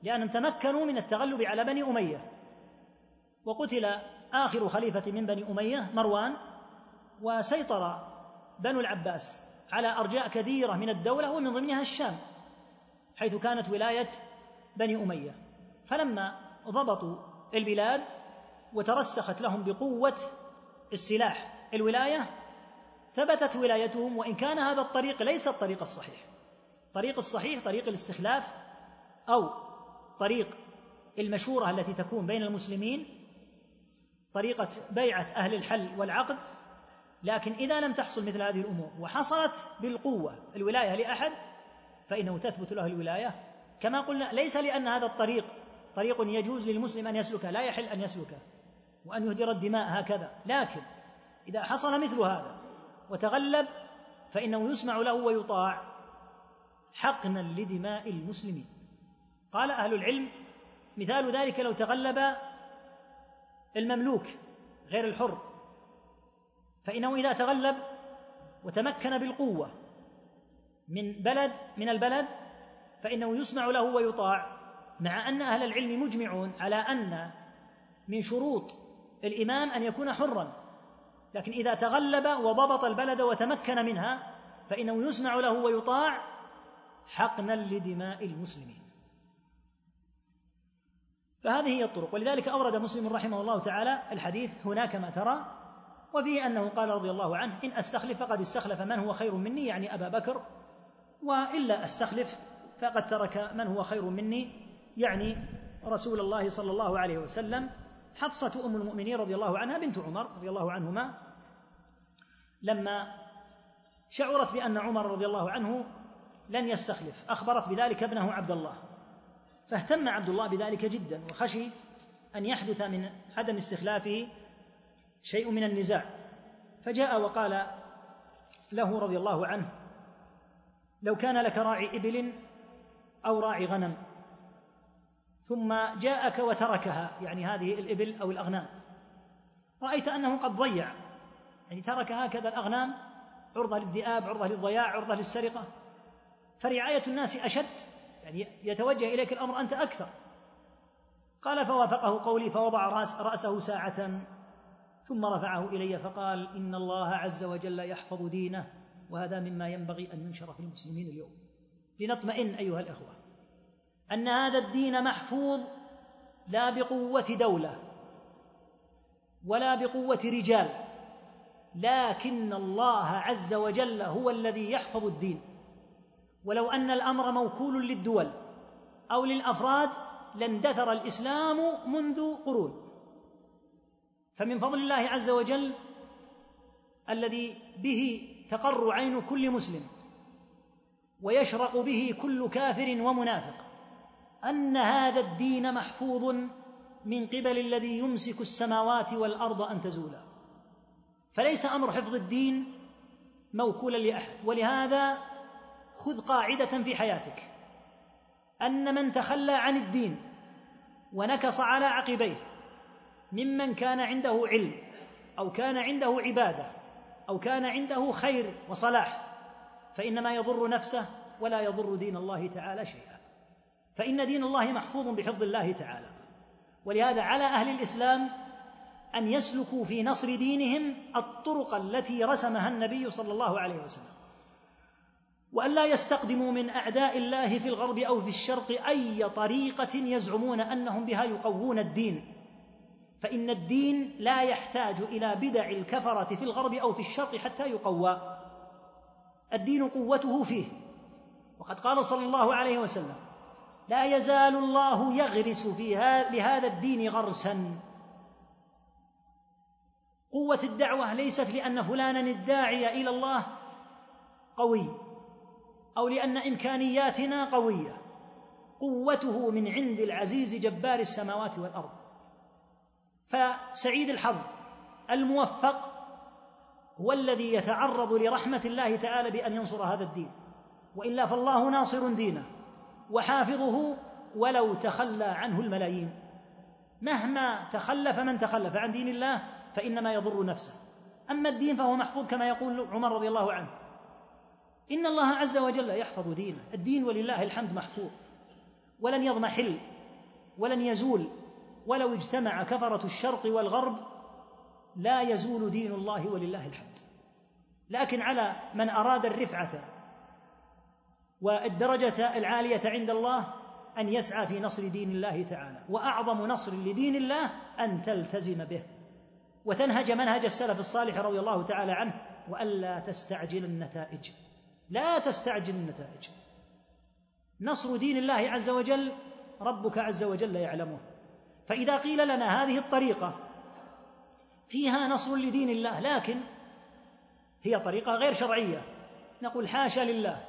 لأنهم تمكنوا من التغلب على بني أمية. وقتل آخر خليفة من بني أمية مروان وسيطر بنو العباس على أرجاء كثيرة من الدولة ومن ضمنها الشام. حيث كانت ولاية بني أمية. فلما ضبطوا البلاد وترسخت لهم بقوة السلاح الولاية ثبتت ولايتهم وإن كان هذا الطريق ليس الطريق الصحيح. طريق الصحيح طريق الاستخلاف أو طريق المشورة التي تكون بين المسلمين طريقة بيعة أهل الحل والعقد. لكن إذا لم تحصل مثل هذه الأمور وحصلت بالقوة الولاية لأحد فإنه تثبت له الولاية. كما قلنا ليس لأن هذا الطريق طريق يجوز للمسلم أن يسلكه لا يحل أن يسلكه وأن يهدر الدماء هكذا. لكن إذا حصل مثل هذا وتغلب فإنه يسمع له ويطاع حقنا لدماء المسلمين. قال أهل العلم مثال ذلك لو تغلب المملوك غير الحر. فإنه إذا تغلب وتمكن بالقوة من بلد من البلد فإنه يسمع له ويطاع مع أن أهل العلم مجمعون على أن من شروط الإمام أن يكون حرا. لكن إذا تغلب وضبط البلد وتمكن منها فإنه يسمع له ويطاع حقنا لدماء المسلمين. فهذه هي الطرق. ولذلك أورد مسلم رحمه الله تعالى الحديث هناك ما ترى وفيه أنه قال رضي الله عنه إن أستخلف فقد استخلف من هو خير مني. يعني أبا بكر وإلا أستخلف فقد ترك من هو خير مني يعني رسول الله صلى الله عليه وسلم حفصة أم المؤمنين رضي الله عنها بنت عمر رضي الله عنهما لما شعرت بأن عمر رضي الله عنه لن يستخلف أخبرت بذلك ابنه عبد الله فاهتم عبد الله بذلك جدا وخشي أن يحدث من عدم استخلافه شيء من النزاع فجاء وقال له رضي الله عنه لو كان لك راعي إبل أو راعي غنم ثم جاءك وتركها يعني هذه الإبل أو الأغنام. رأيت أنه قد ضيع يعني ترك هكذا الأغنام عرضة للذئاب عرضة للضياع عرضة للسرقة. فرعاية الناس أشد يعني يتوجه إليك الأمر أنت أكثر. قال فوافقه قولي فوضع رأس رأسه ساعة ثم رفعه إلي فقال إن الله عز وجل يحفظ دينه. وهذا مما ينبغي أن ينشر في المسلمين اليوم. لنطمئن أيها الإخوة أن هذا الدين محفوظ لا بقوة دولة ولا بقوة رجال لكن الله عز وجل هو الذي يحفظ الدين. ولو أن الأمر موكول للدول أو للأفراد لاندثر الإسلام منذ قرون. فمن فضل الله عز وجل الذي به تقر عين كل مسلم ويشرق به كل كافر ومنافق أن هذا الدين محفوظ من قبل الذي يمسك السماوات والأرض أن تزولا. فليس أمر حفظ الدين موكولا لأحد. ولهذا خذ قاعدة في حياتك أن من تخلى عن الدين ونكص على عقبيه ممن كان عنده علم أو كان عنده عبادة أو كان عنده خير وصلاح فإنما يضر نفسه ولا يضر دين الله تعالى شيئا. فإن دين الله محفوظ بحفظ الله تعالى. ولهذا على أهل الإسلام أن يسلكوا في نصر دينهم الطرق التي رسمها النبي صلى الله عليه وسلم. والا يستقدموا من أعداء الله في الغرب أو في الشرق أي طريقة يزعمون أنهم بها يقوون الدين. فإن الدين لا يحتاج إلى بدع الكفرة في الغرب أو في الشرق حتى يقوى. الدين قوته فيه. وقد قال صلى الله عليه وسلم لا يزال الله يغرس في لهذا الدين غرسا. قوة الدعوة ليست لأن فلانا الداعي إلى الله قوي أو لأن إمكانياتنا قوية. قوته من عند العزيز جبار السماوات والأرض. فسعيد الحظ الموفق هو الذي يتعرض لرحمة الله تعالى بأن ينصر هذا الدين. وإلا فالله ناصر دينه وحافظه ولو تخلى عنه الملايين. مهما تخلف من تخلف عن دين الله فإنما يضر نفسه. أما الدين فهو محفوظ كما يقول عمر رضي الله عنه. إن الله عز وجل يحفظ دينه. الدين ولله الحمد محفوظ. ولن يضمحل ولن يزول. ولو اجتمع كفرة الشرق والغرب لا يزول دين الله ولله الحمد. لكن على من أراد الرفعة والدرجة العالية عند الله أن يسعى في نصر دين الله تعالى. وأعظم نصر لدين الله أن تلتزم به. وتنهج منهج السلف الصالح رضي الله تعالى عنه وألا تستعجل النتائج. لا تستعجل النتائج. نصر دين الله عز وجل ربك عز وجل يعلمه. فإذا قيل لنا هذه الطريقة فيها نصر لدين الله لكن هي طريقة غير شرعية. نقول حاشا لله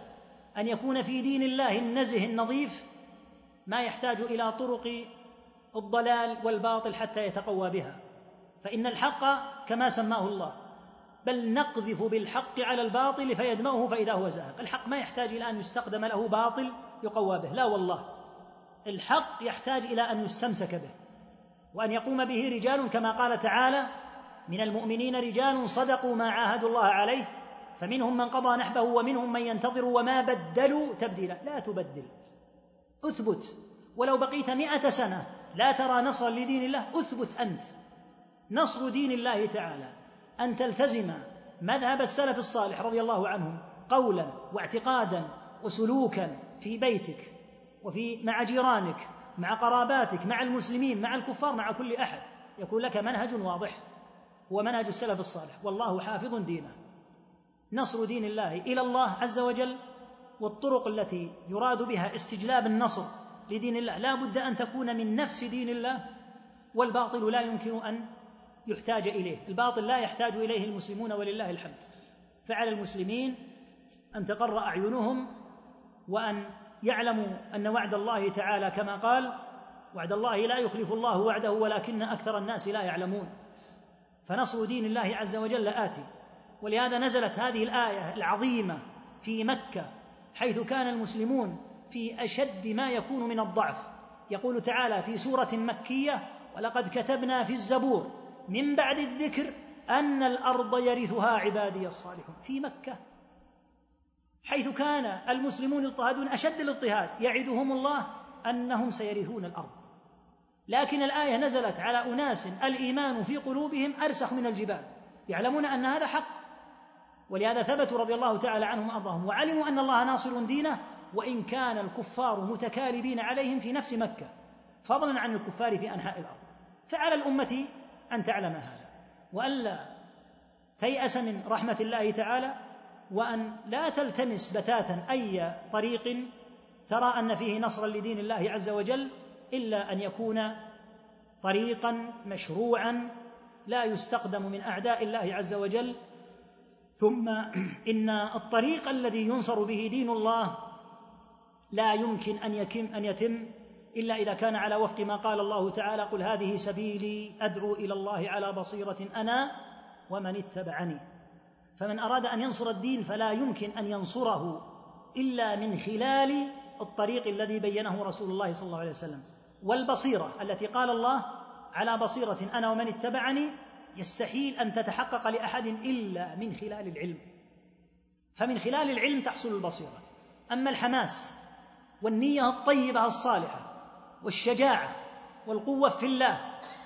أن يكون في دين الله النزه النظيف ما يحتاج إلى طرق الضلال والباطل حتى يتقوى بها. فإن الحق كما سماه الله بل نقذف بالحق على الباطل فيدمغه فإذا هو زاهق. الحق ما يحتاج إلى أن يستخدم له باطل يقوى به لا والله. الحق يحتاج إلى أن يستمسك به. وأن يقوم به رجال كما قال تعالى من المؤمنين رجال صدقوا ما عاهدوا الله عليه فمنهم من قضى نحبه ومنهم من ينتظر وما بدلوا تبديلا. لا تبدل. أثبت. ولو بقيت مئة سنة لا ترى نصرا لدين الله. أثبت أنت. نصر دين الله تعالى. أن تلتزم مذهب السلف الصالح رضي الله عنهم قولا واعتقادا وسلوكا في بيتك وفي مع جيرانك مع قراباتك مع المسلمين مع الكفار مع كل أحد. يكون لك منهج واضح. هو منهج السلف الصالح. والله حافظ دينه. نصر دين الله إلى الله عز وجل والطرق التي يراد بها استجلاب النصر لدين الله. لا بد أن تكون من نفس دين الله والباطل لا يمكن أن يحتاج إليه. الباطل لا يحتاج إليه المسلمون ولله الحمد. فعلى المسلمين أن تقر أعينهم وأن يعلموا أن وعد الله تعالى كما قال وعد الله لا يخلف الله وعده ولكن أكثر الناس لا يعلمون. فنصر دين الله عز وجل آتي. ولهذا نزلت هذه الآية العظيمة في مكة حيث كان المسلمون في أشد ما يكون من الضعف. يقول تعالى في سورة مكية ولقد كتبنا في الزبور من بعد الذكر أن الأرض يرثها عبادي الصالحون. في مكة حيث كان المسلمون يضطهدون أشد الاضطهاد. يعدهم الله أنهم سيرثون الأرض. لكن الآية نزلت على أناس الإيمان في قلوبهم أرسخ من الجبال. يعلمون أن هذا حق. ولهذا ثبتوا رضي الله تعالى عنهم وأرضاهم. وعلموا أن الله ناصر دينه. وإن كان الكفار متكالبين عليهم في نفس مكة. فضلا عن الكفار في أنحاء الأرض. فعلى الأمة أن تعلم هذا. وألا تيأس من رحمة الله تعالى وأن لا تلتمس بتاتا أي طريق ترى أن فيه نصرا لدين الله عز وجل إلا أن يكون طريقا مشروعا لا يستقدم من أعداء الله عز وجل. ثم إن الطريق الذي ينصر به دين الله لا يمكن أن يتم أن يتم إلا إذا كان على وفق ما قال الله تعالى قل هذه سبيلي أدعو إلى الله على بصيرة أنا ومن اتبعني. فمن أراد أن ينصر الدين فلا يمكن أن ينصره إلا من خلال الطريق الذي بينه رسول الله صلى الله عليه وسلم. والبصيرة التي قال الله على بصيرة أنا ومن اتبعني يستحيل أن تتحقق لأحد إلا من خلال العلم. فمن خلال العلم تحصل البصيرة. أما الحماس والنية الطيبة الصالحة والشجاعة والقوة في الله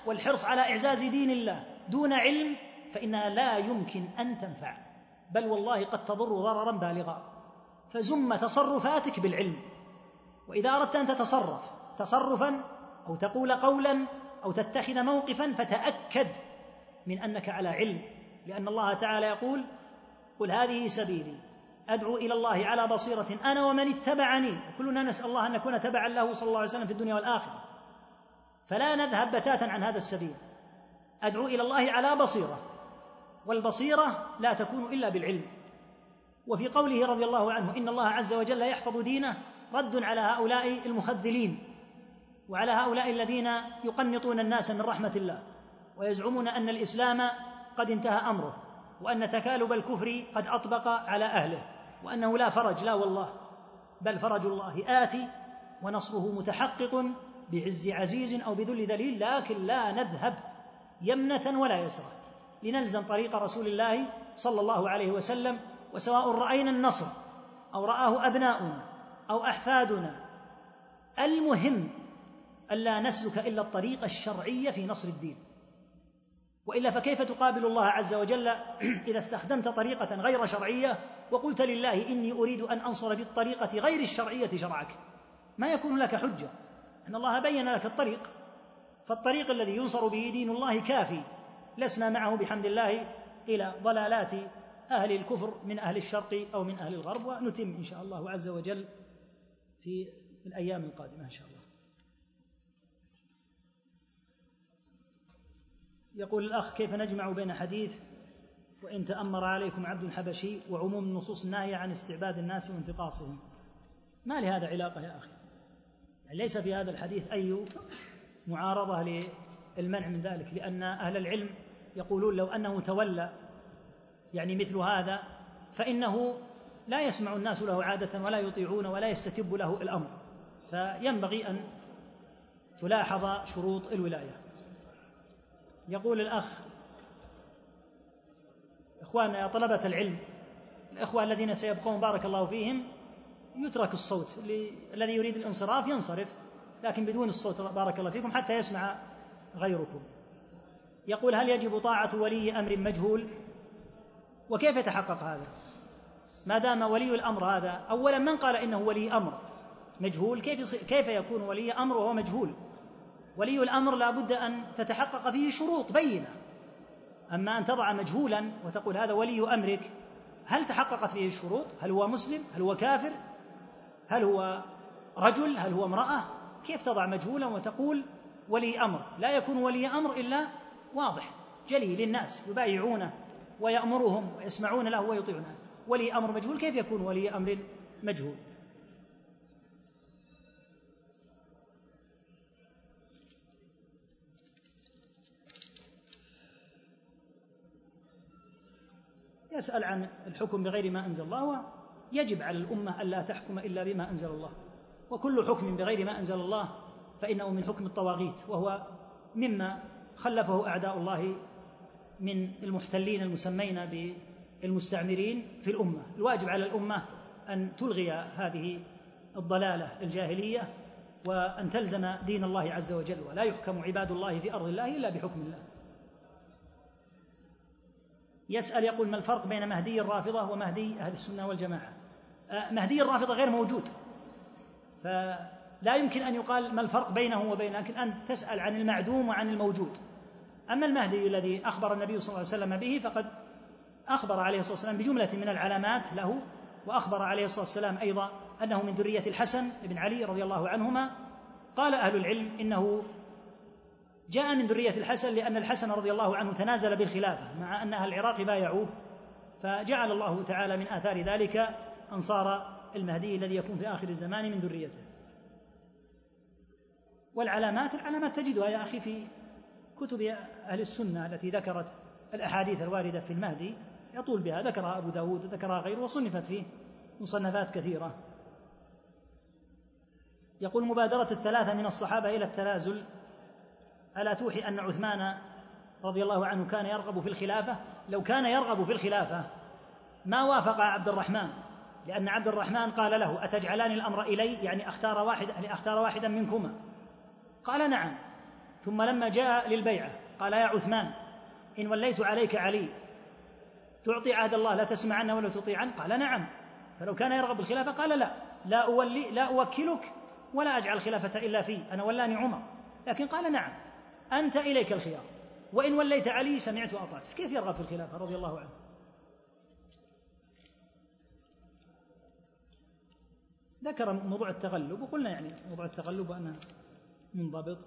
والحرص على إعزاز دين الله دون علم فإنها لا يمكن أن تنفع. بل والله قد تضر ضررا بالغا. فزم تصرفاتك بالعلم. وإذا أردت أن تتصرف تصرفا أو تقول قولا أو تتخذ موقفا فتأكد من أنك على علم. لأن الله تعالى يقول قل هذه سبيلي. أدعو إلى الله على بصيرة أنا ومن اتبعني. كلنا نسأل الله أن نكون تبعا له صلى الله عليه وسلم في الدنيا والآخرة. فلا نذهب بتاتا عن هذا السبيل. أدعو إلى الله على بصيرة. والبصيرة لا تكون إلا بالعلم. وفي قوله رضي الله عنه إن الله عز وجل يحفظ دينه رد على هؤلاء المخذلين وعلى هؤلاء الذين يقنطون الناس من رحمة الله ويزعمون أن الإسلام قد انتهى أمره وأن تكالب الكفر قد أطبق على أهله وأنه لا فرج لا والله بل فرج الله آتي ونصره متحقق بعز عزيز أو بذل ذليل لكن لا نذهب يمنة ولا يسرا. لنلزم طريق رسول الله صلى الله عليه وسلم وسواء رأينا النصر أو رآه أبناؤنا أو أحفادنا. المهم الا نسلك إلا الطريق الشرعي في نصر الدين. وإلا فكيف تقابل الله عز وجل إذا استخدمت طريقة غير شرعية وقلت لله إني أريد أن أنصر بالطريقة غير الشرعية شرعك؟ ما يكون لك حجة. أن الله بين لك الطريق فالطريق الذي ينصر به دين الله كافي. لسنا معه بحمد الله إلى ضلالات أهل الكفر من أهل الشرق أو من أهل الغرب ونتم إن شاء الله عز وجل في الأيام القادمة إن شاء الله. يقول الأخ كيف نجمع بين حديث وإن تأمر عليكم عبد حبشي وعموم النصوص الناهية عن استعباد الناس وانتقاصهم؟ ما لهذا علاقة يا أخي؟ يعني ليس في هذا الحديث أي معارضة للمنع من ذلك لأن أهل العلم يقولون لو أنه تولى يعني مثل هذا فإنه لا يسمع الناس له عادة ولا يطيعون ولا يستتب له الأمر. فينبغي أن تلاحظ شروط الولاية. يقول الأخ إخواننا يا طلبة العلم الإخوة الذين سيبقون بارك الله فيهم يترك الصوت. الذي يريد الانصراف ينصرف لكن بدون الصوت بارك الله فيكم حتى يسمع غيركم. يقول هل يجب طاعة ولي أمر مجهول؟ وكيف يتحقق هذا؟ ما دام ولي الأمر هذا أولا من قال إنه ولي أمر مجهول؟ كيف كيف يكون ولي أمر وهو مجهول؟ ولي الأمر لا بد أن تتحقق فيه شروط بينة. أما أن تضع مجهولا وتقول هذا ولي أمرك هل تحققت فيه الشروط؟ هل هو مسلم؟ هل هو كافر؟ هل هو رجل؟ هل هو امرأة؟ كيف تضع مجهولا وتقول ولي أمر؟ لا يكون ولي أمر إلا واضح جلي للناس يبايعونه ويأمرهم ويسمعون له ويطيعونه. ولي أمر مجهول كيف يكون ولي أمر مجهول؟ يسأل عن الحكم بغير ما أنزل الله يجب على الأمة ألا تحكم إلا بما أنزل الله. وكل حكم بغير ما أنزل الله فإنه من حكم الطواغيت وهو مما خلفه أعداء الله من المحتلين المسمين بالمستعمرين في الأمة. الواجب على الأمة أن تلغي هذه الضلالة الجاهلية وأن تلزم دين الله عز وجل ولا يحكم عباد الله في أرض الله إلا بحكم الله. يسأل يقول ما الفرق بين مهدي الرافضة ومهدي أهل السنة والجماعة؟ آه، مهدي الرافضة غير موجود. فلا يمكن أن يقال ما الفرق بينه وبين لكن أنت تسأل عن المعدوم وعن الموجود. أما المهدي الذي أخبر النبي صلى الله عليه وسلم به فقد أخبر عليه الصلاة والسلام بجملة من العلامات له وأخبر عليه الصلاة والسلام أيضا أنه من ذرية الحسن بن علي رضي الله عنهما قال أهل العلم إنه جاء من ذرية الحسن لأن الحسن رضي الله عنه تنازل بالخلافة مع أن أهل العراق بايعوه فجعل الله تعالى من آثار ذلك أن صار المهدي الذي يكون في آخر الزمان من ذريته. والعلامات العلامات تجدها يا أخي في كتب أهل السنة التي ذكرت الأحاديث الواردة في المهدي يطول بها. ذكرها أبو داود ذكرها غيره وصنفت فيه مصنفات كثيرة. يقول مبادرة الثلاثة من الصحابة إلى التنازل ألا توحي أن عثمان رضي الله عنه كان يرغب في الخلافة؟ لو كان يرغب في الخلافة ما وافق عبد الرحمن؟ لأن عبد الرحمن قال له أتجعلان الأمر إلي؟ يعني أختار واحد يعني أختار واحدا منكما. قال نعم. ثم لما جاء للبيعة قال يا عثمان إن وليت عليك علي تعطي عهد الله لا تسمعن ولا تطيعن؟ قال نعم. فلو كان يرغب بالخلافة قال لا. لا أولي لا أوكلك ولا أجعل الخلافة إلا في أنا ولاني عمر. لكن قال نعم. أنت إليك الخيار. وإن وليت علي سمعت وأطعت. كيف يرغب في الخلافة رضي الله عنه؟ ذكر موضوع التغلب وقلنا يعني موضوع التغلب أنه منضبط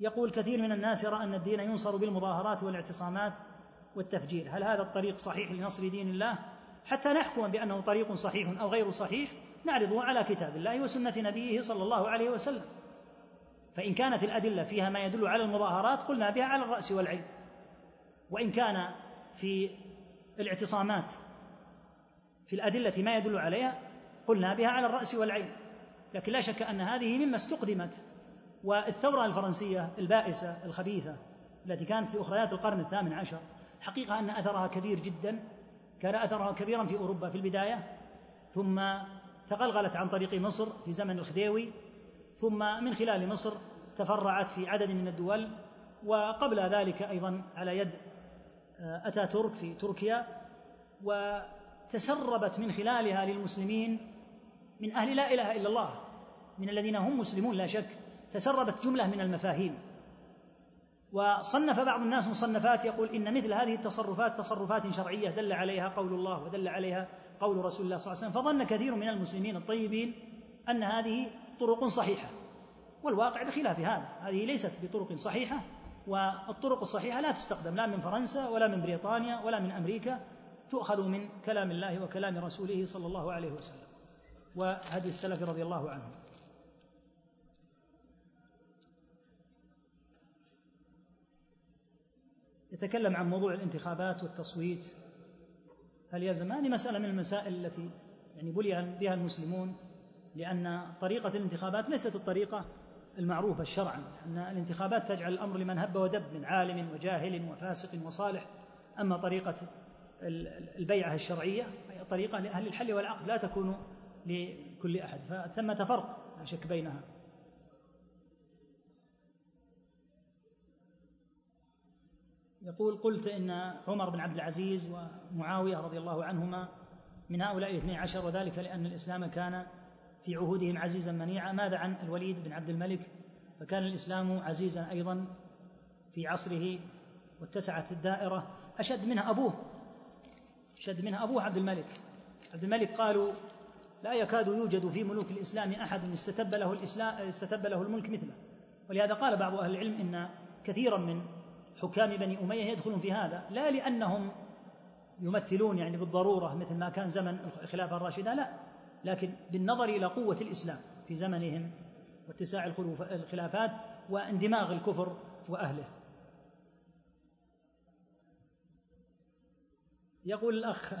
يقول كثير من الناس يرى أن الدين ينصر بالمظاهرات والاعتصامات والتفجير هل هذا الطريق صحيح لنصر دين الله؟ حتى نحكم بأنه طريق صحيح أو غير صحيح نعرضه على كتاب الله وسنة نبيه صلى الله عليه وسلم. فإن كانت الأدلة فيها ما يدل على المظاهرات قلنا بها على الرأس والعين. وإن كان في الاعتصامات في الأدلة ما يدل عليها قلنا بها على الرأس والعين. لكن لا شك أن هذه مما استقدمت والثورة الفرنسية البائسة الخبيثة التي كانت في أخريات القرن الثامن عشر حقيقة أن أثرها كبير جدا كان أثرها كبيرا في أوروبا في البداية ثم تغلغلت عن طريق مصر في زمن الخديوي ثم من خلال مصر تفرعت في عدد من الدول وقبل ذلك أيضا على يد آه، أتاتورك في تركيا وتسربت من خلالها للمسلمين من أهل لا إله إلا الله من الذين هم مسلمون لا شك تسربت جملة من المفاهيم. وصنف بعض الناس مصنفات يقول إن مثل هذه التصرفات تصرفات شرعية دل عليها قول الله ودل عليها قول رسول الله صلى الله عليه وسلم فظن كثير من المسلمين الطيبين أن هذه طرق صحيحة. والواقع بخلاف هذا هذه ليست بطرق صحيحة والطرق الصحيحة لا تستخدم لا من فرنسا ولا من بريطانيا ولا من أمريكا تؤخذ من كلام الله وكلام رسوله صلى الله عليه وسلم. وهدي السلف رضي الله عنهم. يتكلم عن موضوع الانتخابات والتصويت. هل يلزم هذه مسألة من المسائل التي يعني بلي بها المسلمون لأن طريقة الانتخابات ليست الطريقة المعروفة شرعا. أن الانتخابات تجعل الأمر لمن هب ودب من عالم وجاهل وفاسق وصالح. أما طريقة البيعة الشرعية هي طريقة لأهل الحل والعقد لا تكون لكل أحد. فثمة فرق لا شك بينها. يقول قلت إن عمر بن عبد العزيز ومعاوية رضي الله عنهما من هؤلاء الاثني عشر وذلك لأن الإسلام كان في عهودهم عزيزا منيعا. ماذا عن الوليد بن عبد الملك؟ فكان الإسلام عزيزا أيضا في عصره واتسعت الدائرة. أشد منها أبوه أشد منها أبوه عبد الملك. عبد الملك قالوا لا يكاد يوجد في ملوك الإسلام أحد استتب له الإسلام استتب له الملك مثله. ولهذا قال بعض أهل العلم إن كثيرا من حكام بني أمية يدخلون في هذا لا لأنهم يمثلون يعني بالضرورة مثل ما كان زمن الخلافة الراشدة لا. لكن بالنظر إلى قوة الإسلام في زمنهم واتساع الخلافات واندماغ الكفر وأهله. يقول الأخ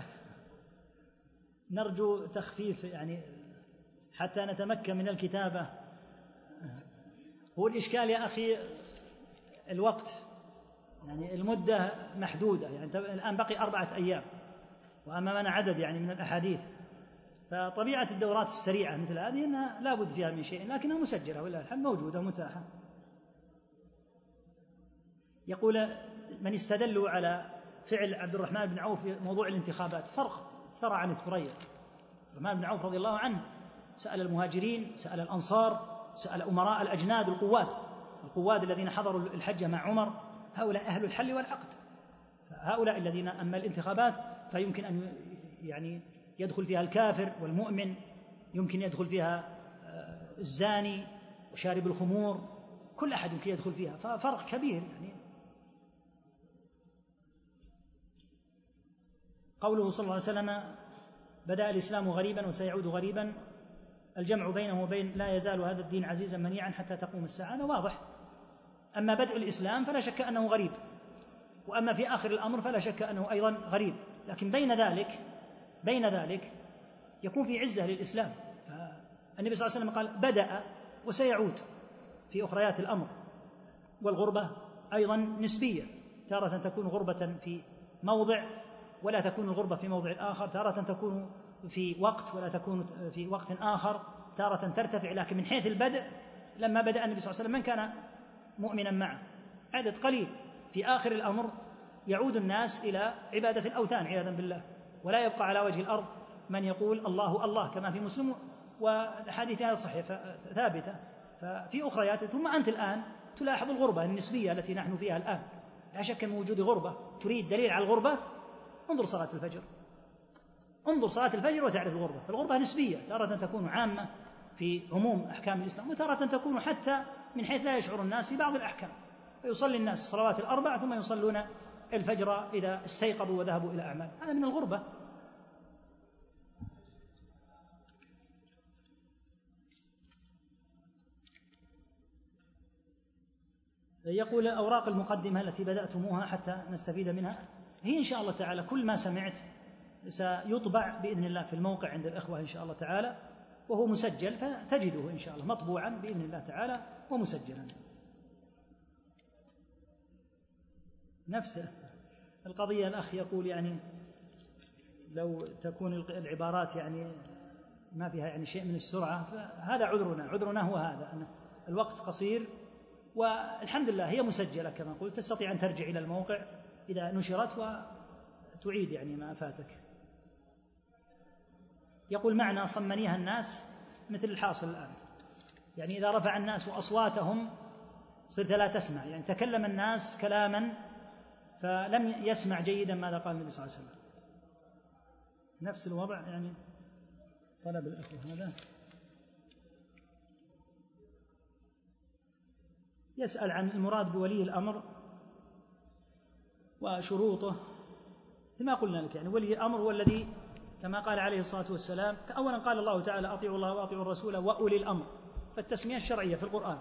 نرجو تخفيف يعني حتى نتمكن من الكتابة. هو الإشكال يا أخي الوقت يعني المدة محدودة يعني الآن بقي أربعة أيام وأمامنا عدد يعني من الأحاديث. فطبيعة الدورات السريعة مثل هذه أنها لا بد فيها من شيء لكنها مسجلة ولله الحمد موجودة متاحة يقول من استدلوا على فعل عبد الرحمن بن عوف في موضوع الانتخابات فرق ثرى عن الثريا. الرحمن بن عوف رضي الله عنه سأل المهاجرين سأل الأنصار سأل أمراء الأجناد القوات القواد الذين حضروا الحج مع عمر هؤلاء أهل الحل والعقد. هؤلاء الذين أما الانتخابات فيمكن أن يعني يدخل فيها الكافر والمؤمن يمكن يدخل فيها آه، الزاني وشارب الخمور كل أحد يمكن يدخل فيها ففرق كبير يعني. قوله صلى الله عليه وسلم بدأ الإسلام غريبا وسيعود غريبا الجمع بينه وبين لا يزال هذا الدين عزيزا منيعا حتى تقوم الساعة. هذا واضح. أما بدء الإسلام فلا شك أنه غريب. وأما في آخر الأمر فلا شك أنه أيضا غريب. لكن بين ذلك بين ذلك يكون في عزة للإسلام. فالنبي صلى الله عليه وسلم قال بدأ وسيعود في أخريات الأمر. والغربة أيضا نسبية تارة تكون غربة في موضع ولا تكون الغربة في موضع آخر تارة تكون في وقت ولا تكون في وقت آخر تارة ترتفع. لكن من حيث البدء لما بدأ النبي صلى الله عليه وسلم من كان مؤمنا معه؟ عدد قليل. في آخر الأمر يعود الناس إلى عبادة الأوثان عياذا بالله. ولا يبقى على وجه الأرض من يقول الله الله كما في مسلم والأحاديث هذا صحيح ثابتة. ففي أخريات ثم أنت الآن تلاحظ الغربة النسبية التي نحن فيها الآن. لا شك من وجود غربة. تريد دليل على الغربة؟ انظر صلاة الفجر. انظر صلاة الفجر وتعرف الغربة. فالغربة نسبية تارة تكون عامة في عموم أحكام الإسلام وتارة تكون حتى من حيث لا يشعر الناس في بعض الأحكام. فيصلي الناس الصلوات الأربع ثم يصلون الفجر إذا استيقظوا وذهبوا إلى أعمال هذا من الغربة. يقول أوراق المقدمة التي بدأتموها حتى نستفيد منها. هي إن شاء الله تعالى كل ما سمعت سيطبع بإذن الله في الموقع عند الإخوة إن شاء الله تعالى وهو مسجل فتجده إن شاء الله مطبوعا بإذن الله تعالى ومسجلا. نفس القضية الأخ يقول يعني لو تكون العبارات يعني ما فيها يعني شيء من السرعة فهذا عذرنا عذرنا هو هذا أن الوقت قصير والحمد لله هي مسجلة كما قلت تستطيع أن ترجع إلى الموقع. إذا نشرت وتعيد يعني ما فاتك. يقول معنى صمنيها الناس مثل الحاصل الآن. يعني إذا رفع الناس أصواتهم صرت لا تسمع. يعني تكلم الناس كلاما فلم يسمع جيدا ماذا قال النبي صلى الله عليه وسلم. نفس الوضع يعني طلب الأخوة هذا. يسأل عن المراد بولي الأمر وشروطه كما قلنا لك يعني ولي الأمر هو الذي كما قال عليه الصلاة والسلام أولا قال الله تعالى أطيعوا الله وأطيعوا الرسول وأولي الأمر فالتسمية الشرعية في القرآن.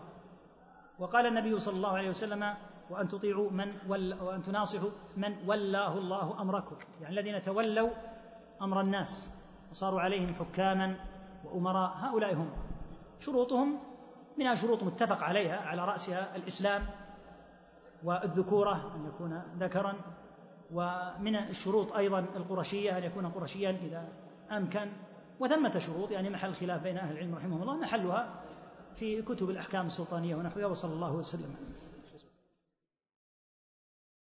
وقال النبي صلى الله عليه وسلم وأن تطيعوا من ول وأن تناصحوا من ولاه الله أمركم. يعني الذين تولوا أمر الناس وصاروا عليهم حكاما وأمراء هؤلاء هم. شروطهم منها شروط متفق عليها على رأسها الإسلام والذكورة أن يكون ذكرا. ومن الشروط أيضا القرشية أن يكون قرشيا إذا أمكن. وثمة شروط يعني محل خلاف بين أهل العلم رحمهم الله محلها في كتب الأحكام السلطانية ونحوها وصلى الله وسلم.